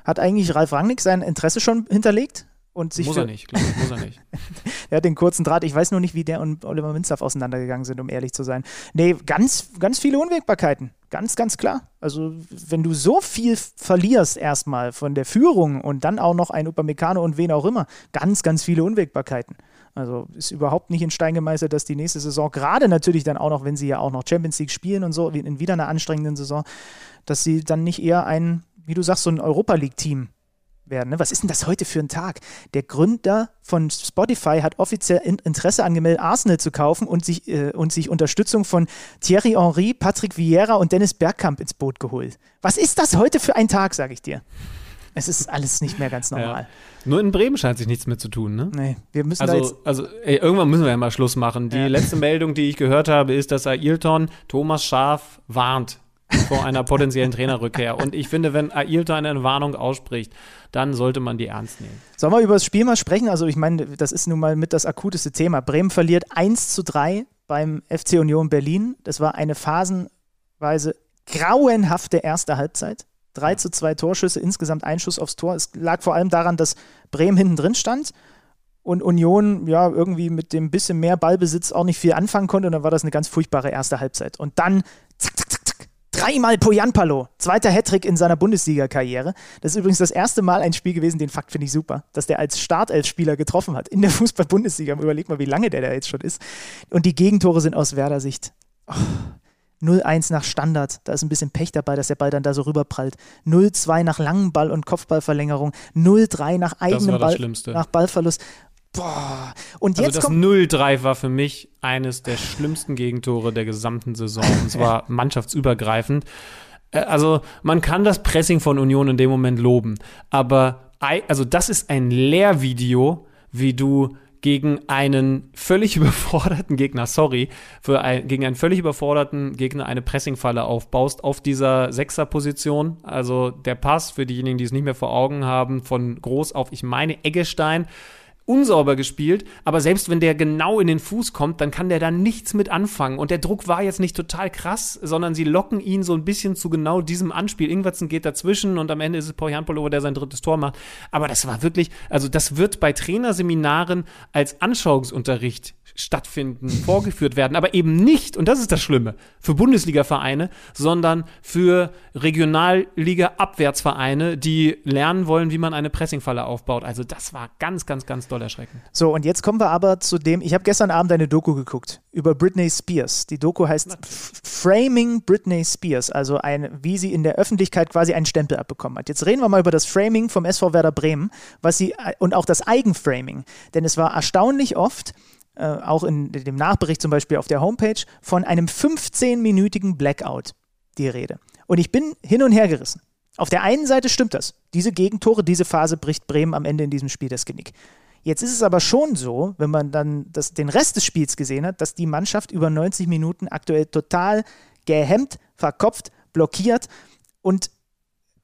Speaker 3: Hat eigentlich Ralf Rangnick sein Interesse schon hinterlegt? Und sich
Speaker 4: muss er nicht, glaube ich, muss er nicht.
Speaker 3: er hat den kurzen Draht. Ich weiß nur nicht, wie der und Oliver Minzlaff auseinandergegangen sind, um ehrlich zu sein. Nee, ganz, ganz viele Unwägbarkeiten. Ganz, ganz klar. Also, wenn du so viel verlierst erstmal von der Führung und dann auch noch ein Upamecano und wen auch immer, ganz, ganz viele Unwägbarkeiten. Also ist überhaupt nicht in Stein gemeißelt, dass die nächste Saison, gerade natürlich dann auch noch, wenn sie ja auch noch Champions League spielen und so, in wieder einer anstrengenden Saison, dass sie dann nicht eher ein, wie du sagst, so ein Europa League-Team werden. Ne? Was ist denn das heute für ein Tag? Der Gründer von Spotify hat offiziell Interesse angemeldet, Arsenal zu kaufen und sich, äh, und sich Unterstützung von Thierry Henry, Patrick Vieira und Dennis Bergkamp ins Boot geholt. Was ist das heute für ein Tag, sage ich dir? Es ist alles nicht mehr ganz normal. Ja.
Speaker 4: Nur in Bremen scheint sich nichts mehr zu tun, ne?
Speaker 3: Nee, wir müssen
Speaker 4: also,
Speaker 3: da jetzt
Speaker 4: also ey, irgendwann müssen wir ja mal Schluss machen. Die ja. letzte Meldung, die ich gehört habe, ist, dass Ailton Thomas Schaf warnt vor einer potenziellen Trainerrückkehr. Und ich finde, wenn Ailton eine Warnung ausspricht, dann sollte man die ernst nehmen.
Speaker 3: Sollen wir über das Spiel mal sprechen? Also ich meine, das ist nun mal mit das akuteste Thema. Bremen verliert 1 zu 3 beim FC Union Berlin. Das war eine phasenweise grauenhafte erste Halbzeit. 3 zu 2 Torschüsse, insgesamt ein Schuss aufs Tor. Es lag vor allem daran, dass Bremen hinten drin stand und Union ja irgendwie mit dem bisschen mehr Ballbesitz auch nicht viel anfangen konnte und dann war das eine ganz furchtbare erste Halbzeit. Und dann zack, zack, Dreimal Poyanpalo, zweiter Hattrick in seiner Bundesliga-Karriere. Das ist übrigens das erste Mal ein Spiel gewesen, den Fakt finde ich super, dass der als Startelf-Spieler getroffen hat in der Fußball-Bundesliga. Überleg mal, wie lange der da jetzt schon ist. Und die Gegentore sind aus Werder-Sicht. Oh. 0-1 nach Standard, da ist ein bisschen Pech dabei, dass der Ball dann da so rüberprallt. 0-2 nach langen Ball- und Kopfballverlängerung. 0-3 nach eigenem Ball, nach Ballverlust. Boah. Und
Speaker 4: Also
Speaker 3: jetzt
Speaker 4: das
Speaker 3: kommt
Speaker 4: 0-3 war für mich eines der schlimmsten Gegentore der gesamten Saison. Und zwar mannschaftsübergreifend. Äh, Also man kann das Pressing von Union in dem Moment loben. Aber also das ist ein Lehrvideo, wie du gegen einen völlig überforderten Gegner, sorry, für ein, gegen einen völlig überforderten Gegner eine Pressingfalle aufbaust auf dieser Sechserposition. Also der Pass für diejenigen, die es nicht mehr vor Augen haben, von Groß auf, ich meine, Eggestein unsauber gespielt, aber selbst wenn der genau in den Fuß kommt, dann kann der da nichts mit anfangen. Und der Druck war jetzt nicht total krass, sondern sie locken ihn so ein bisschen zu genau diesem Anspiel. Ingwertsen geht dazwischen und am Ende ist es Paul Janpolova, der sein drittes Tor macht. Aber das war wirklich, also das wird bei Trainerseminaren als Anschauungsunterricht stattfinden, vorgeführt werden, aber eben nicht, und das ist das Schlimme, für Bundesliga-Vereine, sondern für Regionalliga-Abwärtsvereine, die lernen wollen, wie man eine Pressingfalle aufbaut. Also das war ganz, ganz, ganz doll erschreckend.
Speaker 3: So, und jetzt kommen wir aber zu dem, ich habe gestern Abend eine Doku geguckt über Britney Spears. Die Doku heißt Framing Britney Spears, also ein, wie sie in der Öffentlichkeit quasi einen Stempel abbekommen hat. Jetzt reden wir mal über das Framing vom SV Werder Bremen, was sie und auch das Eigenframing, denn es war erstaunlich oft äh, auch in dem Nachbericht zum Beispiel auf der Homepage von einem 15-minütigen Blackout die Rede. Und ich bin hin und her gerissen. Auf der einen Seite stimmt das. Diese Gegentore, diese Phase bricht Bremen am Ende in diesem Spiel das Genick. Jetzt ist es aber schon so, wenn man dann das, den Rest des Spiels gesehen hat, dass die Mannschaft über 90 Minuten aktuell total gehemmt, verkopft, blockiert und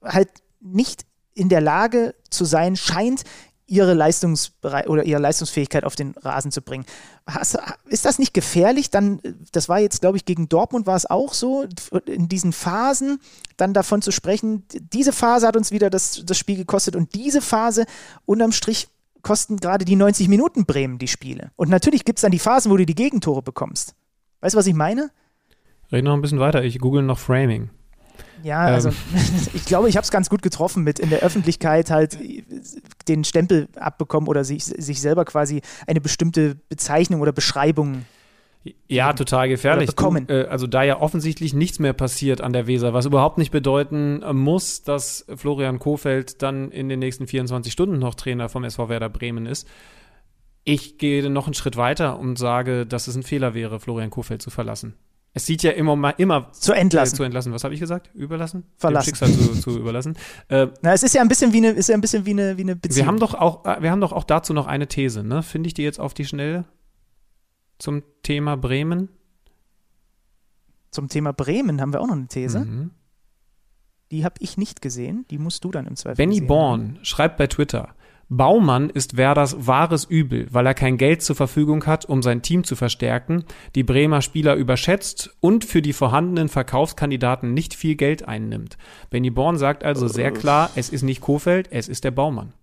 Speaker 3: halt nicht in der Lage zu sein scheint, ihre Leistungsberei oder ihre Leistungsfähigkeit auf den Rasen zu bringen. Hast, ist das nicht gefährlich? Dann, das war jetzt, glaube ich, gegen Dortmund war es auch so, in diesen Phasen dann davon zu sprechen, diese Phase hat uns wieder das, das Spiel gekostet und diese Phase unterm Strich kosten gerade die 90 Minuten Bremen die Spiele. Und natürlich gibt es dann die Phasen, wo du die Gegentore bekommst. Weißt du, was ich meine?
Speaker 4: Red noch ein bisschen weiter, ich google noch Framing.
Speaker 3: Ja, also
Speaker 4: Ähm.
Speaker 3: ich glaube, ich habe es ganz gut getroffen mit in der Öffentlichkeit halt den Stempel abbekommen oder sich, sich selber quasi eine bestimmte Bezeichnung oder Beschreibung.
Speaker 4: Ja, total gefährlich.
Speaker 3: Bekommen.
Speaker 4: Du, äh, also da ja offensichtlich nichts mehr passiert an der Weser, was überhaupt nicht bedeuten äh, muss, dass Florian Kofeld dann in den nächsten 24 Stunden noch Trainer vom SV Werder Bremen ist. Ich gehe noch einen Schritt weiter und sage, dass es ein Fehler wäre, Florian Kofeld zu verlassen. Es sieht ja immer mal immer
Speaker 3: Zu entlassen.
Speaker 4: Äh, zu entlassen. Was habe ich gesagt? Überlassen?
Speaker 3: Verlassen.
Speaker 4: Dem Schicksal zu, zu überlassen. Äh,
Speaker 3: Na, es ist ja ein bisschen wie eine, ist ja ein bisschen wie eine, wie eine Beziehung.
Speaker 4: wir haben doch auch, äh, wir haben doch auch dazu noch eine These, ne? Finde ich die jetzt auf die Schnelle zum Thema Bremen?
Speaker 3: Zum Thema Bremen haben wir auch noch eine These.
Speaker 4: Mhm.
Speaker 3: Die habe ich nicht gesehen. Die musst du dann im Zweifel
Speaker 4: Benny
Speaker 3: gesehen
Speaker 4: Born schreibt bei Twitter, Baumann ist Werders wahres Übel, weil er kein Geld zur Verfügung hat, um sein Team zu verstärken, die Bremer Spieler überschätzt und für die vorhandenen Verkaufskandidaten nicht viel Geld einnimmt. Benny Born sagt also sehr klar, es ist nicht Kofeld, es ist der Baumann.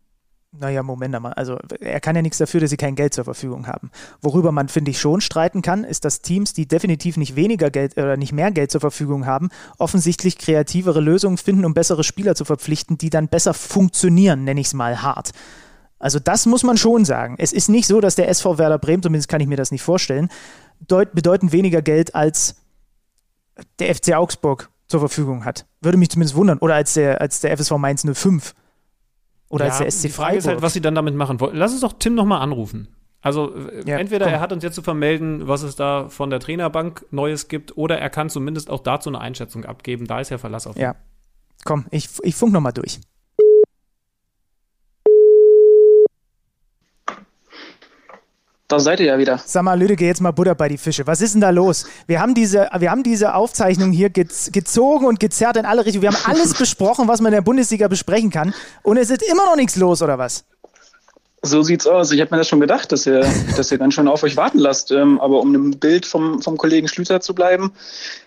Speaker 3: Naja, Moment einmal. Also er kann ja nichts dafür, dass sie kein Geld zur Verfügung haben. Worüber man, finde ich, schon streiten kann, ist, dass Teams, die definitiv nicht weniger Geld oder nicht mehr Geld zur Verfügung haben, offensichtlich kreativere Lösungen finden, um bessere Spieler zu verpflichten, die dann besser funktionieren, nenne ich es mal hart. Also das muss man schon sagen. Es ist nicht so, dass der SV Werder Bremen, zumindest kann ich mir das nicht vorstellen, deut bedeutend weniger Geld als der FC Augsburg zur Verfügung hat. Würde mich zumindest wundern. Oder als der, als der FSV Mainz 05. Oder als der SC
Speaker 4: die Frage ist halt, was sie dann damit machen wollen. Lass uns doch Tim nochmal anrufen. Also äh,
Speaker 3: Ja,
Speaker 4: entweder
Speaker 3: komm.
Speaker 4: er hat uns jetzt zu vermelden, was es da von der Trainerbank Neues gibt, oder er kann zumindest auch dazu eine Einschätzung abgeben. Da ist ja Verlass auf.
Speaker 3: Ja. Komm, ich, ich funk nochmal durch.
Speaker 5: Da seid ihr ja wieder.
Speaker 3: Sag mal, Lüdecke, jetzt mal Butter bei die Fische. Was ist denn da los? Wir haben diese, wir haben diese Aufzeichnung hier gez gezogen und gezerrt in alle Richtungen. Wir haben alles besprochen, was man in der Bundesliga besprechen kann. Und es ist immer noch nichts los, oder was?
Speaker 5: So sieht's aus. Ich habe mir das schon gedacht, dass ihr, dass ihr ganz schön auf euch warten lasst. Ähm, aber um im Bild vom, vom Kollegen Schlüter zu bleiben,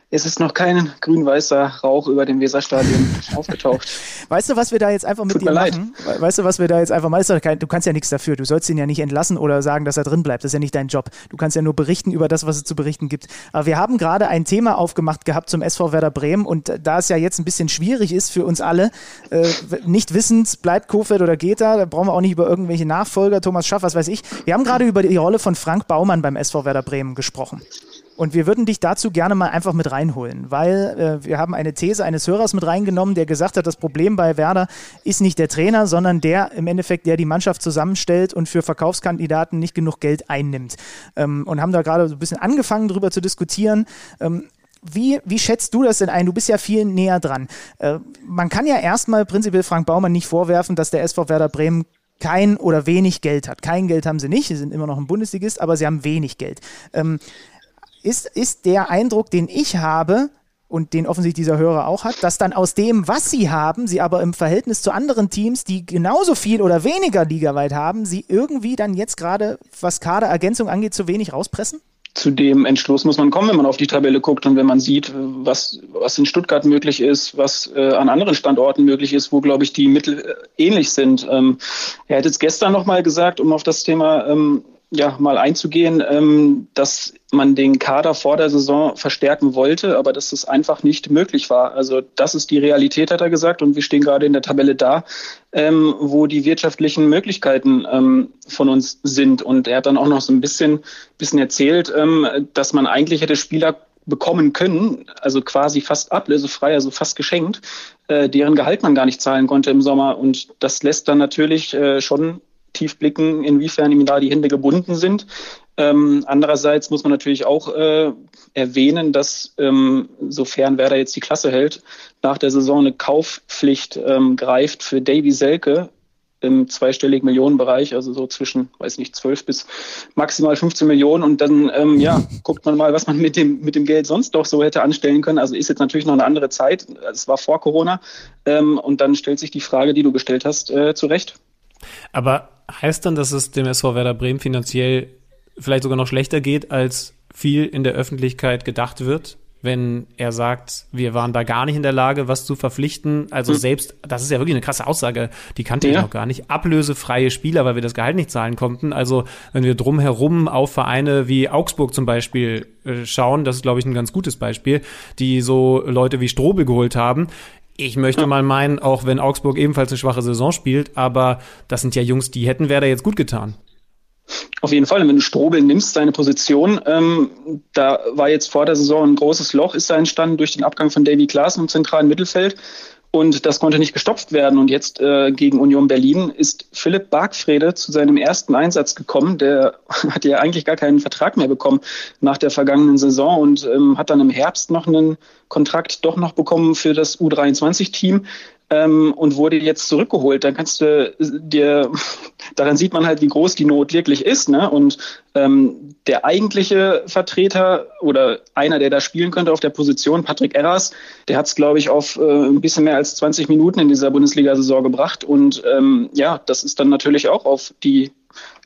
Speaker 5: es ist noch kein grün-weißer Rauch über dem Weserstadion aufgetaucht.
Speaker 3: Weißt du, was wir da jetzt einfach mit
Speaker 5: Tut
Speaker 3: dir
Speaker 5: mir leid.
Speaker 3: machen? Weißt du, was wir da jetzt einfach machen? Du kannst ja nichts dafür. Du sollst ihn ja nicht entlassen oder sagen, dass er drin bleibt. Das ist ja nicht dein Job. Du kannst ja nur berichten über das, was es zu berichten gibt. Aber wir haben gerade ein Thema aufgemacht gehabt zum SV Werder Bremen und da es ja jetzt ein bisschen schwierig ist für uns alle, äh, nicht wissend, bleibt Kofeld oder geht er, da brauchen wir auch nicht über irgendwelche Nachfolger, Thomas Schaff, was weiß ich. Wir haben gerade über die Rolle von Frank Baumann beim SV Werder Bremen gesprochen. Und wir würden dich dazu gerne mal einfach mit reinholen, weil äh, wir haben eine These eines Hörers mit reingenommen, der gesagt hat, das Problem bei Werder ist nicht der Trainer, sondern der im Endeffekt, der die Mannschaft zusammenstellt und für Verkaufskandidaten nicht genug Geld einnimmt. Ähm, und haben da gerade so ein bisschen angefangen, darüber zu diskutieren. Ähm, wie, wie schätzt du das denn ein? Du bist ja viel näher dran. Äh, man kann ja erstmal prinzipiell Frank Baumann nicht vorwerfen, dass der SV Werder Bremen kein oder wenig Geld hat. Kein Geld haben sie nicht, sie sind immer noch ein Bundesligist, aber sie haben wenig Geld. Ähm, ist, ist der Eindruck, den ich habe, und den offensichtlich dieser Hörer auch hat, dass dann aus dem, was sie haben, sie aber im Verhältnis zu anderen Teams, die genauso viel oder weniger ligaweit haben, sie irgendwie dann jetzt gerade, was Kaderergänzung angeht, zu wenig rauspressen?
Speaker 5: Zu dem Entschluss muss man kommen, wenn man auf die Tabelle guckt und wenn man sieht, was, was in Stuttgart möglich ist, was äh, an anderen Standorten möglich ist, wo, glaube ich, die Mittel äh, ähnlich sind. Ähm, er hat jetzt gestern nochmal gesagt, um auf das Thema ähm, ja, mal einzugehen, ähm, dass man den Kader vor der Saison verstärken wollte, aber dass es einfach nicht möglich war. Also das ist die Realität, hat er gesagt, und wir stehen gerade in der Tabelle da, ähm, wo die wirtschaftlichen Möglichkeiten ähm, von uns sind. Und er hat dann auch noch so ein bisschen, bisschen erzählt, ähm, dass man eigentlich hätte Spieler bekommen können, also quasi fast ablösefrei, also fast geschenkt, äh, deren Gehalt man gar nicht zahlen konnte im Sommer. Und das lässt dann natürlich äh, schon tief blicken, inwiefern ihm da die Hände gebunden sind. Ähm, andererseits muss man natürlich auch äh, erwähnen, dass ähm, sofern Werder jetzt die Klasse hält, nach der Saison eine Kaufpflicht ähm, greift für Davy Selke im zweistelligen Millionenbereich, also so zwischen, weiß nicht, 12 bis maximal 15 Millionen. Und dann, ähm, ja, guckt man mal, was man mit dem, mit dem Geld sonst doch so hätte anstellen können. Also ist jetzt natürlich noch eine andere Zeit. Es war vor Corona. Ähm, und dann stellt sich die Frage, die du gestellt hast, äh, zu Recht.
Speaker 4: Aber heißt dann, dass es dem SV Werder Bremen finanziell vielleicht sogar noch schlechter geht, als viel in der Öffentlichkeit gedacht wird? wenn er sagt, wir waren da gar nicht in der Lage, was zu verpflichten. Also mhm. selbst, das ist ja wirklich eine krasse Aussage, die kannte ja. ich noch gar nicht. Ablösefreie Spieler, weil wir das Gehalt nicht zahlen konnten. Also wenn wir drumherum auf Vereine wie Augsburg zum Beispiel äh, schauen, das ist, glaube ich, ein ganz gutes Beispiel, die so Leute wie Strobel geholt haben. Ich möchte ja. mal meinen, auch wenn Augsburg ebenfalls eine schwache Saison spielt, aber das sind ja Jungs, die hätten Werder jetzt gut getan.
Speaker 5: Auf jeden Fall, wenn du Strobel nimmst, seine Position, ähm, da war jetzt vor der Saison ein großes Loch, ist da entstanden durch den Abgang von Davy Klaassen im zentralen Mittelfeld. Und das konnte nicht gestopft werden. Und jetzt äh, gegen Union Berlin ist Philipp Bargfrede zu seinem ersten Einsatz gekommen. Der hat ja eigentlich gar keinen Vertrag mehr bekommen nach der vergangenen Saison und ähm, hat dann im Herbst noch einen Kontrakt doch noch bekommen für das U23-Team ähm, und wurde jetzt zurückgeholt. Dann kannst du dir, daran sieht man halt, wie groß die Not wirklich ist. Ne? Und ähm, der eigentliche Vertreter oder einer, der da spielen könnte auf der Position, Patrick Erras, der hat es, glaube ich, auf äh, ein bisschen mehr als 20 Minuten in dieser Bundesliga-Saison gebracht. Und ähm, ja, das ist dann natürlich auch auf die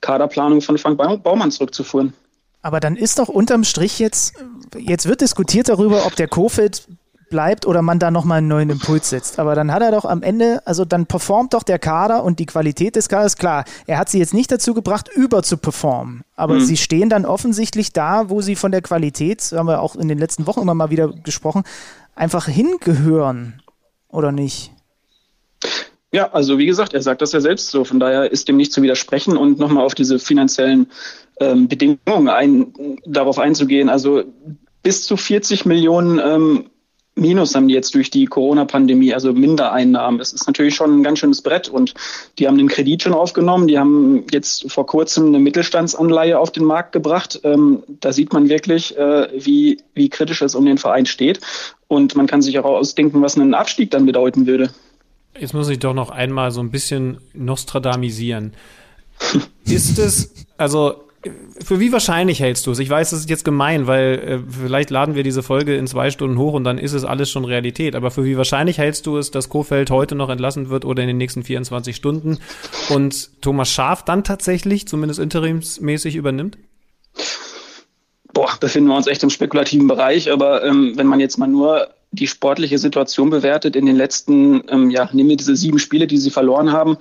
Speaker 5: Kaderplanung von Frank Baumann zurückzuführen.
Speaker 3: Aber dann ist doch unterm Strich jetzt, jetzt wird diskutiert darüber, ob der Kofeld bleibt oder man da nochmal einen neuen Impuls setzt. Aber dann hat er doch am Ende, also dann performt doch der Kader und die Qualität des Kaders, klar, er hat sie jetzt nicht dazu gebracht, über zu performen. Aber mhm. sie stehen dann offensichtlich da, wo sie von der Qualität, haben wir auch in den letzten Wochen immer mal wieder gesprochen, einfach hingehören. Oder nicht?
Speaker 5: Ja, also wie gesagt, er sagt das ja selbst so. Von daher ist dem nicht zu widersprechen und nochmal auf diese finanziellen ähm, Bedingungen ein, darauf einzugehen. Also bis zu 40 Millionen ähm, Minus haben die jetzt durch die Corona-Pandemie, also Mindereinnahmen. Das ist natürlich schon ein ganz schönes Brett und die haben den Kredit schon aufgenommen. Die haben jetzt vor kurzem eine Mittelstandsanleihe auf den Markt gebracht. Ähm, da sieht man wirklich, äh, wie, wie kritisch es um den Verein steht. Und man kann sich auch ausdenken, was einen Abstieg dann bedeuten würde.
Speaker 4: Jetzt muss ich doch noch einmal so ein bisschen nostradamisieren. ist es, also für wie wahrscheinlich hältst du es? Ich weiß, es ist jetzt gemein, weil äh, vielleicht laden wir diese Folge in zwei Stunden hoch und dann ist es alles schon Realität. Aber für wie wahrscheinlich hältst du es, dass Kofeld heute noch entlassen wird oder in den nächsten 24 Stunden und Thomas Schaf dann tatsächlich, zumindest interimsmäßig, übernimmt?
Speaker 5: Boah, befinden wir uns echt im spekulativen Bereich. Aber ähm, wenn man jetzt mal nur die sportliche Situation bewertet in den letzten, ähm, ja, nehmen wir diese sieben Spiele, die sie verloren haben,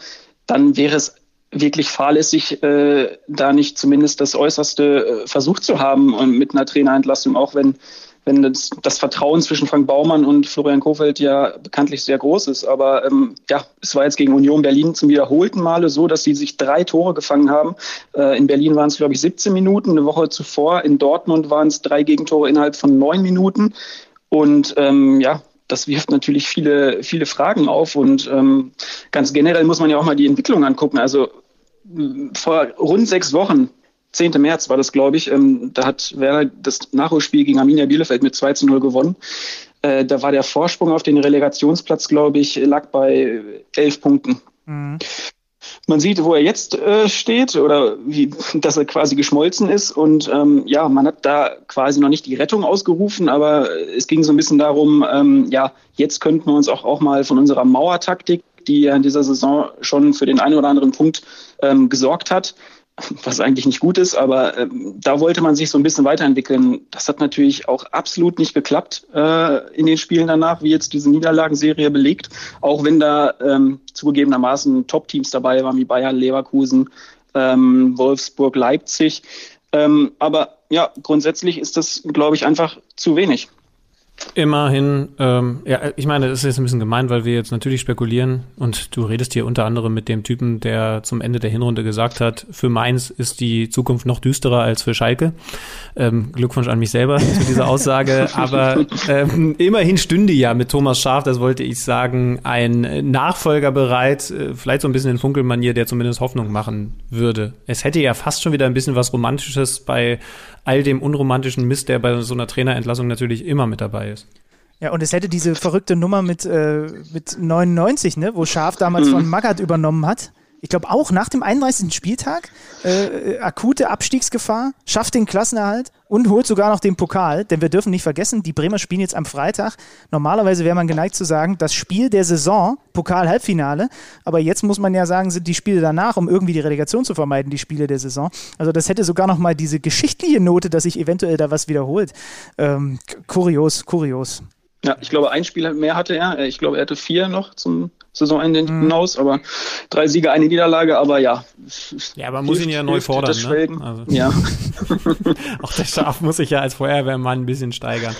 Speaker 5: dann wäre es wirklich fahrlässig, äh, da nicht zumindest das Äußerste äh, versucht zu haben und mit einer Trainerentlassung, auch wenn wenn das, das, Vertrauen zwischen Frank Baumann und Florian Kofeld ja bekanntlich sehr groß ist. Aber ähm, ja, es war jetzt gegen Union Berlin zum wiederholten Male so, dass sie sich drei Tore gefangen haben. Äh, in Berlin waren es, glaube ich, 17 Minuten. Eine Woche zuvor in Dortmund waren es drei Gegentore innerhalb von neun Minuten. Und ähm, ja, das wirft natürlich viele, viele Fragen auf. Und ähm, ganz generell muss man ja auch mal die Entwicklung angucken. Also vor rund sechs Wochen 10. März war das, glaube ich. Ähm, da hat Werder das Nachholspiel gegen Arminia Bielefeld mit 2 zu 0 gewonnen. Äh, da war der Vorsprung auf den Relegationsplatz, glaube ich, lag bei elf Punkten. Mhm. Man sieht, wo er jetzt äh, steht oder wie, dass er quasi geschmolzen ist. Und ähm, ja, man hat da quasi noch nicht die Rettung ausgerufen, aber es ging so ein bisschen darum, ähm, ja, jetzt könnten wir uns auch, auch mal von unserer Mauertaktik, die ja in dieser Saison schon für den einen oder anderen Punkt ähm, gesorgt hat, was eigentlich nicht gut ist, aber ähm, da wollte man sich so ein bisschen weiterentwickeln. Das hat natürlich auch absolut nicht geklappt äh, in den Spielen danach, wie jetzt diese Niederlagenserie belegt, auch wenn da ähm, zugegebenermaßen Top-Teams dabei waren, wie Bayern, Leverkusen, ähm, Wolfsburg, Leipzig. Ähm, aber ja, grundsätzlich ist das, glaube ich, einfach zu wenig.
Speaker 4: Immerhin, ähm, ja, ich meine, das ist jetzt ein bisschen gemein, weil wir jetzt natürlich spekulieren und du redest hier unter anderem mit dem Typen, der zum Ende der Hinrunde gesagt hat, für Mainz ist die Zukunft noch düsterer als für Schalke. Ähm, Glückwunsch an mich selber zu dieser Aussage, aber ähm, immerhin stünde ja mit Thomas Schaf, das wollte ich sagen, ein Nachfolger bereit, äh, vielleicht so ein bisschen in Funkelmanier, der zumindest Hoffnung machen würde. Es hätte ja fast schon wieder ein bisschen was Romantisches bei all dem unromantischen Mist, der bei so einer Trainerentlassung natürlich immer mit dabei ist.
Speaker 3: Ja, und es hätte diese verrückte Nummer mit, äh, mit 99, ne, wo Schaf damals mhm. von Magath übernommen hat ich glaube auch nach dem 31. Spieltag, äh, akute Abstiegsgefahr, schafft den Klassenerhalt und holt sogar noch den Pokal. Denn wir dürfen nicht vergessen, die Bremer spielen jetzt am Freitag. Normalerweise wäre man geneigt zu sagen, das Spiel der Saison, Pokal-Halbfinale. Aber jetzt muss man ja sagen, sind die Spiele danach, um irgendwie die Relegation zu vermeiden, die Spiele der Saison. Also das hätte sogar noch mal diese geschichtliche Note, dass sich eventuell da was wiederholt. Ähm, kurios, kurios.
Speaker 5: Ja, ich glaube, ein Spiel mehr hatte er. Ich glaube, er hatte vier noch zum Saisonende mhm. hinaus, aber drei Siege, eine Niederlage, aber ja.
Speaker 4: Ja, aber man muss ihn ja neu fordern. Ne?
Speaker 5: Also. Ja.
Speaker 4: Auch der Schaf muss sich ja als Feuerwehrmann ein bisschen steigern.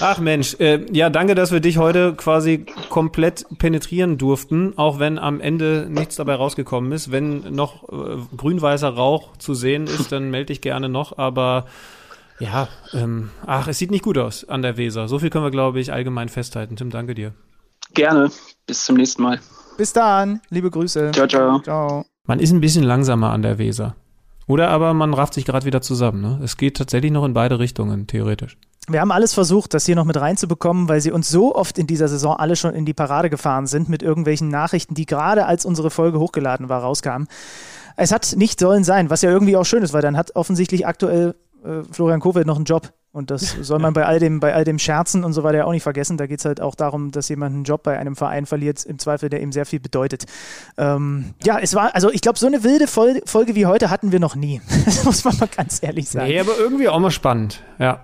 Speaker 4: Ach Mensch, äh, ja, danke, dass wir dich heute quasi komplett penetrieren durften, auch wenn am Ende nichts dabei rausgekommen ist. Wenn noch äh, grün-weißer Rauch zu sehen ist, dann melde dich gerne noch, aber ja, ähm, ach, es sieht nicht gut aus an der Weser. So viel können wir, glaube ich, allgemein festhalten. Tim, danke dir.
Speaker 5: Gerne. Bis zum nächsten Mal.
Speaker 3: Bis dann. Liebe Grüße.
Speaker 5: Ciao, ciao.
Speaker 3: Ciao.
Speaker 4: Man ist ein bisschen langsamer an der Weser. Oder aber man rafft sich gerade wieder zusammen. Ne? Es geht tatsächlich noch in beide Richtungen, theoretisch.
Speaker 3: Wir haben alles versucht, das hier noch mit reinzubekommen, weil sie uns so oft in dieser Saison alle schon in die Parade gefahren sind mit irgendwelchen Nachrichten, die gerade als unsere Folge hochgeladen war, rauskamen. Es hat nicht sollen sein, was ja irgendwie auch schön ist, weil dann hat offensichtlich aktuell äh, Florian Kofeld noch einen Job. Und das soll man bei all dem, bei all dem Scherzen und so weiter ja auch nicht vergessen. Da geht es halt auch darum, dass jemand einen Job bei einem Verein verliert, im Zweifel, der ihm sehr viel bedeutet. Ähm, ja, es war, also ich glaube, so eine wilde Folge wie heute hatten wir noch nie. Das muss man mal ganz ehrlich sagen.
Speaker 4: Nee, aber irgendwie auch mal spannend, ja.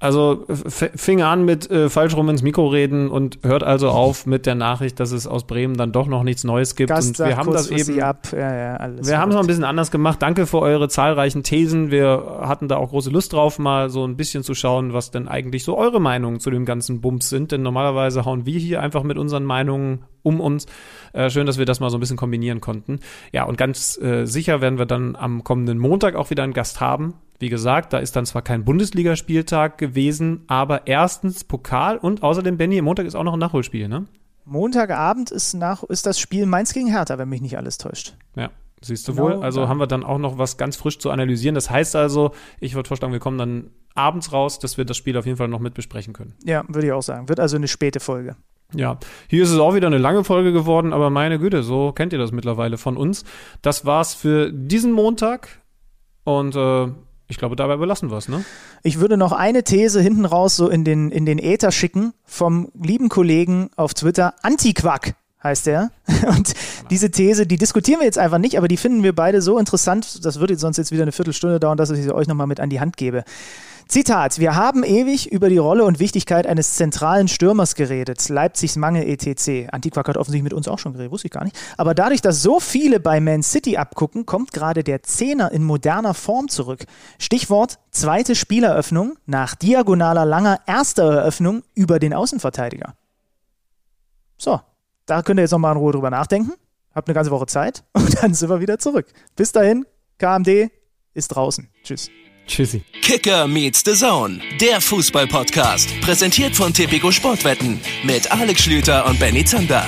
Speaker 4: Also fing an mit äh, falsch rum ins Mikro reden und hört also auf mit der Nachricht, dass es aus Bremen dann doch noch nichts Neues gibt.
Speaker 3: Gast
Speaker 4: und wir haben das eben.
Speaker 3: Ja, ja,
Speaker 4: wir haben es noch ein bisschen anders gemacht. Danke für eure zahlreichen Thesen. Wir hatten da auch große Lust drauf, mal so ein bisschen zu schauen, was denn eigentlich so eure Meinungen zu dem ganzen Bums sind. Denn normalerweise hauen wir hier einfach mit unseren Meinungen um uns. Äh, schön, dass wir das mal so ein bisschen kombinieren konnten. Ja, und ganz äh, sicher werden wir dann am kommenden Montag auch wieder einen Gast haben. Wie gesagt, da ist dann zwar kein Bundesligaspieltag gewesen, aber erstens Pokal und außerdem, Benny, Montag ist auch noch ein Nachholspiel, ne?
Speaker 3: Montagabend ist, nach, ist das Spiel Mainz gegen Hertha, wenn mich nicht alles täuscht.
Speaker 4: Ja, siehst du genau, wohl. Also ja. haben wir dann auch noch was ganz frisch zu analysieren. Das heißt also, ich würde vorschlagen, wir kommen dann abends raus, dass wir das Spiel auf jeden Fall noch mit besprechen können.
Speaker 3: Ja, würde ich auch sagen. Wird also eine späte Folge.
Speaker 4: Ja, hier ist es auch wieder eine lange Folge geworden, aber meine Güte, so kennt ihr das mittlerweile von uns. Das war's für diesen Montag und äh, ich glaube, dabei belassen wir es, ne?
Speaker 3: Ich würde noch eine These hinten raus so in den, in den Äther schicken vom lieben Kollegen auf Twitter, Antiquack heißt er. Und diese These, die diskutieren wir jetzt einfach nicht, aber die finden wir beide so interessant, das würde sonst jetzt wieder eine Viertelstunde dauern, dass ich sie euch nochmal mit an die Hand gebe. Zitat: Wir haben ewig über die Rolle und Wichtigkeit eines zentralen Stürmers geredet. Leipzigs Mangel etc. Antiquak hat offensichtlich mit uns auch schon geredet, wusste ich gar nicht. Aber dadurch, dass so viele bei Man City abgucken, kommt gerade der Zehner in moderner Form zurück. Stichwort zweite Spieleröffnung nach diagonaler langer erster Eröffnung über den Außenverteidiger. So, da könnt ihr jetzt nochmal in Ruhe drüber nachdenken. Habt eine ganze Woche Zeit und dann sind wir wieder zurück. Bis dahin, KMD ist draußen. Tschüss.
Speaker 4: Tschüssi.
Speaker 8: Kicker meets the Zone, der Fußball-Podcast. Präsentiert von Tipico Sportwetten mit Alex Schlüter und Benny Zander.